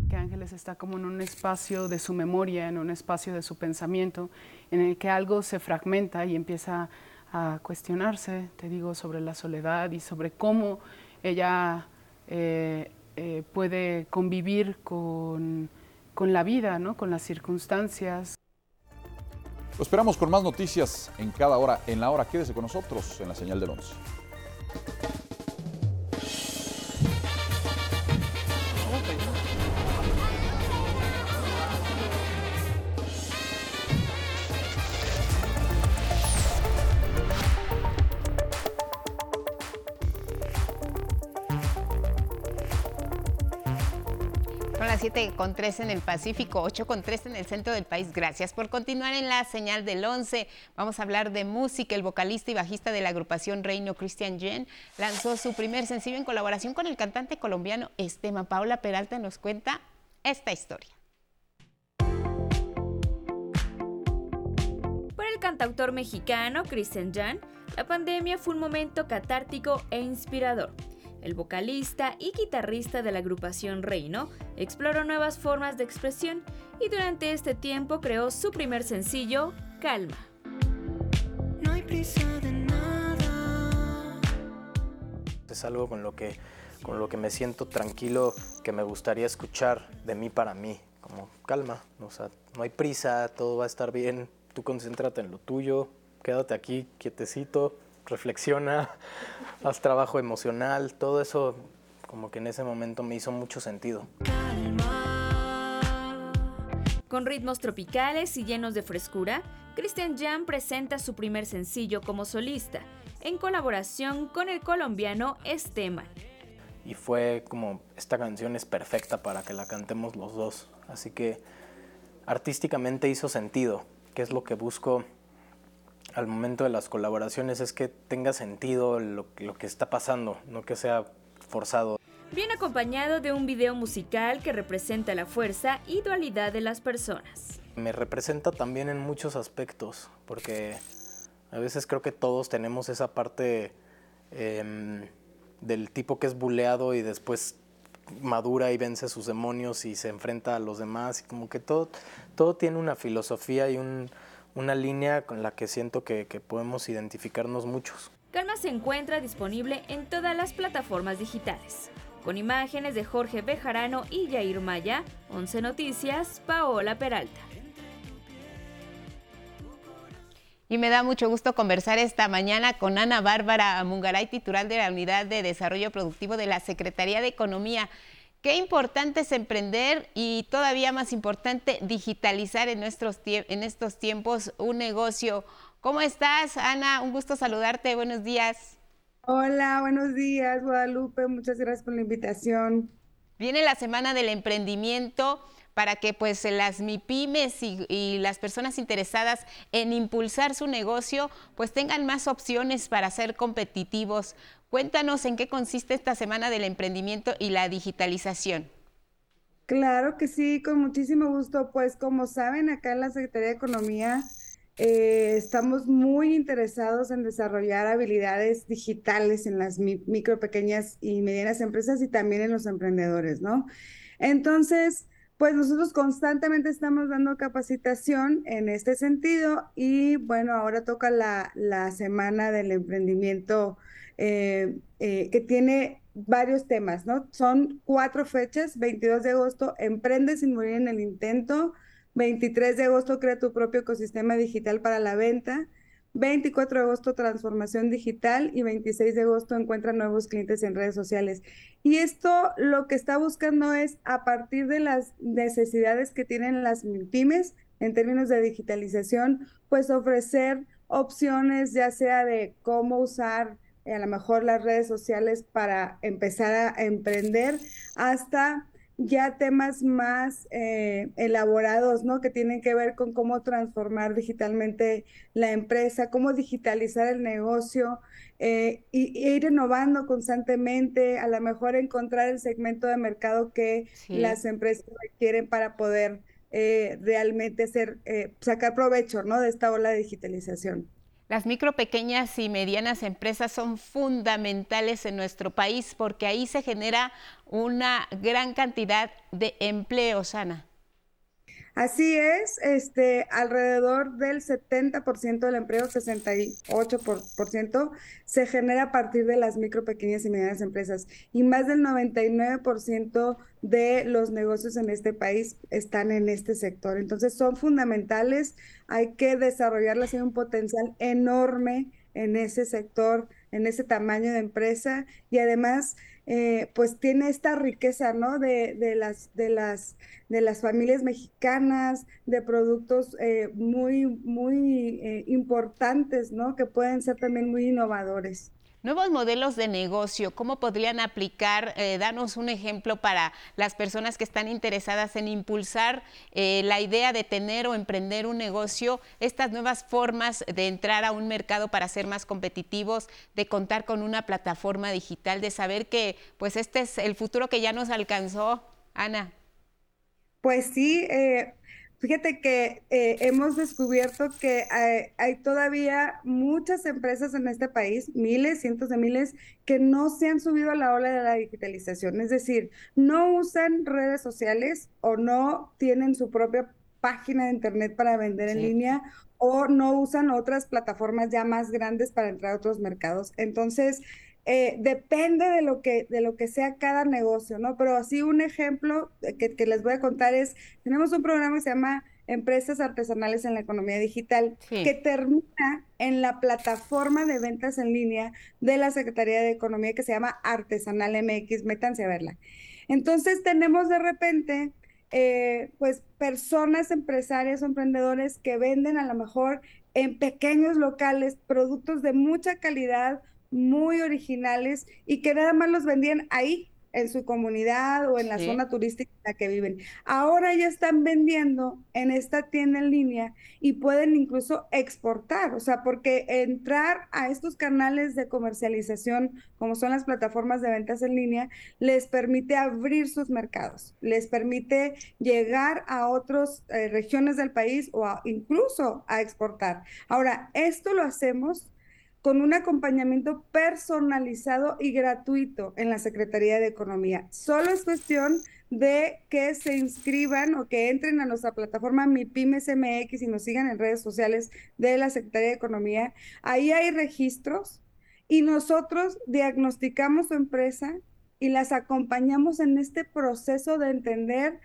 Que Ángeles está como en un espacio de su memoria, en un espacio de su pensamiento, en el que algo se fragmenta y empieza a a cuestionarse, te digo, sobre la soledad y sobre cómo ella eh, eh, puede convivir con, con la vida, ¿no? con las circunstancias. Lo esperamos con más noticias en cada hora. En la hora, quédese con nosotros en la señal del 11. Con 3 en el Pacífico, 8 con 3 en el centro del país. Gracias por continuar en la señal del 11. Vamos a hablar de música. El vocalista y bajista de la agrupación Reino, Christian Jen, lanzó su primer sencillo en colaboración con el cantante colombiano Estema. Paula Peralta nos cuenta esta historia. Para el cantautor mexicano Christian Jan, la pandemia fue un momento catártico e inspirador el vocalista y guitarrista de la agrupación Reino, exploró nuevas formas de expresión y durante este tiempo creó su primer sencillo, Calma. No hay prisa de nada. Es algo con lo que con lo que me siento tranquilo, que me gustaría escuchar de mí para mí, como calma, o sea, no hay prisa, todo va a estar bien, tú concéntrate en lo tuyo, quédate aquí quietecito, reflexiona, [laughs] haz trabajo emocional, todo eso como que en ese momento me hizo mucho sentido. Con ritmos tropicales y llenos de frescura, Christian Jan presenta su primer sencillo como solista, en colaboración con el colombiano Esteban. Y fue como, esta canción es perfecta para que la cantemos los dos. Así que artísticamente hizo sentido, que es lo que busco al momento de las colaboraciones es que tenga sentido lo, lo, que está pasando, no que sea forzado. Viene acompañado de un video musical que representa la fuerza y dualidad de las personas. Me representa también en muchos aspectos, porque a veces creo que todos tenemos esa parte eh, del tipo que es buleado y después madura y vence sus demonios y se enfrenta a los demás, y como que todo, todo tiene una filosofía y un, una línea con la que siento que, que podemos identificarnos muchos. Calma se encuentra disponible en todas las plataformas digitales. Con imágenes de Jorge Bejarano y Jair Maya, 11 Noticias, Paola Peralta. Y me da mucho gusto conversar esta mañana con Ana Bárbara Mungaray, titular de la Unidad de Desarrollo Productivo de la Secretaría de Economía. Qué importante es emprender y todavía más importante digitalizar en, nuestros en estos tiempos un negocio. ¿Cómo estás, Ana? Un gusto saludarte. Buenos días. Hola, buenos días, Guadalupe. Muchas gracias por la invitación. Viene la Semana del Emprendimiento para que pues las MIPIMES y, las personas interesadas en impulsar su negocio pues tengan más opciones para ser competitivos. Cuéntanos en qué consiste esta Semana del Emprendimiento y la Digitalización. Claro que sí, con muchísimo gusto. Pues como saben, acá en la Secretaría de Economía eh, estamos muy interesados en desarrollar habilidades digitales en las micro, pequeñas y medianas empresas y también en los emprendedores, ¿no? Entonces, pues nosotros constantemente estamos dando capacitación en este sentido y bueno, ahora toca la, semana del emprendimiento eh, eh, que tiene varios temas, ¿no? Son cuatro fechas, 22 de agosto, emprende sin morir en el intento, 23 de agosto, crea tu propio ecosistema digital para la venta, 24 de agosto, transformación digital y 26 de agosto, encuentra nuevos clientes en redes sociales. Y esto lo que está buscando es, a partir de las necesidades que tienen las pymes en términos de digitalización, pues ofrecer opciones ya sea de cómo usar a lo mejor las redes sociales para empezar a emprender hasta ya temas más eh, elaborados, ¿no? Que tienen que ver con cómo transformar digitalmente la empresa, cómo digitalizar el negocio eh, y, ir innovando constantemente, a lo mejor encontrar el segmento de mercado que las empresas requieren para poder eh, realmente hacer, sacar provecho, ¿no? De esta ola de digitalización. Las micro, pequeñas y medianas empresas son fundamentales en nuestro país porque ahí se genera una gran cantidad de empleo, Ana. Así es, este, alrededor del 70% del empleo, 68% se genera a partir de las micro, pequeñas y medianas empresas y más del 99% de los negocios en este país están en este sector. Entonces son fundamentales, hay que desarrollarlas, hay un potencial enorme en ese sector, en ese tamaño de empresa y además eh, pues tiene esta riqueza, ¿no? De, de, las, de, las, de las familias mexicanas, de productos eh, muy, muy eh, importantes, ¿no? Que pueden ser también muy innovadores. Nuevos modelos de negocio, ¿cómo podrían aplicar? Eh, danos un ejemplo para las personas que están interesadas en impulsar eh, la idea de tener o emprender un negocio, estas nuevas formas de entrar a un mercado para ser más competitivos, de contar con una plataforma digital, de saber que pues este es el futuro que ya nos alcanzó, Ana. Pues sí, eh, Fíjate que eh, hemos descubierto que hay, todavía muchas empresas en este país, miles, cientos de miles, que no se han subido a la ola de la digitalización. Es decir, no usan redes sociales o no tienen su propia página de internet para vender en línea o no usan otras plataformas ya más grandes para entrar a otros mercados. Entonces, eh, depende de lo, que, de lo que sea cada negocio, ¿no? Pero así un ejemplo que, que, les voy a contar es, tenemos un programa que se llama Empresas Artesanales en la Economía Digital, que termina en la plataforma de ventas en línea de la Secretaría de Economía que se llama Artesanal MX, métanse a verla. Entonces tenemos de repente... Eh, pues personas empresarias o emprendedores que venden a lo mejor en pequeños locales productos de mucha calidad, muy originales y que nada más los vendían ahí, en su comunidad o en la zona turística en la que viven. Ahora ya están vendiendo en esta tienda en línea y pueden incluso exportar, o sea, porque entrar a estos canales de comercialización, como son las plataformas de ventas en línea, les permite abrir sus mercados, les permite llegar a otras eh, regiones del país o incluso a exportar. Ahora, esto lo hacemos con un acompañamiento personalizado y gratuito en la Secretaría de Economía. Solo es cuestión de que se inscriban o que entren a nuestra plataforma Mi Pymes MX y nos sigan en redes sociales de la Secretaría de Economía. Ahí hay registros y nosotros diagnosticamos su empresa y las acompañamos en este proceso de entender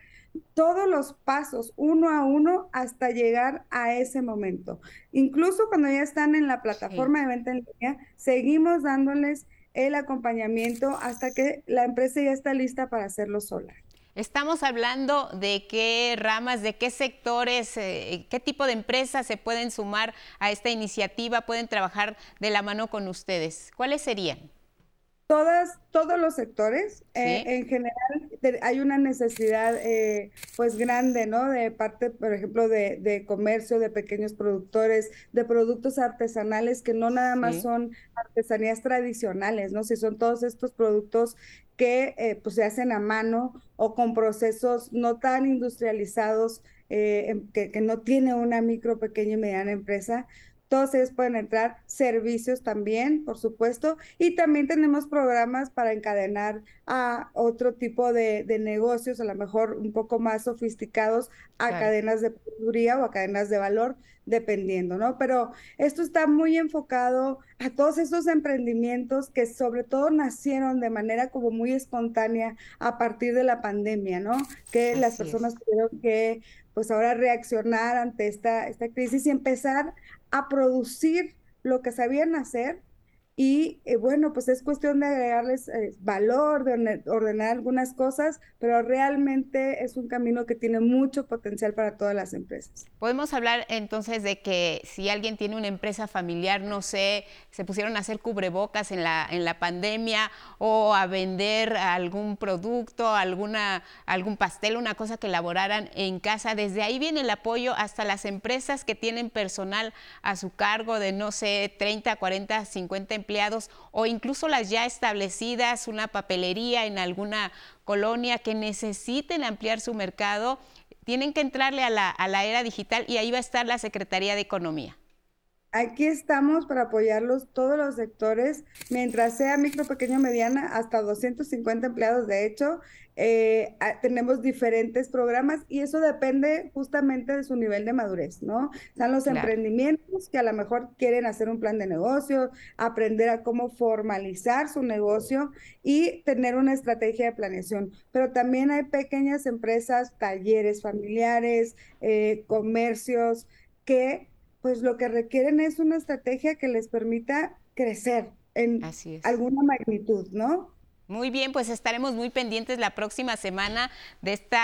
todos los pasos uno a uno hasta llegar a ese momento. Incluso cuando ya están en la plataforma de venta en línea, seguimos dándoles el acompañamiento hasta que la empresa ya está lista para hacerlo sola. Estamos hablando de qué ramas, de qué sectores, eh, qué tipo de empresas se pueden sumar a esta iniciativa, pueden trabajar de la mano con ustedes. ¿Cuáles serían? todas, todos los sectores, eh, en general hay una necesidad eh, pues grande, ¿no? De parte, por ejemplo, de, comercio, de pequeños productores, de productos artesanales que no nada más son artesanías tradicionales, ¿no? Si son todos estos productos que eh, pues se hacen a mano o con procesos no tan industrializados, que, que no tiene una micro, pequeña y mediana empresa, todos ellos pueden entrar, servicios también, por supuesto, y también tenemos programas para encadenar a otro tipo de, negocios, a lo mejor un poco más sofisticados, a cadenas de producción o a cadenas de valor, dependiendo, ¿no? Pero esto está muy enfocado a todos esos emprendimientos que sobre todo nacieron de manera como muy espontánea a partir de la pandemia, ¿no? Que las personas tuvieron que pues ahora reaccionar ante esta, esta crisis y empezar a producir lo que sabían hacer y eh, bueno, pues es cuestión de agregarles eh, valor, de ordenar algunas cosas, pero realmente es un camino que tiene mucho potencial para todas las empresas. Podemos hablar entonces de que si alguien tiene una empresa familiar, no sé, se pusieron a hacer cubrebocas en la, en la pandemia o a vender algún producto, alguna, algún pastel, una cosa que elaboraran en casa. Desde ahí viene el apoyo hasta las empresas que tienen personal a su cargo de, no sé, 30, 40, 50 empleados o incluso las ya establecidas, una papelería en alguna colonia que necesiten ampliar su mercado, tienen que entrarle a la, a la era digital y ahí va a estar la Secretaría de Economía. Aquí estamos para apoyarlos todos los sectores, mientras sea micro, pequeño, mediana, hasta 250 empleados. De hecho, eh, tenemos diferentes programas y eso depende justamente de su nivel de madurez, ¿no? Están los emprendimientos que a lo mejor quieren hacer un plan de negocio, aprender a cómo formalizar su negocio y tener una estrategia de planeación. Pero también hay pequeñas empresas, talleres familiares, eh, comercios que pues lo que requieren es una estrategia que les permita crecer en alguna magnitud, ¿no? Muy bien, pues estaremos muy pendientes la próxima semana de esta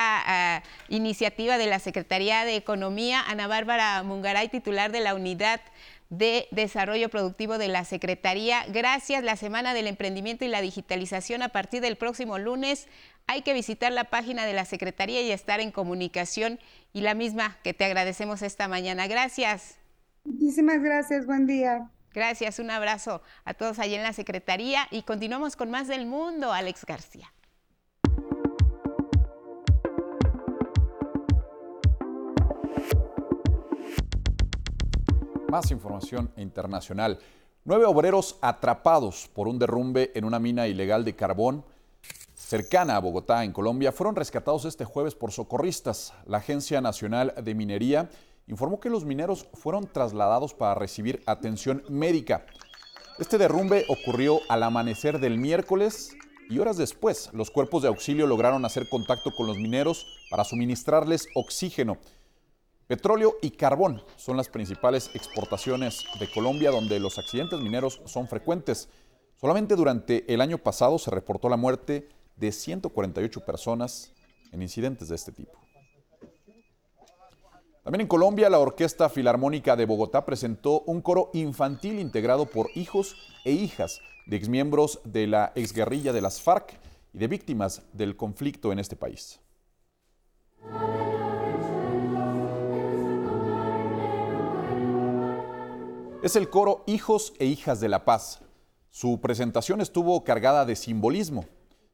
ah, iniciativa de la Secretaría de Economía. Ana Bárbara Mungaray, titular de la Unidad de Desarrollo Productivo de la Secretaría. Gracias, la Semana del Emprendimiento y la Digitalización a partir del próximo lunes. Hay que visitar la página de la Secretaría y estar en comunicación y la misma que te agradecemos esta mañana. Gracias. Muchísimas gracias, buen día. Gracias, un abrazo a todos allí en la Secretaría y continuamos con más del mundo, Alex García. Más información internacional. Nueve obreros atrapados por un derrumbe en una mina ilegal de carbón cercana a Bogotá, en Colombia, fueron rescatados este jueves por socorristas. La Agencia Nacional de Minería informó que los mineros fueron trasladados para recibir atención médica. Este derrumbe ocurrió al amanecer del miércoles y horas después los cuerpos de auxilio lograron hacer contacto con los mineros para suministrarles oxígeno. Petróleo y carbón son las principales exportaciones de Colombia donde los accidentes mineros son frecuentes. Solamente durante el año pasado se reportó la muerte de 148 personas en incidentes de este tipo. También en Colombia, la Orquesta Filarmónica de Bogotá presentó un coro infantil integrado por hijos e hijas de exmiembros de la exguerrilla de las FARC y de víctimas del conflicto en este país. Es el coro Hijos e Hijas de la Paz. Su presentación estuvo cargada de simbolismo.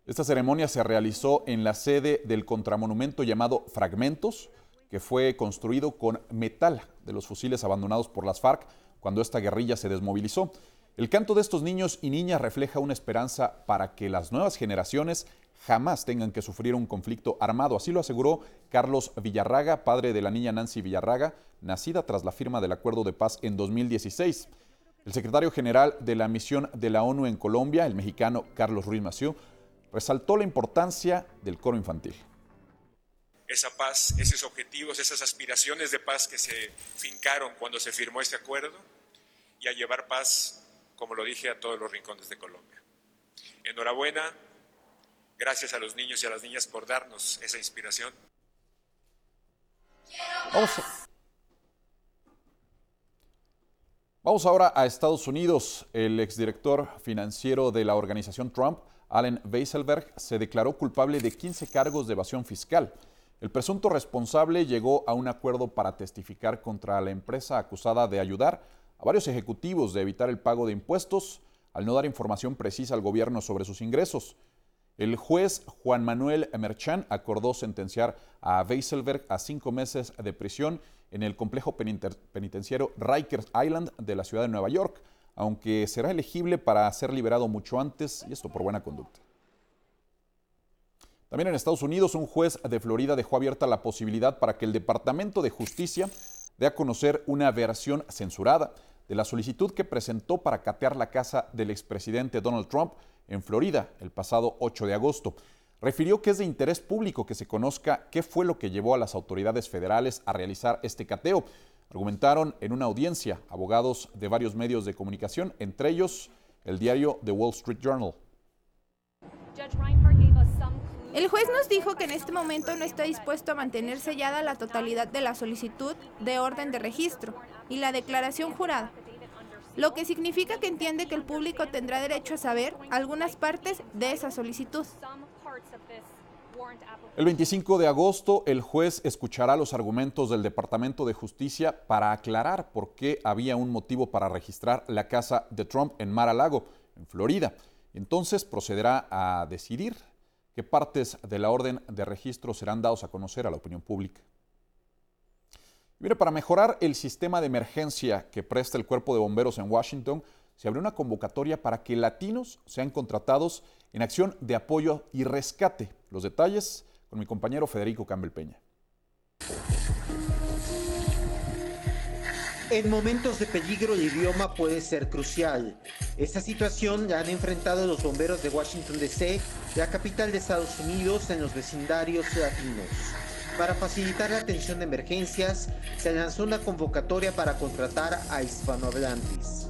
Esta ceremonia se realizó en la sede del contramonumento llamado Fragmentos, que fue construido con metal de los fusiles abandonados por las FARC cuando esta guerrilla se desmovilizó. El canto de estos niños y niñas refleja una esperanza para que las nuevas generaciones jamás tengan que sufrir un conflicto armado. Así lo aseguró Carlos Villarraga, padre de la niña Nancy Villarraga, nacida tras la firma del acuerdo de paz en 2016. El secretario general de la misión de la ONU en Colombia, el mexicano Carlos Ruiz Massieu, resaltó la importancia del coro infantil esa paz, esos objetivos, esas aspiraciones de paz que se fincaron cuando se firmó este acuerdo y a llevar paz, como lo dije, a todos los rincones de Colombia. Enhorabuena, gracias a los niños y a las niñas por darnos esa inspiración. Vamos, Vamos ahora a Estados Unidos. El exdirector financiero de la organización Trump, Allen Weisselberg, se declaró culpable de 15 cargos de evasión fiscal. El presunto responsable llegó a un acuerdo para testificar contra la empresa acusada de ayudar a varios ejecutivos de evitar el pago de impuestos al no dar información precisa al gobierno sobre sus ingresos. El juez Juan Manuel Merchan acordó sentenciar a Weisselberg a cinco meses de prisión en el complejo penitenciario Rikers Island de la ciudad de Nueva York, aunque será elegible para ser liberado mucho antes, y esto por buena conducta. También en Estados Unidos, un juez de Florida dejó abierta la posibilidad para que el Departamento de Justicia dé a conocer una versión censurada de la solicitud que presentó para catear la casa del expresidente Donald Trump en Florida el pasado 8 de agosto. Refirió que es de interés público que se conozca qué fue lo que llevó a las autoridades federales a realizar este cateo. Argumentaron en una audiencia abogados de varios medios de comunicación, entre ellos el diario The Wall Street Journal. El juez nos dijo que en este momento no está dispuesto a mantener sellada la totalidad de la solicitud de orden de registro y la declaración jurada, lo que significa que entiende que el público tendrá derecho a saber algunas partes de esa solicitud. El 25 de agosto, el juez escuchará los argumentos del Departamento de Justicia para aclarar por qué había un motivo para registrar la casa de Trump en Mar-a-Lago, en Florida. Entonces procederá a decidir qué partes de la orden de registro serán dados a conocer a la opinión pública. para mejorar el sistema de emergencia que presta el Cuerpo de Bomberos en Washington, se abrió una convocatoria para que latinos sean contratados en acción de apoyo y rescate. Los detalles con mi compañero Federico Campbell Peña. En momentos de peligro el idioma puede ser crucial. Esta situación la han enfrentado los bomberos de Washington DC, la capital de Estados Unidos, en los vecindarios latinos. Para facilitar la atención de emergencias, se lanzó una convocatoria para contratar a hispanohablantes.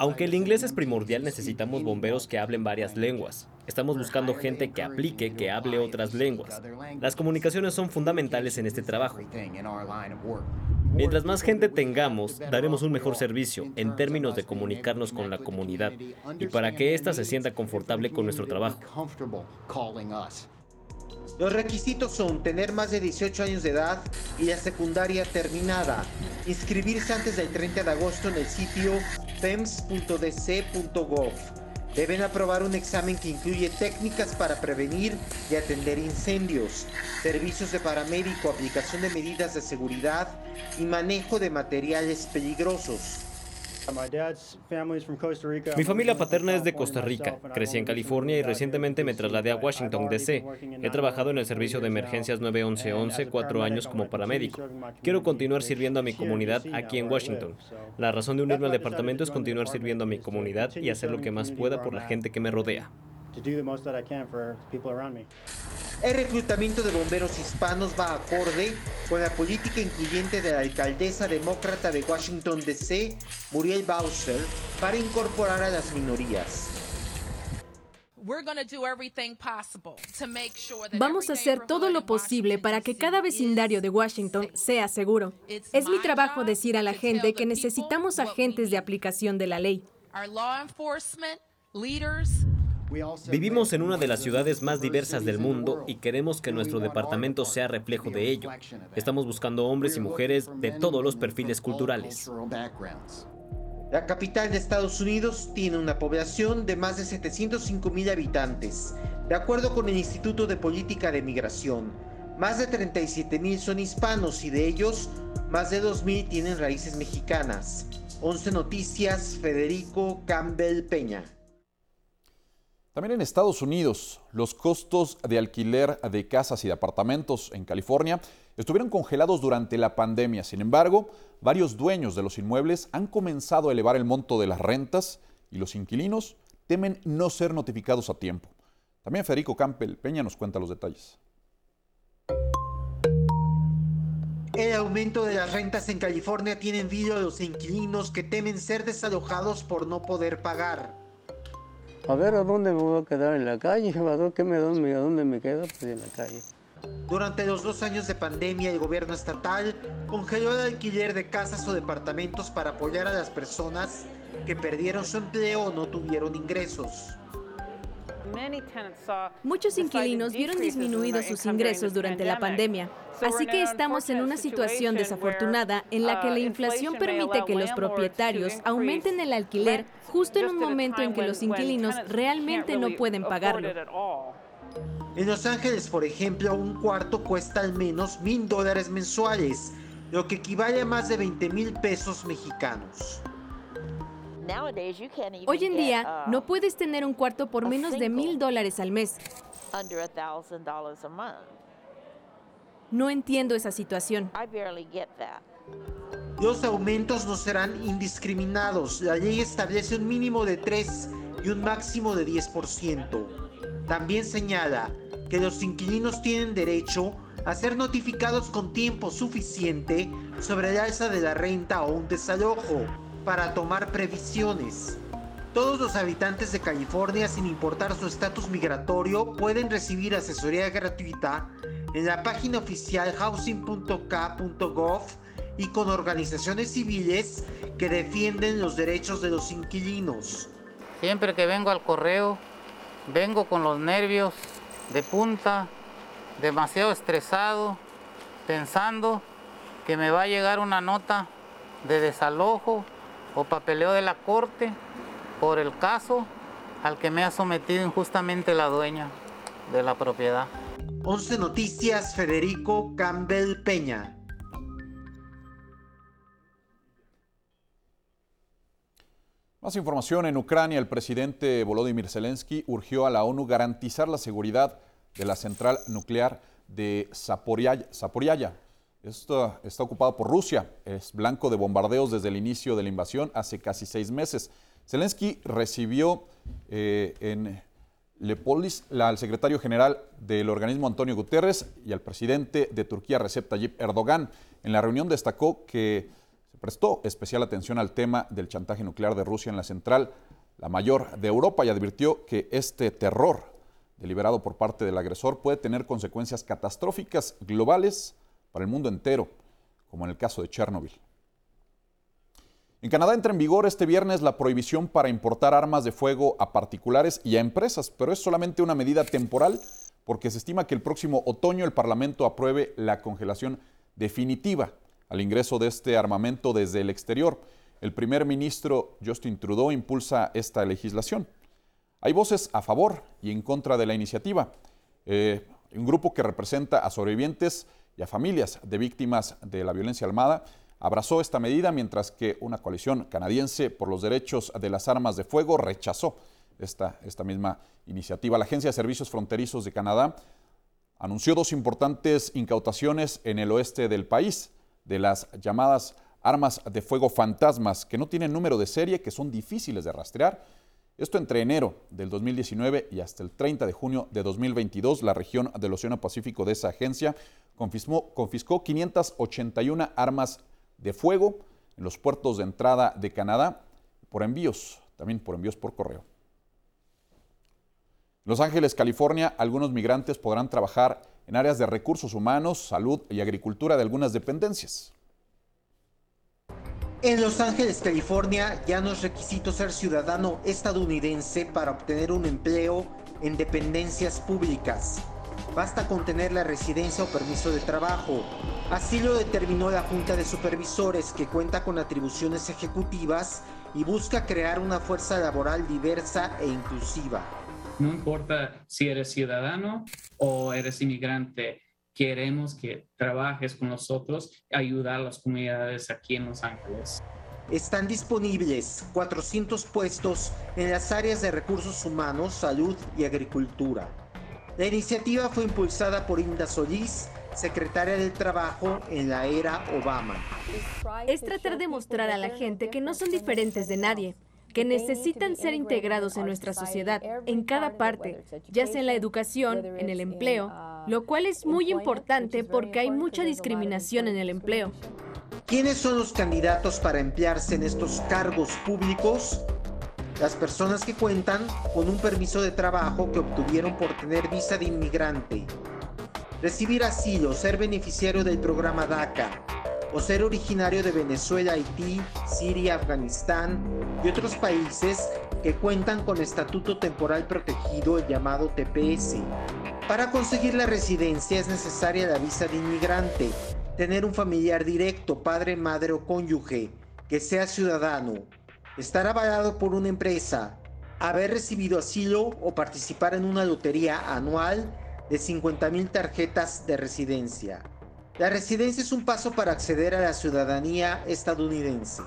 Aunque el inglés es primordial, necesitamos bomberos que hablen varias lenguas. Estamos buscando gente que aplique, que hable otras lenguas. Las comunicaciones son fundamentales en este trabajo. Mientras más gente tengamos, daremos un mejor servicio en términos de comunicarnos con la comunidad y para que ésta se sienta confortable con nuestro trabajo. Los requisitos son tener más de 18 años de edad y la secundaria terminada. Inscribirse antes del 30 de agosto en el sitio fems.dc.gov. Deben aprobar un examen que incluye técnicas para prevenir y atender incendios, servicios de paramédico, aplicación de medidas de seguridad y manejo de materiales peligrosos. Mi familia paterna es de Costa Rica. Crecí en California y recientemente me trasladé a Washington, D.C. He trabajado en el servicio de emergencias 911 cuatro años como paramédico. Quiero continuar sirviendo a mi comunidad aquí en Washington. La razón de unirme al departamento es continuar sirviendo a mi comunidad y hacer lo que más pueda por la gente que me rodea. El reclutamiento de bomberos hispanos va acorde con la política incluyente de la alcaldesa demócrata de Washington, D.C., Muriel Bowser, para incorporar a las minorías. Vamos a hacer todo lo posible para que cada vecindario de Washington sea seguro. Es mi trabajo decir a la gente que necesitamos agentes de aplicación de la ley. Vivimos en una de las ciudades más diversas del mundo y queremos que nuestro departamento sea reflejo de ello. Estamos buscando hombres y mujeres de todos los perfiles culturales. La capital de Estados Unidos tiene una población de más de 705 mil habitantes, de acuerdo con el Instituto de Política de Migración. Más de 37 mil son hispanos y de ellos, más de 2 mil tienen raíces mexicanas. 11 Noticias, Federico Campbell Peña. También en Estados Unidos, los costos de alquiler de casas y de apartamentos en California estuvieron congelados durante la pandemia. Sin embargo, varios dueños de los inmuebles han comenzado a elevar el monto de las rentas y los inquilinos temen no ser notificados a tiempo. También Federico Campbell Peña nos cuenta los detalles. El aumento de las rentas en California tiene envidia a los inquilinos que temen ser desalojados por no poder pagar. A ver a dónde me voy a quedar en la calle, Salvador, ¿qué me, dónde, a dónde me quedo? Pues en la calle. Durante los dos años de pandemia, el gobierno estatal congeló el alquiler de casas o departamentos para apoyar a las personas que perdieron su empleo o no tuvieron ingresos. Muchos inquilinos vieron disminuidos sus ingresos durante la pandemia, así que estamos en una situación desafortunada en la que la inflación permite que los propietarios aumenten el alquiler justo en un momento en que los inquilinos realmente no pueden pagarlo. En Los Ángeles, por ejemplo, un cuarto cuesta al menos mil dólares mensuales, lo que equivale a más de 20 mil pesos mexicanos. Hoy en día no puedes tener un cuarto por menos de mil dólares al mes. No entiendo esa situación. Los aumentos no serán indiscriminados. La ley establece un mínimo de 3 y un máximo de 10%. También señala que los inquilinos tienen derecho a ser notificados con tiempo suficiente sobre el alza de la renta o un desalojo para tomar previsiones. Todos los habitantes de California, sin importar su estatus migratorio, pueden recibir asesoría gratuita en la página oficial housing.k.gov y con organizaciones civiles que defienden los derechos de los inquilinos. Siempre que vengo al correo, vengo con los nervios de punta, demasiado estresado, pensando que me va a llegar una nota de desalojo o papeleo de la corte por el caso al que me ha sometido injustamente la dueña de la propiedad. 11 Noticias, Federico Campbell Peña. Más información en Ucrania, el presidente Volodymyr Zelensky urgió a la ONU garantizar la seguridad de la central nuclear de Zaporizhia esto está ocupado por Rusia, es blanco de bombardeos desde el inicio de la invasión hace casi seis meses. Zelensky recibió eh, en Lepolis al secretario general del organismo Antonio Guterres y al presidente de Turquía Recep Tayyip Erdogan. En la reunión destacó que prestó especial atención al tema del chantaje nuclear de Rusia en la central, la mayor de Europa, y advirtió que este terror deliberado por parte del agresor puede tener consecuencias catastróficas globales para el mundo entero, como en el caso de Chernobyl. En Canadá entra en vigor este viernes la prohibición para importar armas de fuego a particulares y a empresas, pero es solamente una medida temporal porque se estima que el próximo otoño el Parlamento apruebe la congelación definitiva al ingreso de este armamento desde el exterior. El primer ministro Justin Trudeau impulsa esta legislación. Hay voces a favor y en contra de la iniciativa. Eh, un grupo que representa a sobrevivientes y a familias de víctimas de la violencia armada abrazó esta medida, mientras que una coalición canadiense por los derechos de las armas de fuego rechazó esta, esta misma iniciativa. La Agencia de Servicios Fronterizos de Canadá anunció dos importantes incautaciones en el oeste del país de las llamadas armas de fuego fantasmas que no tienen número de serie, que son difíciles de rastrear. Esto entre enero del 2019 y hasta el 30 de junio de 2022, la región del Océano Pacífico de esa agencia confiscó, confiscó 581 armas de fuego en los puertos de entrada de Canadá por envíos, también por envíos por correo. Los Ángeles, California, algunos migrantes podrán trabajar en áreas de recursos humanos, salud y agricultura de algunas dependencias. En Los Ángeles, California, ya no es requisito ser ciudadano estadounidense para obtener un empleo en dependencias públicas. Basta con tener la residencia o permiso de trabajo. Así lo determinó la Junta de Supervisores, que cuenta con atribuciones ejecutivas y busca crear una fuerza laboral diversa e inclusiva. No importa si eres ciudadano o eres inmigrante, queremos que trabajes con nosotros, ayudar a las comunidades aquí en Los Ángeles. Están disponibles 400 puestos en las áreas de recursos humanos, salud y agricultura. La iniciativa fue impulsada por Inda Solís, secretaria del Trabajo en la era Obama. Es tratar de mostrar a la gente que no son diferentes de nadie, que necesitan ser integrados en nuestra sociedad, en cada parte, ya sea en la educación, en el empleo, lo cual es muy importante porque hay mucha discriminación en el empleo. ¿Quiénes son los candidatos para emplearse en estos cargos públicos? Las personas que cuentan con un permiso de trabajo que obtuvieron por tener visa de inmigrante, recibir asilo, ser beneficiario del programa DACA o ser originario de Venezuela, Haití, Siria, Afganistán y otros países que cuentan con estatuto temporal protegido, llamado TPS. Para conseguir la residencia es necesaria la visa de inmigrante, tener un familiar directo, padre, madre o cónyuge, que sea ciudadano, estar avalado por una empresa, haber recibido asilo o participar en una lotería anual de 50 mil tarjetas de residencia. La residencia es un paso para acceder a la ciudadanía estadounidense.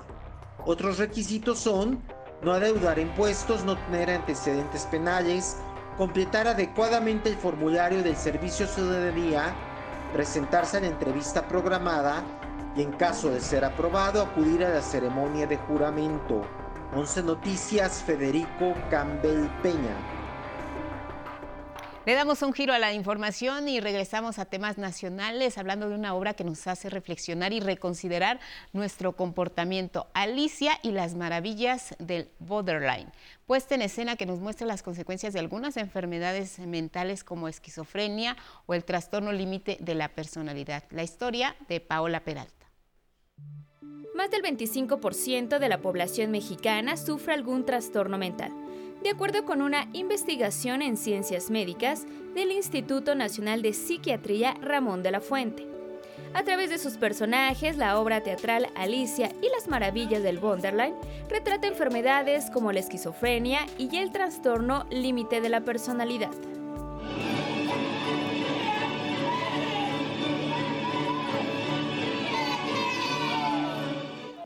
Otros requisitos son no adeudar impuestos, no tener antecedentes penales, completar adecuadamente el formulario del Servicio Ciudadanía, presentarse a la entrevista programada y en caso de ser aprobado acudir a la ceremonia de juramento. 11 Noticias, Federico Campbell Peña. Le damos un giro a la información y regresamos a temas nacionales, hablando de una obra que nos hace reflexionar y reconsiderar nuestro comportamiento. Alicia y las maravillas del borderline, puesta en escena que nos muestra las consecuencias de algunas enfermedades mentales como esquizofrenia o el trastorno límite de la personalidad. La historia de Paola Peralta. Más del 25% de la población mexicana sufre algún trastorno mental, de acuerdo con una investigación en ciencias médicas del Instituto Nacional de Psiquiatría Ramón de la Fuente. A través de sus personajes, la obra teatral Alicia y las maravillas del Wonderland retrata enfermedades como la esquizofrenia y el trastorno límite de la personalidad.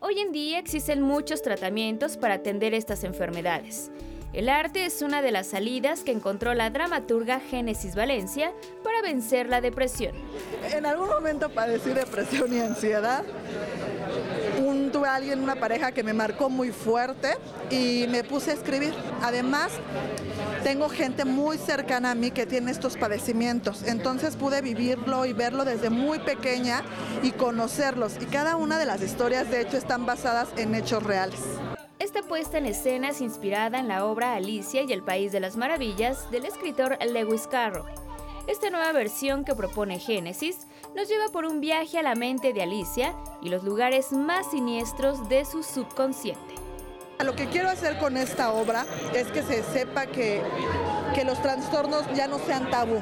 Hoy en día existen muchos tratamientos para atender estas enfermedades. El arte es una de las salidas que encontró la dramaturga Génesis Valencia para vencer la depresión. En algún momento padecí depresión y ansiedad. Un, tuve a alguien, una pareja que me marcó muy fuerte y me puse a escribir. Además, tengo gente muy cercana a mí que tiene estos padecimientos. Entonces pude vivirlo y verlo desde muy pequeña y conocerlos. Y cada una de las historias, de hecho, están basadas en hechos reales. Esta puesta en escena es inspirada en la obra Alicia y el País de las Maravillas del escritor Lewis Carroll. Esta nueva versión que propone Génesis nos lleva por un viaje a la mente de Alicia y los lugares más siniestros de su subconsciente. Lo que quiero hacer con esta obra es que se sepa que, que los trastornos ya no sean tabú,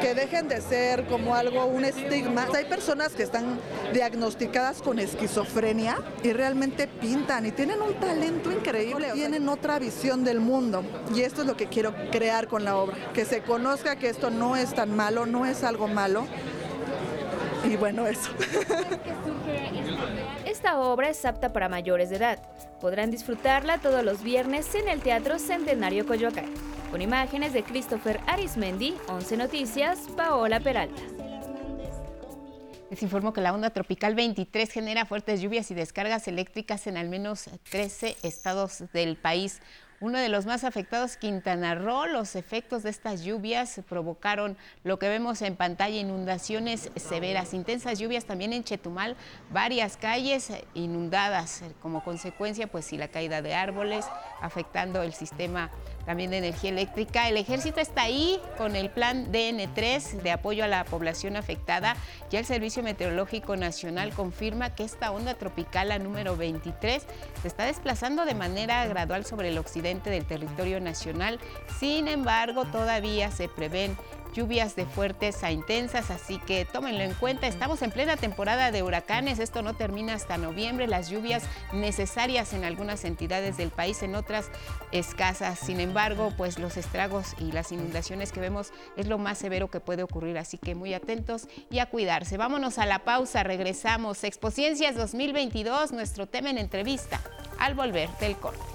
que dejen de ser como algo, un estigma. Hay personas que están diagnosticadas con esquizofrenia y realmente pintan y tienen un talento increíble, tienen otra visión del mundo. Y esto es lo que quiero crear con la obra, que se conozca que esto no es tan malo, no es algo malo. Y bueno, eso. [laughs] [laughs] Esta obra es apta para mayores de edad. Podrán disfrutarla todos los viernes en el Teatro Centenario Coyoacán. Con imágenes de Christopher Arismendi, 11 Noticias, Paola Peralta. Les informo que la onda tropical 23 genera fuertes lluvias y descargas eléctricas en al menos 13 estados del país. Uno de los más afectados, Quintana Roo, los efectos de estas lluvias provocaron lo que vemos en pantalla, inundaciones severas, intensas lluvias también en Chetumal, varias calles inundadas como consecuencia, pues sí, la caída de árboles, afectando el sistema también de energía eléctrica. El ejército está ahí con el plan DN3 de apoyo a la población afectada. Ya el Servicio Meteorológico Nacional confirma que esta onda tropical, la número 23, se está desplazando de manera gradual sobre el occidente del territorio nacional. Sin embargo, todavía se prevén lluvias de fuertes a intensas, así que tómenlo en cuenta. Estamos en plena temporada de huracanes, esto no termina hasta noviembre, las lluvias necesarias en algunas entidades del país, en otras escasas. Sin embargo, pues los estragos y las inundaciones que vemos es lo más severo que puede ocurrir, así que muy atentos y a cuidarse. Vámonos a la pausa, regresamos. Expociencias 2022, nuestro tema en entrevista, al volver del corte.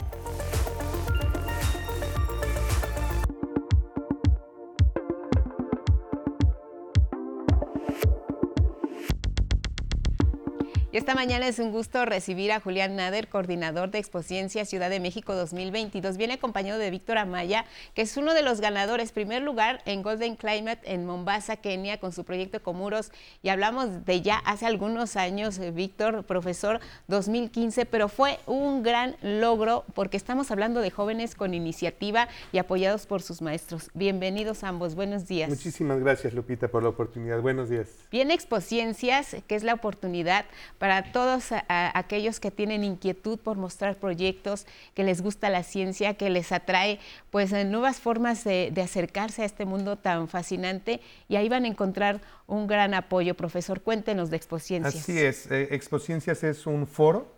Y esta mañana es un gusto recibir a Julián Nader, coordinador de Expociencia Ciudad de México 2022. Viene acompañado de Víctor Amaya, que es uno de los ganadores, primer lugar en Golden Climate en Mombasa, Kenia, con su proyecto Comuros. Y hablamos de ya hace algunos años, Víctor, profesor, 2015, pero fue un gran logro porque estamos hablando de jóvenes con iniciativa y apoyados por sus maestros. Bienvenidos ambos, buenos días. Muchísimas gracias, Lupita, por la oportunidad. Buenos días. Viene Expociencias, que es la oportunidad para todos aquellos que tienen inquietud por mostrar proyectos, que les gusta la ciencia, que les atrae pues nuevas formas de, acercarse a este mundo tan fascinante y ahí van a encontrar un gran apoyo. Profesor, cuéntenos de Expociencias. Así es, eh, Expociencias es un foro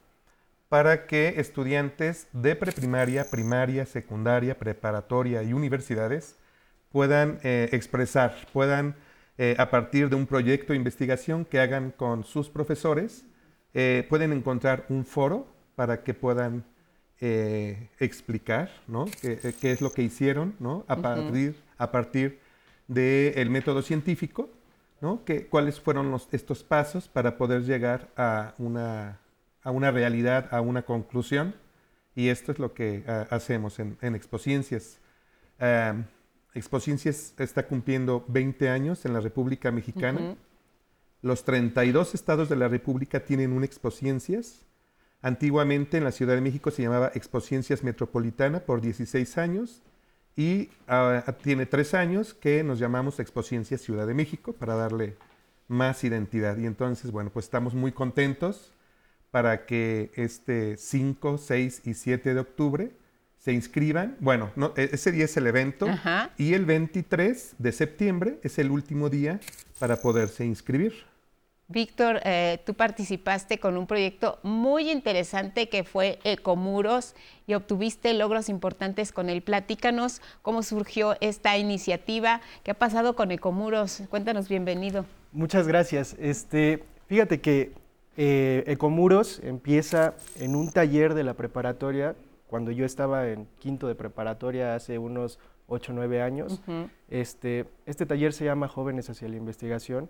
para que estudiantes de preprimaria, primaria, secundaria, preparatoria y universidades puedan eh, expresar, puedan eh, a partir de un proyecto de investigación que hagan con sus profesores, eh, pueden encontrar un foro para que puedan eh, explicar eh, ¿Qué, es lo que hicieron a, partir, a partir del método científico, ¿no? que, cuáles fueron estos pasos para poder llegar a una, a una realidad, a una conclusión. Y esto es lo que hacemos en, en Expociencias. Expociencias está cumpliendo 20 años en la República Mexicana. Los 32 estados de la República tienen un Expociencias. Antiguamente en la Ciudad de México se llamaba Expociencias Metropolitana por 16 años y ah, tiene tres años que nos llamamos Expociencias Ciudad de México para darle más identidad. Y entonces, bueno, pues estamos muy contentos para que este 5, 6 y 7 de octubre se inscriban. Bueno, e, ese día es el evento y el 23 de septiembre es el último día para poderse inscribir. Víctor, eh, tú participaste con un proyecto muy interesante que fue Ecomuros y obtuviste logros importantes con él. Platícanos cómo surgió esta iniciativa, qué ha pasado con Ecomuros. Cuéntanos, bienvenido. Muchas gracias. Este, fíjate que eh, Ecomuros empieza en un taller de la preparatoria, cuando yo estaba en quinto de preparatoria hace unos 8 o 9 años. este, este taller se llama Jóvenes hacia la Investigación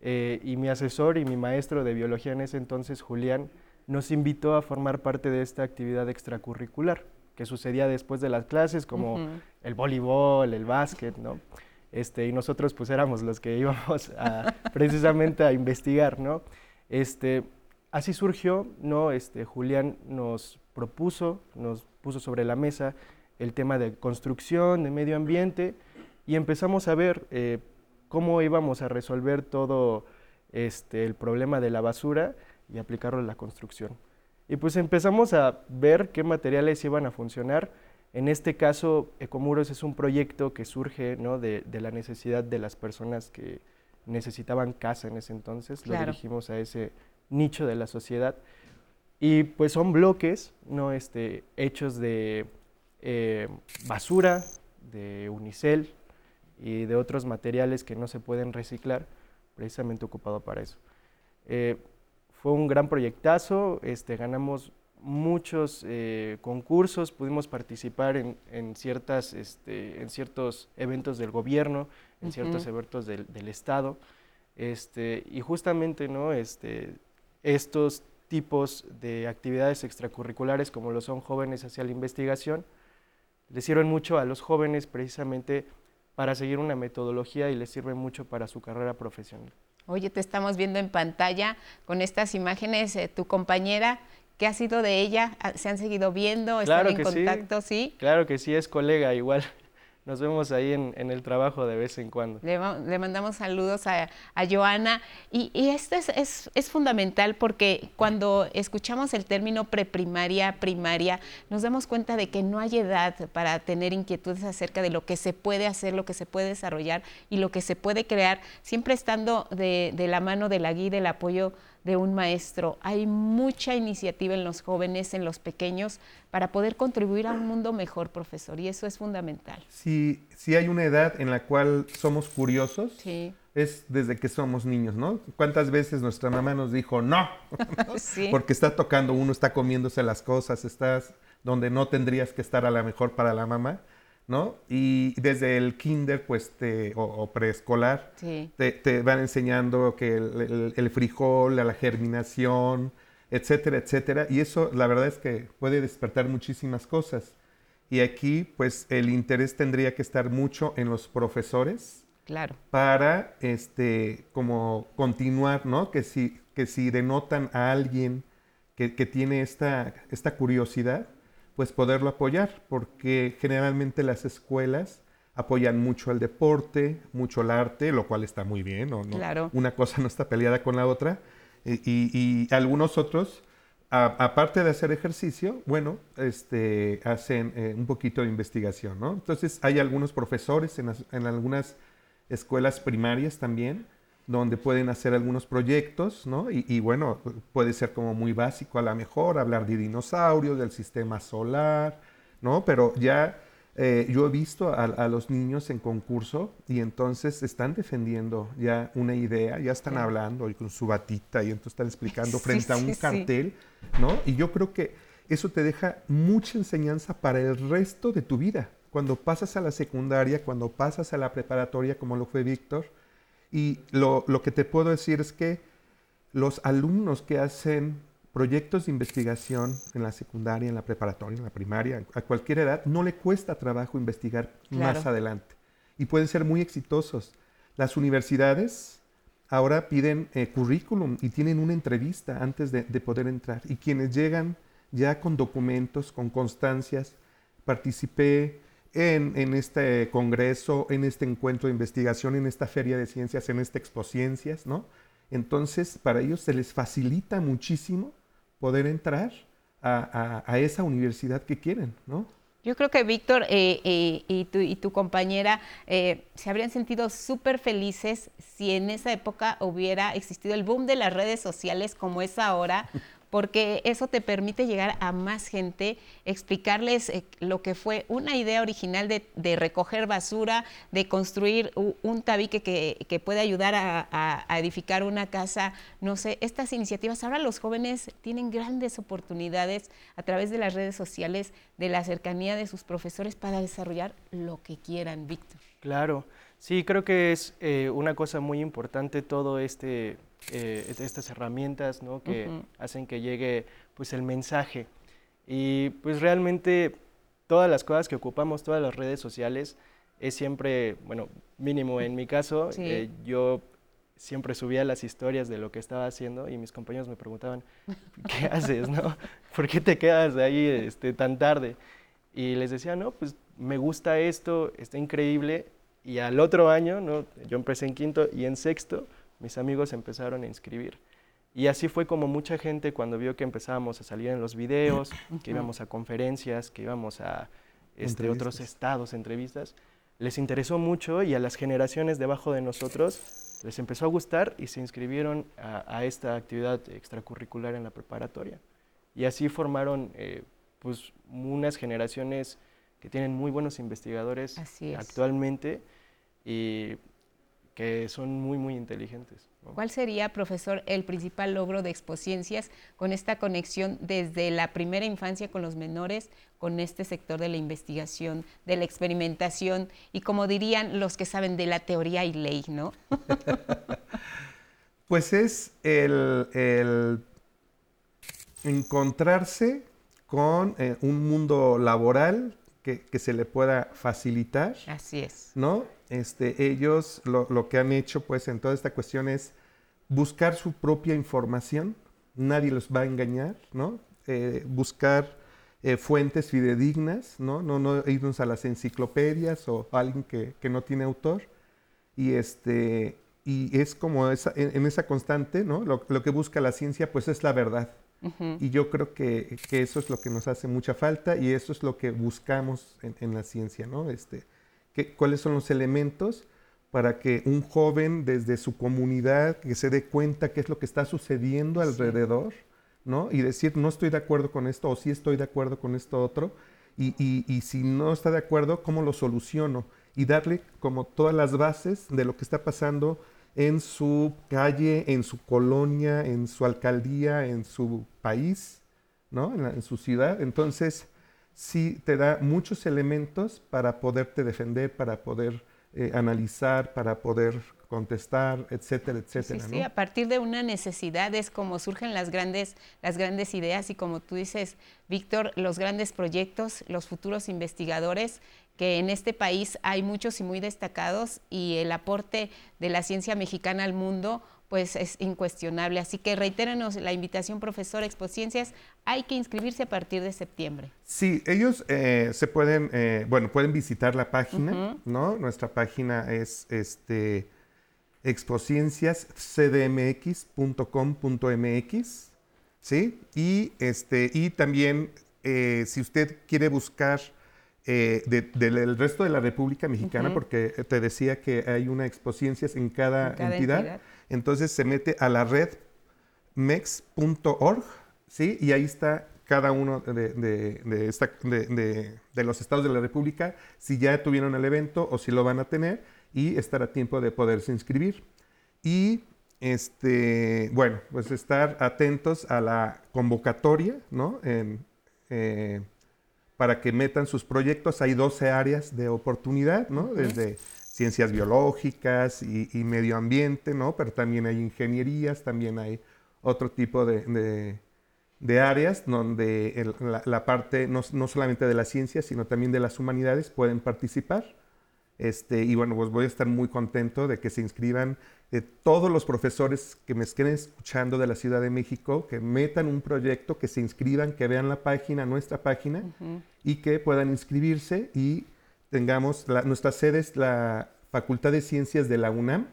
eh, y mi asesor y mi maestro de biología en ese entonces, Julián, nos invitó a formar parte de esta actividad extracurricular que sucedía después de las clases, como el voleibol, el básquet, ¿no? Este, y nosotros pues éramos los que íbamos precisamente a investigar, ¿no? Este, así surgió, ¿no? Este, Julián nos propuso, nos puso sobre la mesa el tema de construcción, de medio ambiente, y empezamos a ver eh, cómo íbamos a resolver todo este, el problema de la basura y aplicarlo en la construcción. Y pues empezamos a ver qué materiales iban a funcionar. En este caso, Ecomuros es un proyecto que surge ¿no? de, de, la necesidad de las personas que necesitaban casa en ese entonces. Claro. Lo dirigimos a ese nicho de la sociedad. Y pues son bloques ¿no? este, hechos de eh, basura, de unicel y de otros materiales que no se pueden reciclar, precisamente ocupado para eso. Eh, fue un gran proyectazo, este, ganamos muchos eh, concursos, pudimos participar en, en ciertas, este, en ciertos eventos del gobierno, en uh -huh. ciertos eventos del, del Estado, este, y justamente ¿no? este, estos tipos de actividades extracurriculares como lo son jóvenes hacia la investigación, le sirven mucho a los jóvenes precisamente para seguir una metodología y les sirven mucho para su carrera profesional. Oye, te estamos viendo en pantalla con estas imágenes, eh, tu compañera, ¿qué ha sido de ella? ¿Se han seguido viendo? ¿Están claro en contacto? Sí. ¿Sí? Claro que sí, es colega igual. Nos vemos ahí en, el trabajo de vez en cuando. Le, le mandamos saludos a, Joana. Y, esto es, es, es, fundamental porque cuando escuchamos el término preprimaria, primaria, nos damos cuenta de que no hay edad para tener inquietudes acerca de lo que se puede hacer, lo que se puede desarrollar y lo que se puede crear, siempre estando de, de la mano de la guía y del apoyo de un maestro. Hay mucha iniciativa en los jóvenes, en los pequeños, para poder contribuir a un mundo mejor, profesor, y eso es fundamental. Si, si hay una edad en la cual somos curiosos, sí. es desde que somos niños, ¿no? ¿Cuántas veces nuestra mamá nos dijo no? [laughs] sí. Porque está tocando uno, está comiéndose las cosas, estás donde no tendrías que estar a la mejor para la mamá. ¿No? Y desde el kinder, pues, te, o, o preescolar, sí. te, te, van enseñando que el, el, el, frijol, la germinación, etcétera, etcétera. Y eso, la verdad es que puede despertar muchísimas cosas. Y aquí, pues, el interés tendría que estar mucho en los profesores. Claro. Para, este, como continuar, ¿no? Que si, que si denotan a alguien que, que tiene esta, esta curiosidad, pues poderlo apoyar, porque generalmente las escuelas apoyan mucho el deporte, mucho el arte, lo cual está muy bien, ¿no? Claro. Una cosa no está peleada con la otra. Y, y, y algunos otros, a, aparte de hacer ejercicio, bueno, este, hacen eh, un poquito de investigación, ¿no? Entonces hay algunos profesores en, las, en algunas escuelas primarias también, donde pueden hacer algunos proyectos, ¿no? Y, y, bueno, puede ser como muy básico a lo mejor, hablar de dinosaurios, del sistema solar, ¿no? Pero ya eh, yo he visto a, a, los niños en concurso y entonces están defendiendo ya una idea, ya están sí. hablando y con su batita y entonces están explicando [laughs] frente sí, a un sí, cartel, ¿no? Y yo creo que eso te deja mucha enseñanza para el resto de tu vida. Cuando pasas a la secundaria, cuando pasas a la preparatoria, como lo fue Víctor, y lo, lo, que te puedo decir es que los alumnos que hacen proyectos de investigación en la secundaria, en la preparatoria, en la primaria, a cualquier edad, no le cuesta trabajo investigar claro. más adelante. Y pueden ser muy exitosos. Las universidades ahora piden eh, currículum y tienen una entrevista antes de, de poder entrar. Y quienes llegan ya con documentos, con constancias, participé en, en, este congreso, en este encuentro de investigación, en esta feria de ciencias, en esta expociencias, ¿no? Entonces, para ellos se les facilita muchísimo poder entrar a, a, a esa universidad que quieren, ¿no? Yo creo que Víctor eh, eh, y, tu, y, tu, compañera eh, se habrían sentido súper felices si en esa época hubiera existido el boom de las redes sociales como es ahora, porque eso te permite llegar a más gente, explicarles eh, lo que fue una idea original de, de recoger basura, de construir un, tabique que, puede ayudar a, edificar una casa, no sé, estas iniciativas. Ahora los jóvenes tienen grandes oportunidades a través de las redes sociales, de la cercanía de sus profesores para desarrollar lo que quieran, Víctor. Claro, sí, creo que es eh, una cosa muy importante todo este eh, estas herramientas ¿no? que uh -huh. hacen que llegue pues, el mensaje. Y pues realmente todas las cosas que ocupamos, todas las redes sociales, es siempre, bueno, mínimo en mi caso, sí. eh, yo siempre subía las historias de lo que estaba haciendo y mis compañeros me preguntaban, ¿qué [laughs] haces? No? ¿Por qué te quedas ahí este, tan tarde? Y les decía, no, pues me gusta esto, está increíble. Y al otro año, ¿no? yo empecé en quinto y en sexto, mis amigos empezaron a inscribir. Y así fue como mucha gente cuando vio que empezábamos a salir en los videos, [clears throat] que íbamos a conferencias, que íbamos a este, otros estados, entrevistas, les interesó mucho y a las generaciones debajo de nosotros les empezó a gustar y se inscribieron a, esta actividad extracurricular en la preparatoria. Y así formaron eh, pues, unas generaciones que tienen muy buenos investigadores actualmente y que son muy, muy inteligentes. ¿Cuál sería, profesor, el principal logro de Expociencias con esta conexión desde la primera infancia con los menores, con este sector de la investigación, de la experimentación y como dirían los que saben de la teoría y ley, ¿no? [laughs] pues es el, encontrarse con eh, un mundo laboral que, que, se le pueda facilitar. Así es. ¿No? Este, ellos lo, que han hecho pues en toda esta cuestión es buscar su propia información, nadie los va a engañar, ¿no? Eh, buscar eh, fuentes fidedignas, ¿no? ¿no? No irnos a las enciclopedias o a alguien que, no tiene autor. Y, este, y es como esa, en, esa constante, ¿no? Lo, que busca la ciencia pues es la verdad. Y yo creo que, eso es lo que nos hace mucha falta y eso es lo que buscamos en, en la ciencia, ¿no? Este, cuáles son los elementos para que un joven desde su comunidad que se dé cuenta qué es lo que está sucediendo alrededor, ¿no? Y decir, no estoy de acuerdo con esto o sí estoy de acuerdo con esto otro. Y, y, si no está de acuerdo, ¿cómo lo soluciono? Y darle como todas las bases de lo que está pasando en su calle, en su colonia, en su alcaldía, en su país, ¿no? en su ciudad. Entonces, sí te da muchos elementos para poderte defender, para poder eh, analizar, para poder contestar, etcétera, etcétera. Sí, sí, a partir de una necesidad es como surgen las grandes, las grandes ideas y como tú dices, Víctor, los grandes proyectos, los futuros investigadores, que en este país hay muchos y muy destacados y el aporte de la ciencia mexicana al mundo pues es incuestionable. Así que reitérenos la invitación, profesor Expociencias, hay que inscribirse a partir de septiembre. Sí, ellos eh, se pueden, eh, bueno, pueden visitar la página, ¿no? Nuestra página es este expocienciascdmx.com.mx, ¿sí? Y, este, y también, eh, si usted quiere buscar del resto de la República Mexicana, porque te decía que hay una expociencias en cada, entidad entonces se mete a la red mex.org, ¿sí? Y ahí está cada uno de, los estados de la República, si ya tuvieron el evento o si lo van a tener, y estar a tiempo de poderse inscribir. Y, este, bueno, pues estar atentos a la convocatoria, ¿no? Eh, para que metan sus proyectos. Hay 12 áreas de oportunidad, ¿no? Desde ciencias biológicas y, medio ambiente, ¿no? Pero también hay ingenierías, también hay otro tipo de, áreas donde la, parte no, solamente de la ciencia, sino también de las humanidades pueden participar. Este, y bueno, pues voy a estar muy contento de que se inscriban eh, todos los profesores que me estén escuchando de la Ciudad de México, que metan un proyecto, que se inscriban, que vean la página, nuestra página, y que puedan inscribirse y tengamos nuestra sede es la Facultad de Ciencias de la UNAM.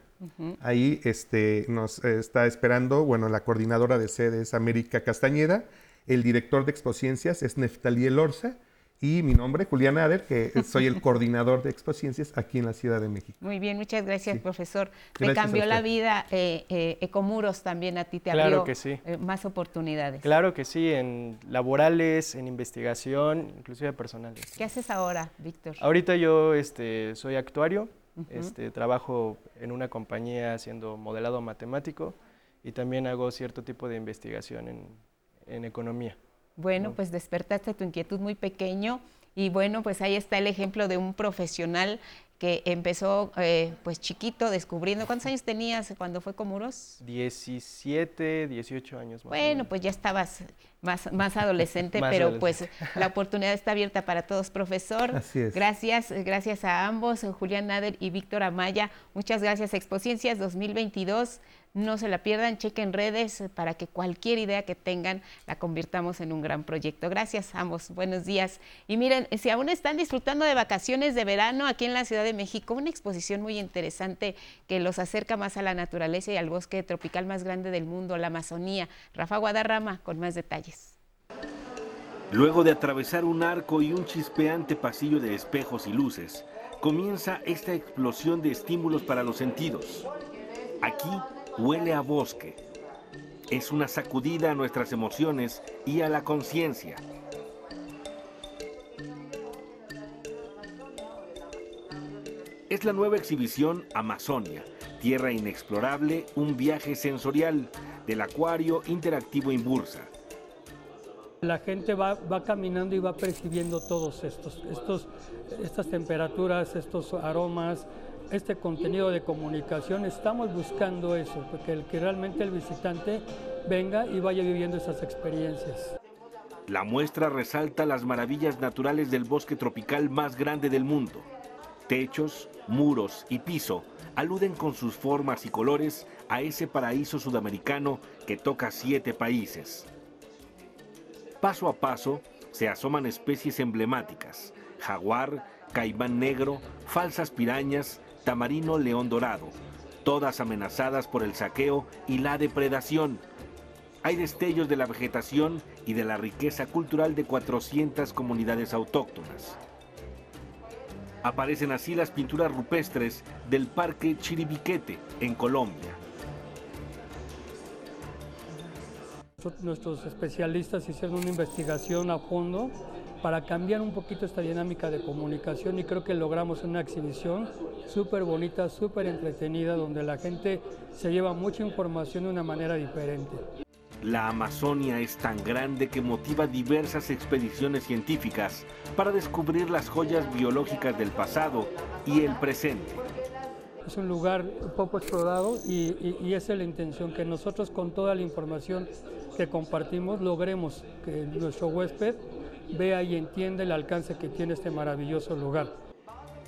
Ahí este, nos está esperando, bueno, la coordinadora de sedes América Castañeda, el director de Expociencias es Neftaliel Orza y mi nombre, Julián Ader, que soy el coordinador de Expociencias aquí en la Ciudad de México. Muy bien, muchas gracias, profesor. Te cambió la vida eh, eh, Ecomuros también a ti, te abrió que sí. Eh, más oportunidades. Claro que sí, en laborales, en investigación, inclusive personales. ¿Qué haces ahora, Víctor? Ahorita yo este, soy actuario, este, trabajo en una compañía haciendo modelado matemático y también hago cierto tipo de investigación en, en economía. Bueno, pues despertaste tu inquietud muy pequeño y bueno, pues ahí está el ejemplo de un profesional que empezó eh, pues chiquito descubriendo. ¿Cuántos años tenías cuando fue Comuros? 17, 18 años. bueno, pues ya estabas más, más adolescente, [laughs] pero pues la oportunidad está abierta para todos, profesor. Así es. Gracias, gracias a ambos, Julián Nader y Víctor Amaya. Muchas gracias, Expociencias 2022 No se la pierdan, chequen redes para que cualquier idea que tengan la convirtamos en un gran proyecto. Gracias, ambos. Buenos días. Y miren, si aún están disfrutando de vacaciones de verano aquí en la Ciudad de México, una exposición muy interesante que los acerca más a la naturaleza y al bosque tropical más grande del mundo, la Amazonía. Rafa Guadarrama con más detalles. Luego de atravesar un arco y un chispeante pasillo de espejos y luces, comienza esta explosión de estímulos para los sentidos. Aquí huele a bosque. Es una sacudida a nuestras emociones y a la conciencia. Es la nueva exhibición Amazonia, Tierra Inexplorable, un viaje sensorial del acuario interactivo Imbursa. La gente va, va, caminando y va percibiendo todos estos, estos, estas temperaturas, estos aromas, este contenido de comunicación, estamos buscando eso, porque que realmente el visitante venga y vaya viviendo esas experiencias. La muestra resalta las maravillas naturales del bosque tropical más grande del mundo. Techos, muros y piso aluden con sus formas y colores a ese paraíso sudamericano que toca siete países. Paso a paso se asoman especies emblemáticas, jaguar, caimán negro, falsas pirañas, tamarino león dorado, todas amenazadas por el saqueo y la depredación. Hay destellos de la vegetación y de la riqueza cultural de 400 comunidades autóctonas. Aparecen así las pinturas rupestres del Parque Chiribiquete, en Colombia. Nuestros especialistas hicieron una investigación a fondo para cambiar un poquito esta dinámica de comunicación y creo que logramos una exhibición súper bonita, súper entretenida, donde la gente se lleva mucha información de una manera diferente. La Amazonia es tan grande que motiva diversas expediciones científicas para descubrir las joyas biológicas del pasado y el presente. Es un lugar poco explorado y, y, y esa es la intención, que nosotros con toda la información que compartimos logremos que nuestro huésped vea y entienda el alcance que tiene este maravilloso lugar.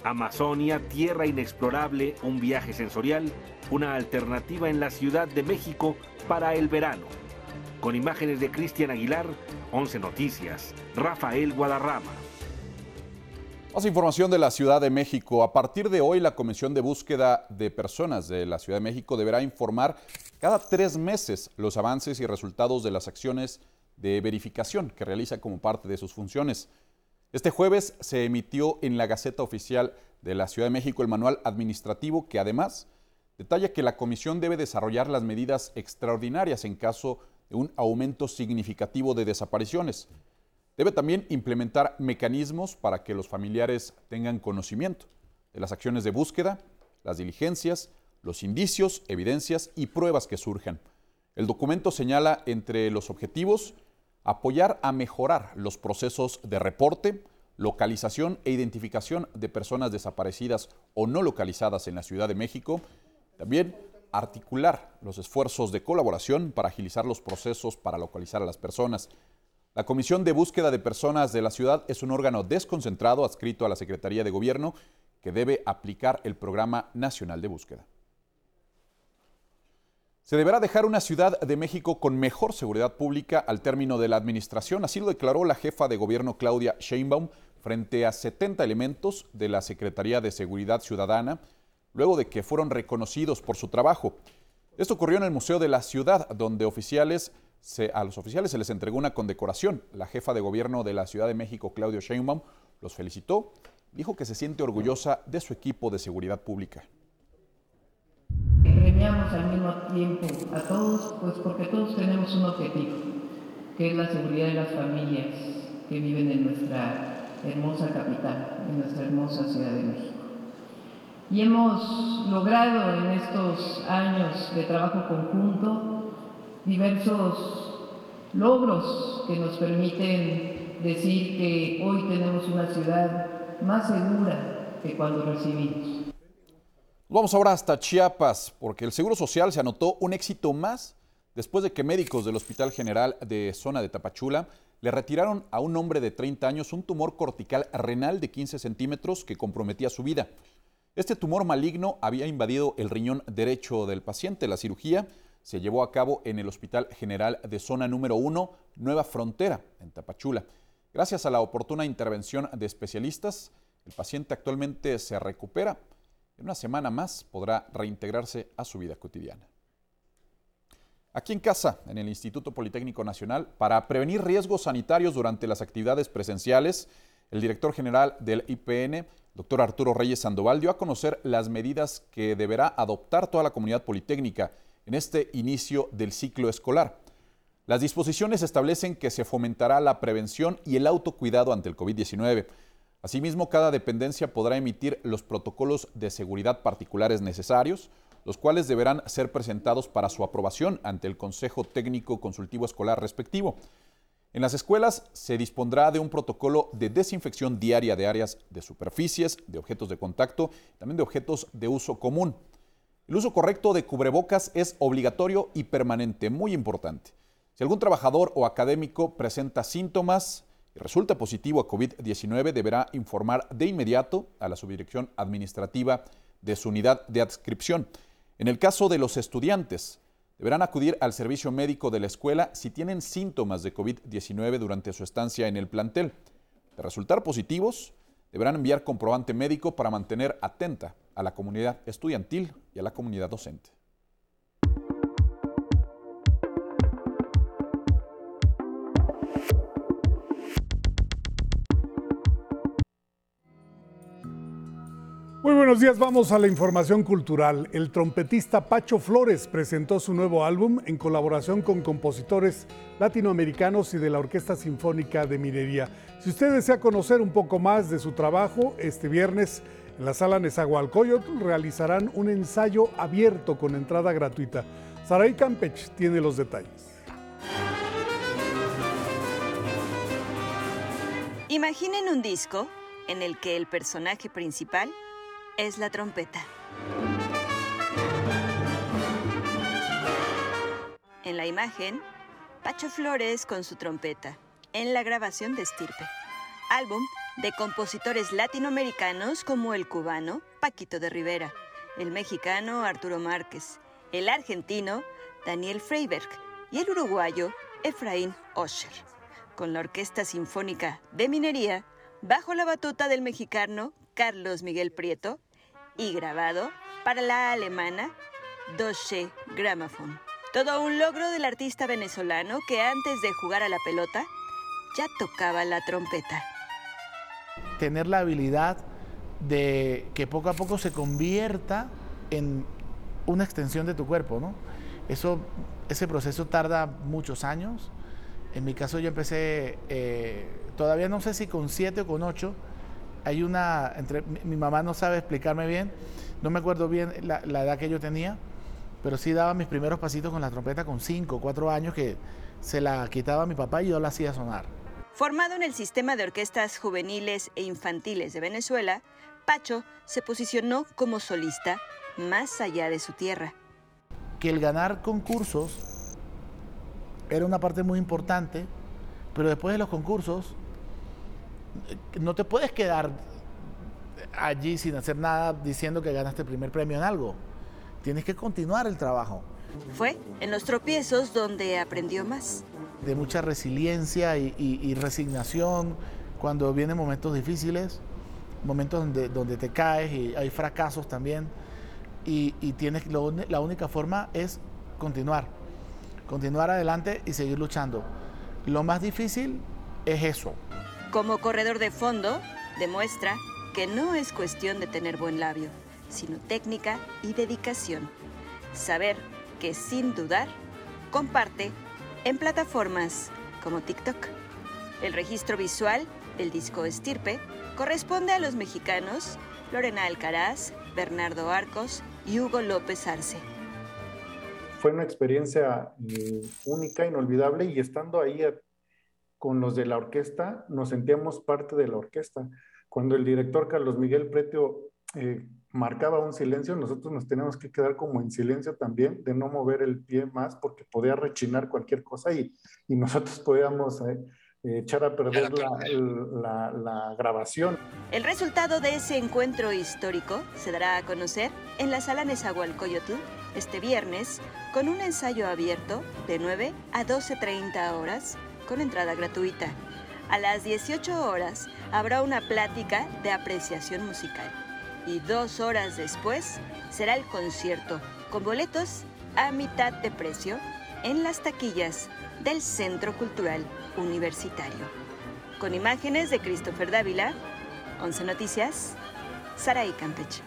Amazonia, tierra inexplorable, un viaje sensorial, una alternativa en la Ciudad de México para el verano. Con imágenes de Cristian Aguilar, 11 Noticias, Rafael Guadarrama. Más información de la Ciudad de México. A partir de hoy, la Comisión de Búsqueda de Personas de la Ciudad de México deberá informar cada tres meses los avances y resultados de las acciones de verificación que realiza como parte de sus funciones. Este jueves se emitió en la Gaceta Oficial de la Ciudad de México el manual administrativo que además detalla que la comisión debe desarrollar las medidas extraordinarias en caso de un aumento significativo de desapariciones. Debe también implementar mecanismos para que los familiares tengan conocimiento de las acciones de búsqueda, las diligencias, los indicios, evidencias y pruebas que surjan. El documento señala entre los objetivos apoyar a mejorar los procesos de reporte, localización e identificación de personas desaparecidas o no localizadas en la Ciudad de México, también articular los esfuerzos de colaboración para agilizar los procesos para localizar a las personas. La Comisión de Búsqueda de Personas de la ciudad es un órgano desconcentrado adscrito a la Secretaría de Gobierno que debe aplicar el Programa Nacional de Búsqueda. Se deberá dejar una Ciudad de México con mejor seguridad pública al término de la administración, así lo declaró la jefa de gobierno Claudia Sheinbaum frente a 70 elementos de la Secretaría de Seguridad Ciudadana, luego de que fueron reconocidos por su trabajo. Esto ocurrió en el Museo de la Ciudad, donde oficiales se, a los oficiales se les entregó una condecoración. La jefa de gobierno de la Ciudad de México, Claudia Sheinbaum, los felicitó, dijo que se siente orgullosa de su equipo de seguridad pública al mismo tiempo a todos, pues porque todos tenemos un objetivo, que es la seguridad de las familias que viven en nuestra hermosa capital, en nuestra hermosa Ciudad de México. Y hemos logrado en estos años de trabajo conjunto diversos logros que nos permiten decir que hoy tenemos una ciudad más segura que cuando recibimos. Vamos ahora hasta Chiapas, porque el Seguro Social se anotó un éxito más después de que médicos del Hospital General de Zona de Tapachula le retiraron a un hombre de 30 años un tumor cortical renal de 15 centímetros que comprometía su vida. Este tumor maligno había invadido el riñón derecho del paciente. La cirugía se llevó a cabo en el Hospital General de Zona Número 1, Nueva Frontera, en Tapachula. Gracias a la oportuna intervención de especialistas, el paciente actualmente se recupera. En una semana más podrá reintegrarse a su vida cotidiana. Aquí en casa, en el Instituto Politécnico Nacional, para prevenir riesgos sanitarios durante las actividades presenciales, el director general del IPN, doctor Arturo Reyes Sandoval, dio a conocer las medidas que deberá adoptar toda la comunidad politécnica en este inicio del ciclo escolar. Las disposiciones establecen que se fomentará la prevención y el autocuidado ante el COVID-19. Asimismo, cada dependencia podrá emitir los protocolos de seguridad particulares necesarios, los cuales deberán ser presentados para su aprobación ante el Consejo Técnico Consultivo Escolar respectivo. En las escuelas se dispondrá de un protocolo de desinfección diaria de áreas de superficies, de objetos de contacto, también de objetos de uso común. El uso correcto de cubrebocas es obligatorio y permanente, muy importante. Si algún trabajador o académico presenta síntomas y resulta positivo a COVID-19, deberá informar de inmediato a la subdirección administrativa de su unidad de adscripción. En el caso de los estudiantes, deberán acudir al servicio médico de la escuela si tienen síntomas de COVID-19 durante su estancia en el plantel. De resultar positivos, deberán enviar comprobante médico para mantener atenta a la comunidad estudiantil y a la comunidad docente. Muy buenos días, vamos a la información cultural. El trompetista Pacho Flores presentó su nuevo álbum en colaboración con compositores latinoamericanos y de la Orquesta Sinfónica de Minería. Si usted desea conocer un poco más de su trabajo, este viernes en la sala Nezahualcóyotl realizarán un ensayo abierto con entrada gratuita. Saray Campech tiene los detalles. Imaginen un disco en el que el personaje principal es la trompeta. En la imagen, Pacho Flores con su trompeta, en la grabación de Estirpe, álbum de compositores latinoamericanos como el cubano Paquito de Rivera, el mexicano Arturo Márquez, el argentino Daniel Freiberg y el uruguayo Efraín Osher, con la Orquesta Sinfónica de Minería bajo la batuta del mexicano Carlos Miguel Prieto y grabado para la alemana Deutsche Grammophon. Todo un logro del artista venezolano que antes de jugar a la pelota ya tocaba la trompeta. Tener la habilidad de que poco a poco se convierta en una extensión de tu cuerpo, ¿no? Eso, ese proceso tarda muchos años. En mi caso yo empecé, eh, todavía no sé si con siete o con ocho, hay una, entre, mi, mamá no sabe explicarme bien, no me acuerdo bien la, edad que yo tenía, pero sí daba mis primeros pasitos con la trompeta con 5 o 4 años que se la quitaba mi papá y yo la hacía sonar. Formado en el sistema de orquestas juveniles e infantiles de Venezuela, Pacho se posicionó como solista más allá de su tierra. Que el ganar concursos era una parte muy importante, pero después de los concursos no te puedes quedar allí sin hacer nada diciendo que ganaste el primer premio en algo. Tienes que continuar el trabajo. Fue en los tropiezos donde aprendió más. De mucha resiliencia y, resignación cuando vienen momentos difíciles, momentos donde, donde te caes y hay fracasos también. Y, tienes la única forma es continuar, continuar adelante y seguir luchando. Lo más difícil es eso, como corredor de fondo, demuestra que no es cuestión de tener buen labio, sino técnica y dedicación. Saber que sin dudar, comparte en plataformas como TikTok. El registro visual del disco Estirpe corresponde a los mexicanos Lorena Alcaraz, Bernardo Arcos y Hugo López Arce. Fue una experiencia eh, única, inolvidable y estando ahí con los de la orquesta, nos sentíamos parte de la orquesta. Cuando el director Carlos Miguel Pretio eh, marcaba un silencio, nosotros nos teníamos que quedar como en silencio también, de no mover el pie más, porque podía rechinar cualquier cosa y, y nosotros podíamos eh, echar a perder la, la, grabación. El resultado de ese encuentro histórico se dará a conocer en la sala Nezahualcóyotl este viernes con un ensayo abierto de 9 a 12.30 horas con entrada gratuita. A las 18 horas habrá una plática de apreciación musical y dos horas después será el concierto con boletos a mitad de precio en las taquillas del Centro Cultural Universitario. Con imágenes de Christopher Dávila, 11 Noticias, Saraí Campeche.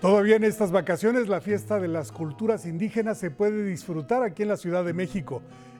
Todavía en estas vacaciones la fiesta de las culturas indígenas se puede disfrutar aquí en la Ciudad de México.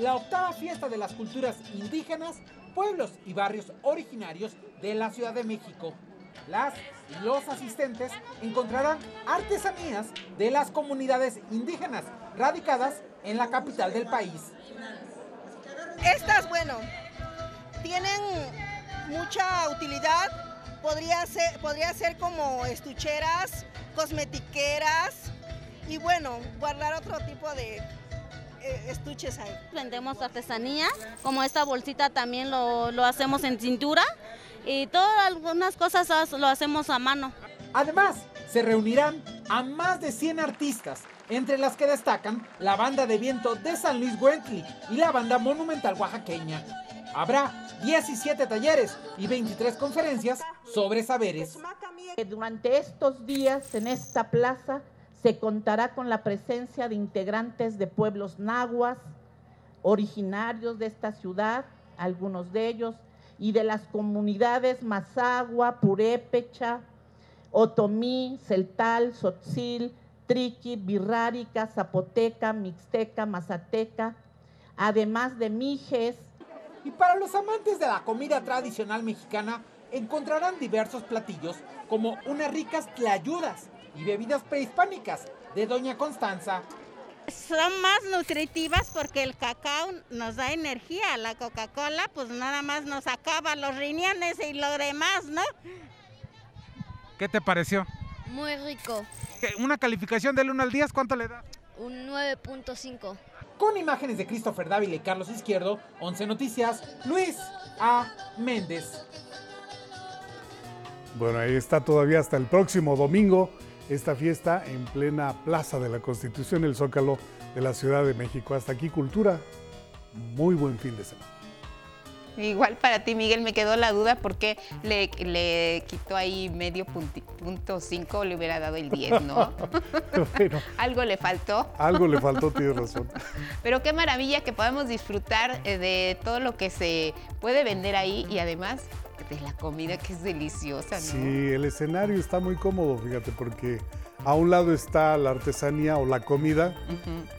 la octava fiesta de las culturas indígenas, pueblos y barrios originarios de la Ciudad de México. Las y los asistentes encontrarán artesanías de las comunidades indígenas radicadas en la capital del país. Estas, bueno, tienen mucha utilidad podría ser, podría ser como estucheras, cosmetiqueras y bueno, guardar otro tipo de estuches ahí. Vendemos artesanía, como esta bolsita también lo, lo hacemos en cintura y todas algunas cosas lo hacemos a mano. Además, se reunirán a más de 100 artistas, entre las que destacan la banda de viento de San Luis Wentley y la banda monumental oaxaqueña. Habrá 17 talleres y 23 conferencias sobre saberes. Durante estos días en esta plaza se contará con la presencia de integrantes de pueblos nahuas, originarios de esta ciudad, algunos de ellos, y de las comunidades Mazagua, Purépecha, Otomí, Celtal, Sotzil, Triqui, Birrárica, Zapoteca, Mixteca, Mazateca, además de Mijes, y para los amantes de la comida tradicional mexicana, encontrarán diversos platillos como unas ricas tlayudas y bebidas prehispánicas de Doña Constanza. Son más nutritivas porque el cacao nos da energía, la Coca-Cola pues nada más nos acaba los riñones y lo demás, ¿no? ¿Qué te pareció? Muy rico. Una calificación del 1 al 10, ¿cuánto le da? Un 9.5 con imágenes de Christopher Dávila y Carlos Izquierdo, 11 Noticias, Luis A. Méndez. Bueno, ahí está todavía hasta el próximo domingo esta fiesta en plena Plaza de la Constitución, el Zócalo de la Ciudad de México. Hasta aquí, Cultura. Muy buen fin de semana. Igual para ti, Miguel, me quedó la duda porque le, le quitó ahí medio punto cinco, le hubiera dado el 10, ¿no? [laughs] algo le faltó. Algo le faltó, tienes razón. [laughs] Pero qué maravilla que podamos disfrutar eh, de todo lo que se puede vender ahí y además de la comida que es deliciosa, ¿no? Sí, el escenario está muy cómodo, fíjate, porque a un lado está la artesanía o la comida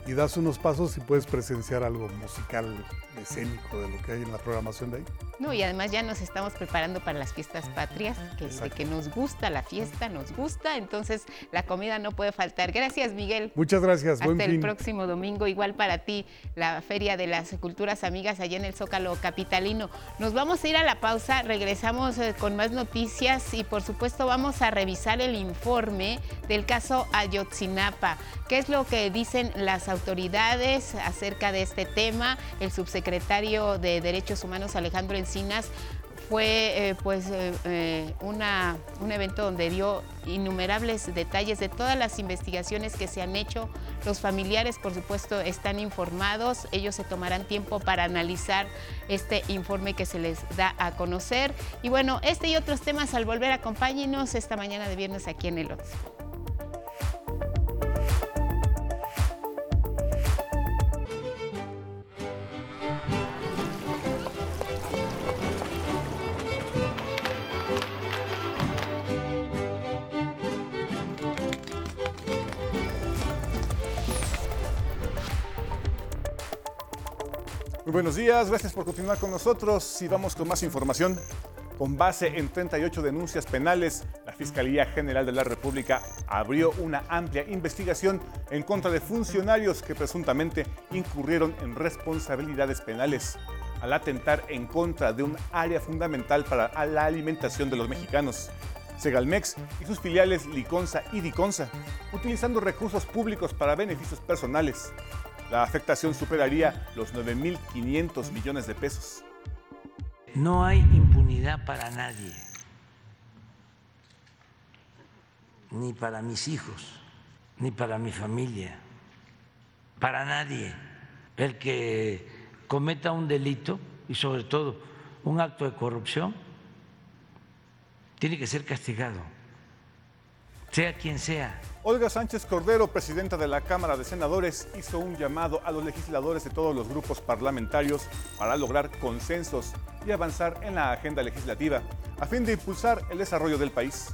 y das unos pasos y puedes presenciar algo musical escénico de lo que hay en la programación de ahí. No, y además ya nos estamos preparando para las fiestas patrias, que, que nos gusta la fiesta, nos gusta, entonces la comida no puede faltar. Gracias, Miguel. Muchas gracias. Hasta el próximo domingo, igual para ti, la Feria de las Culturas Amigas allá en el Zócalo Capitalino. Nos vamos a ir a la pausa, regresamos eh, con más noticias y por supuesto vamos a revisar el informe del caso Ayotzinapa. ¿Qué es lo que dicen las autoridades acerca de este tema? El subsecretario de Derechos Humanos Alejandro Encinas fue eh, pues eh, eh, una, un evento donde dio innumerables detalles de todas las investigaciones que se han hecho. Los familiares, por supuesto, están informados. Ellos se tomarán tiempo para analizar este informe que se les da a conocer. Y bueno, este y otros temas al volver, acompáñenos esta mañana de viernes aquí en el OTS. Muy buenos días, gracias por continuar con nosotros y vamos con más información. Con base en 38 denuncias penales, la Fiscalía General de la República abrió una amplia investigación en contra de funcionarios que presuntamente incurrieron en responsabilidades penales al atentar en contra de un área fundamental para la alimentación de los mexicanos. Segalmex y sus filiales Liconza y Diconza, utilizando recursos públicos para beneficios personales. La afectación superaría los 9.500 millones de pesos. No hay impunidad para nadie, ni para mis hijos, ni para mi familia, para nadie. El que cometa un delito y sobre todo un acto de corrupción tiene que ser castigado, sea quien sea. Olga Sánchez Cordero, presidenta de la Cámara de Senadores, hizo un llamado a los legisladores de todos los grupos parlamentarios para lograr consensos y avanzar en la agenda legislativa a fin de impulsar el desarrollo del país.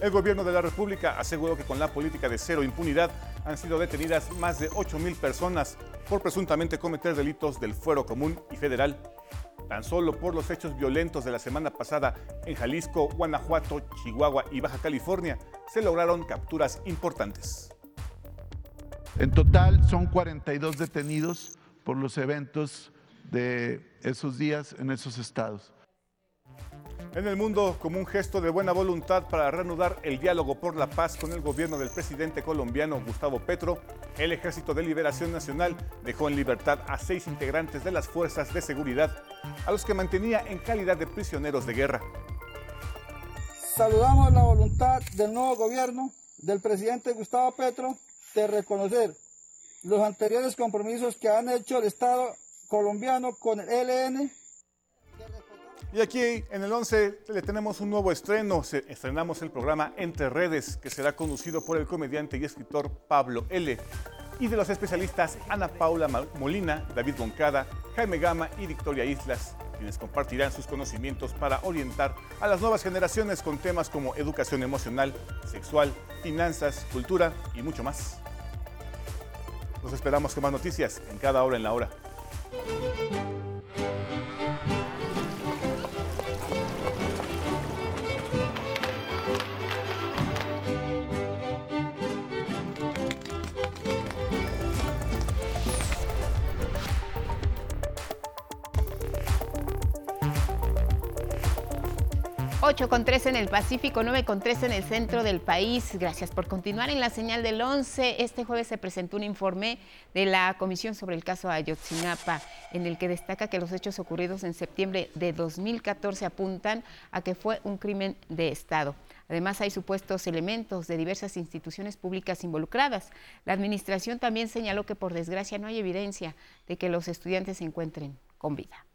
El gobierno de la República aseguró que con la política de cero impunidad han sido detenidas más de 8 mil personas por presuntamente cometer delitos del fuero común y federal. Tan solo por los hechos violentos de la semana pasada en Jalisco, Guanajuato, Chihuahua y Baja California se lograron capturas importantes. En total son 42 detenidos por los eventos de esos días en esos estados. En el mundo, como un gesto de buena voluntad para reanudar el diálogo por la paz con el gobierno del presidente colombiano Gustavo Petro, el Ejército de Liberación Nacional dejó en libertad a seis integrantes de las fuerzas de seguridad, a los que mantenía en calidad de prisioneros de guerra. Saludamos la voluntad del nuevo gobierno del presidente Gustavo Petro de reconocer los anteriores compromisos que han hecho el Estado colombiano con el ELN y aquí en el 11 le tenemos un nuevo estreno. estrenamos el programa Entre Redes, que será conducido por el comediante y escritor Pablo L. Y de los especialistas Ana Paula Molina, David Boncada, Jaime Gama y Victoria Islas, quienes compartirán sus conocimientos para orientar a las nuevas generaciones con temas como educación emocional, sexual, finanzas, cultura y mucho más. Los esperamos con más noticias en cada hora en la hora. 8 con 3 en el Pacífico, 9 con 3 en el centro del país. Gracias por continuar en la señal del 11. Este jueves se presentó un informe de la Comisión sobre el caso Ayotzinapa, en el que destaca que los hechos ocurridos en septiembre de 2014 apuntan a que fue un crimen de Estado. Además, hay supuestos elementos de diversas instituciones públicas involucradas. La Administración también señaló que, por desgracia, no hay evidencia de que los estudiantes se encuentren con vida.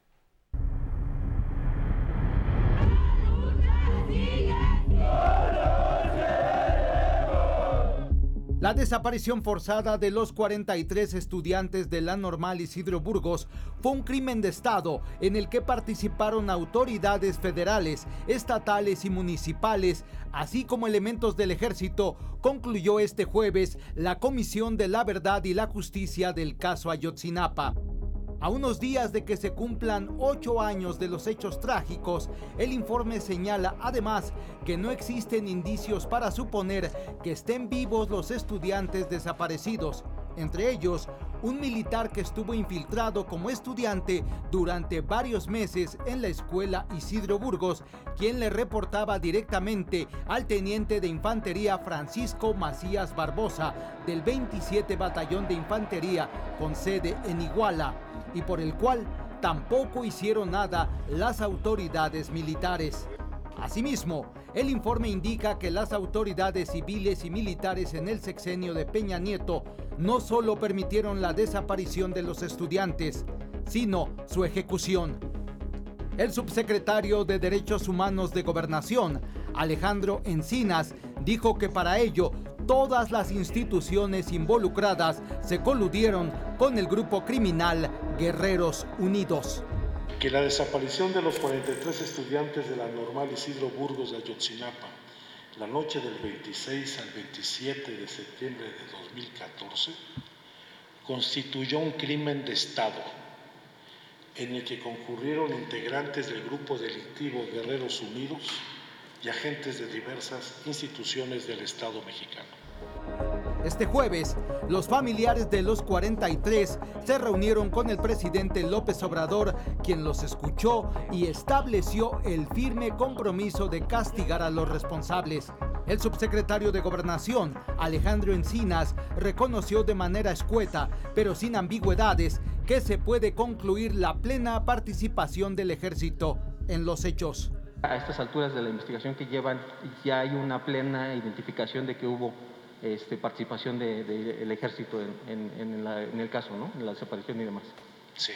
La desaparición forzada de los 43 estudiantes de la normal Isidro Burgos fue un crimen de Estado en el que participaron autoridades federales, estatales y municipales, así como elementos del ejército, concluyó este jueves la Comisión de la Verdad y la Justicia del caso Ayotzinapa. A unos días de que se cumplan ocho años de los hechos trágicos, el informe señala además que no existen indicios para suponer que estén vivos los estudiantes desaparecidos, entre ellos un militar que estuvo infiltrado como estudiante durante varios meses en la escuela Isidro Burgos, quien le reportaba directamente al teniente de infantería Francisco Macías Barbosa del 27 Batallón de Infantería con sede en Iguala y por el cual tampoco hicieron nada las autoridades militares. Asimismo, el informe indica que las autoridades civiles y militares en el sexenio de Peña Nieto no solo permitieron la desaparición de los estudiantes, sino su ejecución. El subsecretario de Derechos Humanos de Gobernación, Alejandro Encinas, dijo que para ello todas las instituciones involucradas se coludieron con el grupo criminal Guerreros Unidos. Que la desaparición de los 43 estudiantes de la normal Isidro Burgos de Ayotzinapa la noche del 26 al 27 de septiembre de 2014 constituyó un crimen de Estado en el que concurrieron integrantes del grupo delictivo Guerreros Unidos y agentes de diversas instituciones del Estado mexicano. Este jueves, los familiares de los 43 se reunieron con el presidente López Obrador, quien los escuchó y estableció el firme compromiso de castigar a los responsables. El subsecretario de Gobernación, Alejandro Encinas, reconoció de manera escueta, pero sin ambigüedades, que se puede concluir la plena participación del ejército en los hechos. A estas alturas de la investigación que llevan, ya hay una plena identificación de que hubo este, participación del ejército en, el caso, ¿no? en la desaparición y demás. Sí.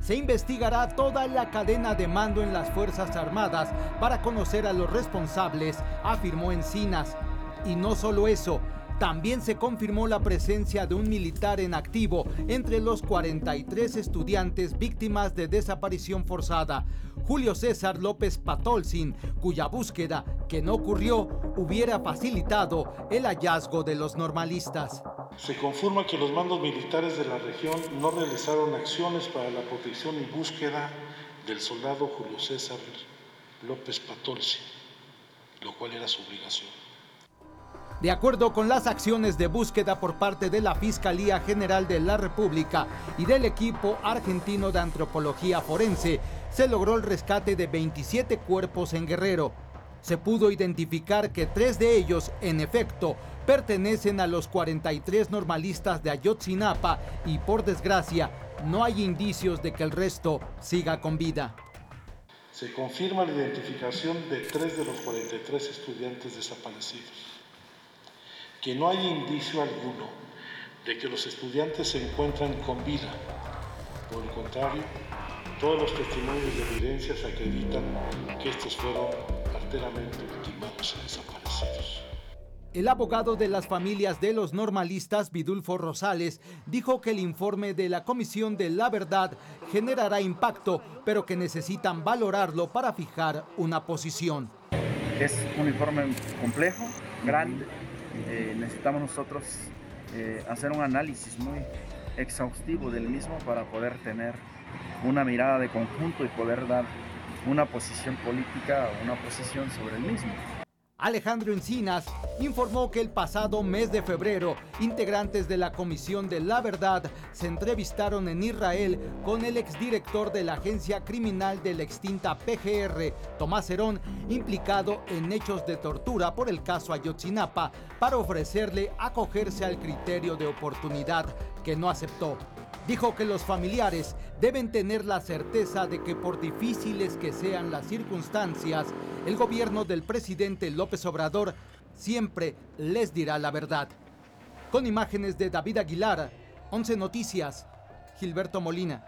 Se investigará toda la cadena de mando en las Fuerzas Armadas para conocer a los responsables, afirmó Encinas. Y no solo eso, también se confirmó la presencia de un militar en activo entre los 43 estudiantes víctimas de desaparición forzada. Julio César López Patolsin, cuya búsqueda, que no ocurrió, hubiera facilitado el hallazgo de los normalistas. Se confirma que los mandos militares de la región no realizaron acciones para la protección y búsqueda del soldado Julio César López Patolsin, lo cual era su obligación. De acuerdo con las acciones de búsqueda por parte de la Fiscalía General de la República y del equipo argentino de antropología forense, se logró el rescate de 27 cuerpos en Guerrero. Se pudo identificar que tres de ellos, en efecto, pertenecen a los 43 normalistas de Ayotzinapa y por desgracia no hay indicios de que el resto siga con vida. Se confirma la identificación de tres de los 43 estudiantes desaparecidos que no hay indicio alguno de que los estudiantes se encuentran con vida. Por el contrario, todos los testimonios de evidencias acreditan que estos fueron arteramente ultimados y desaparecidos. El abogado de las familias de los normalistas, Vidulfo Rosales, dijo que el informe de la Comisión de la Verdad generará impacto, pero que necesitan valorarlo para fijar una posición. Es un informe complejo, grande, eh, necesitamos nosotros eh, hacer un análisis muy exhaustivo del mismo para poder tener una mirada de conjunto y poder dar una posición política o una posición sobre el mismo. Alejandro Encinas informó que el pasado mes de febrero, integrantes de la Comisión de la Verdad se entrevistaron en Israel con el exdirector de la agencia criminal de la extinta PGR, Tomás Herón, implicado en hechos de tortura por el caso Ayotzinapa, para ofrecerle acogerse al criterio de oportunidad que no aceptó. Dijo que los familiares deben tener la certeza de que por difíciles que sean las circunstancias, el gobierno del presidente López Obrador siempre les dirá la verdad. Con imágenes de David Aguilar, 11 Noticias, Gilberto Molina.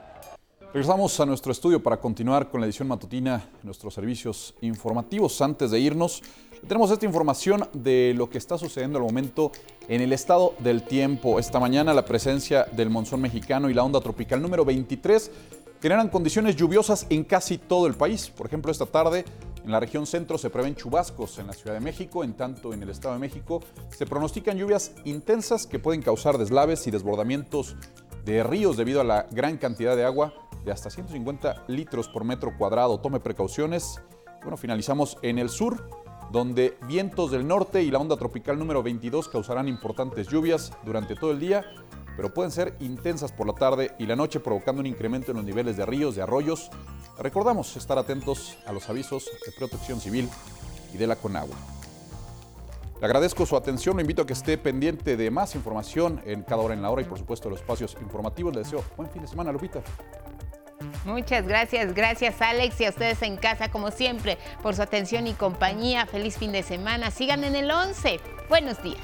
Regresamos a nuestro estudio para continuar con la edición matutina nuestros servicios informativos. Antes de irnos, tenemos esta información de lo que está sucediendo al momento en el estado del tiempo. Esta mañana la presencia del monzón mexicano y la onda tropical número 23 generan condiciones lluviosas en casi todo el país. Por ejemplo, esta tarde en la región centro se prevén chubascos en la Ciudad de México, en tanto en el Estado de México se pronostican lluvias intensas que pueden causar deslaves y desbordamientos de ríos debido a la gran cantidad de agua de hasta 150 litros por metro cuadrado. Tome precauciones. Bueno, finalizamos en el sur, donde vientos del norte y la onda tropical número 22 causarán importantes lluvias durante todo el día, pero pueden ser intensas por la tarde y la noche, provocando un incremento en los niveles de ríos, de arroyos. Recordamos estar atentos a los avisos de protección civil y de la Conagua. Le agradezco su atención, lo invito a que esté pendiente de más información en cada hora en la hora y por supuesto los espacios informativos. Le deseo buen fin de semana, Lupita. Muchas gracias, gracias Alex y a ustedes en casa como siempre por su atención y compañía. Feliz fin de semana. Sigan en el 11. Buenos días.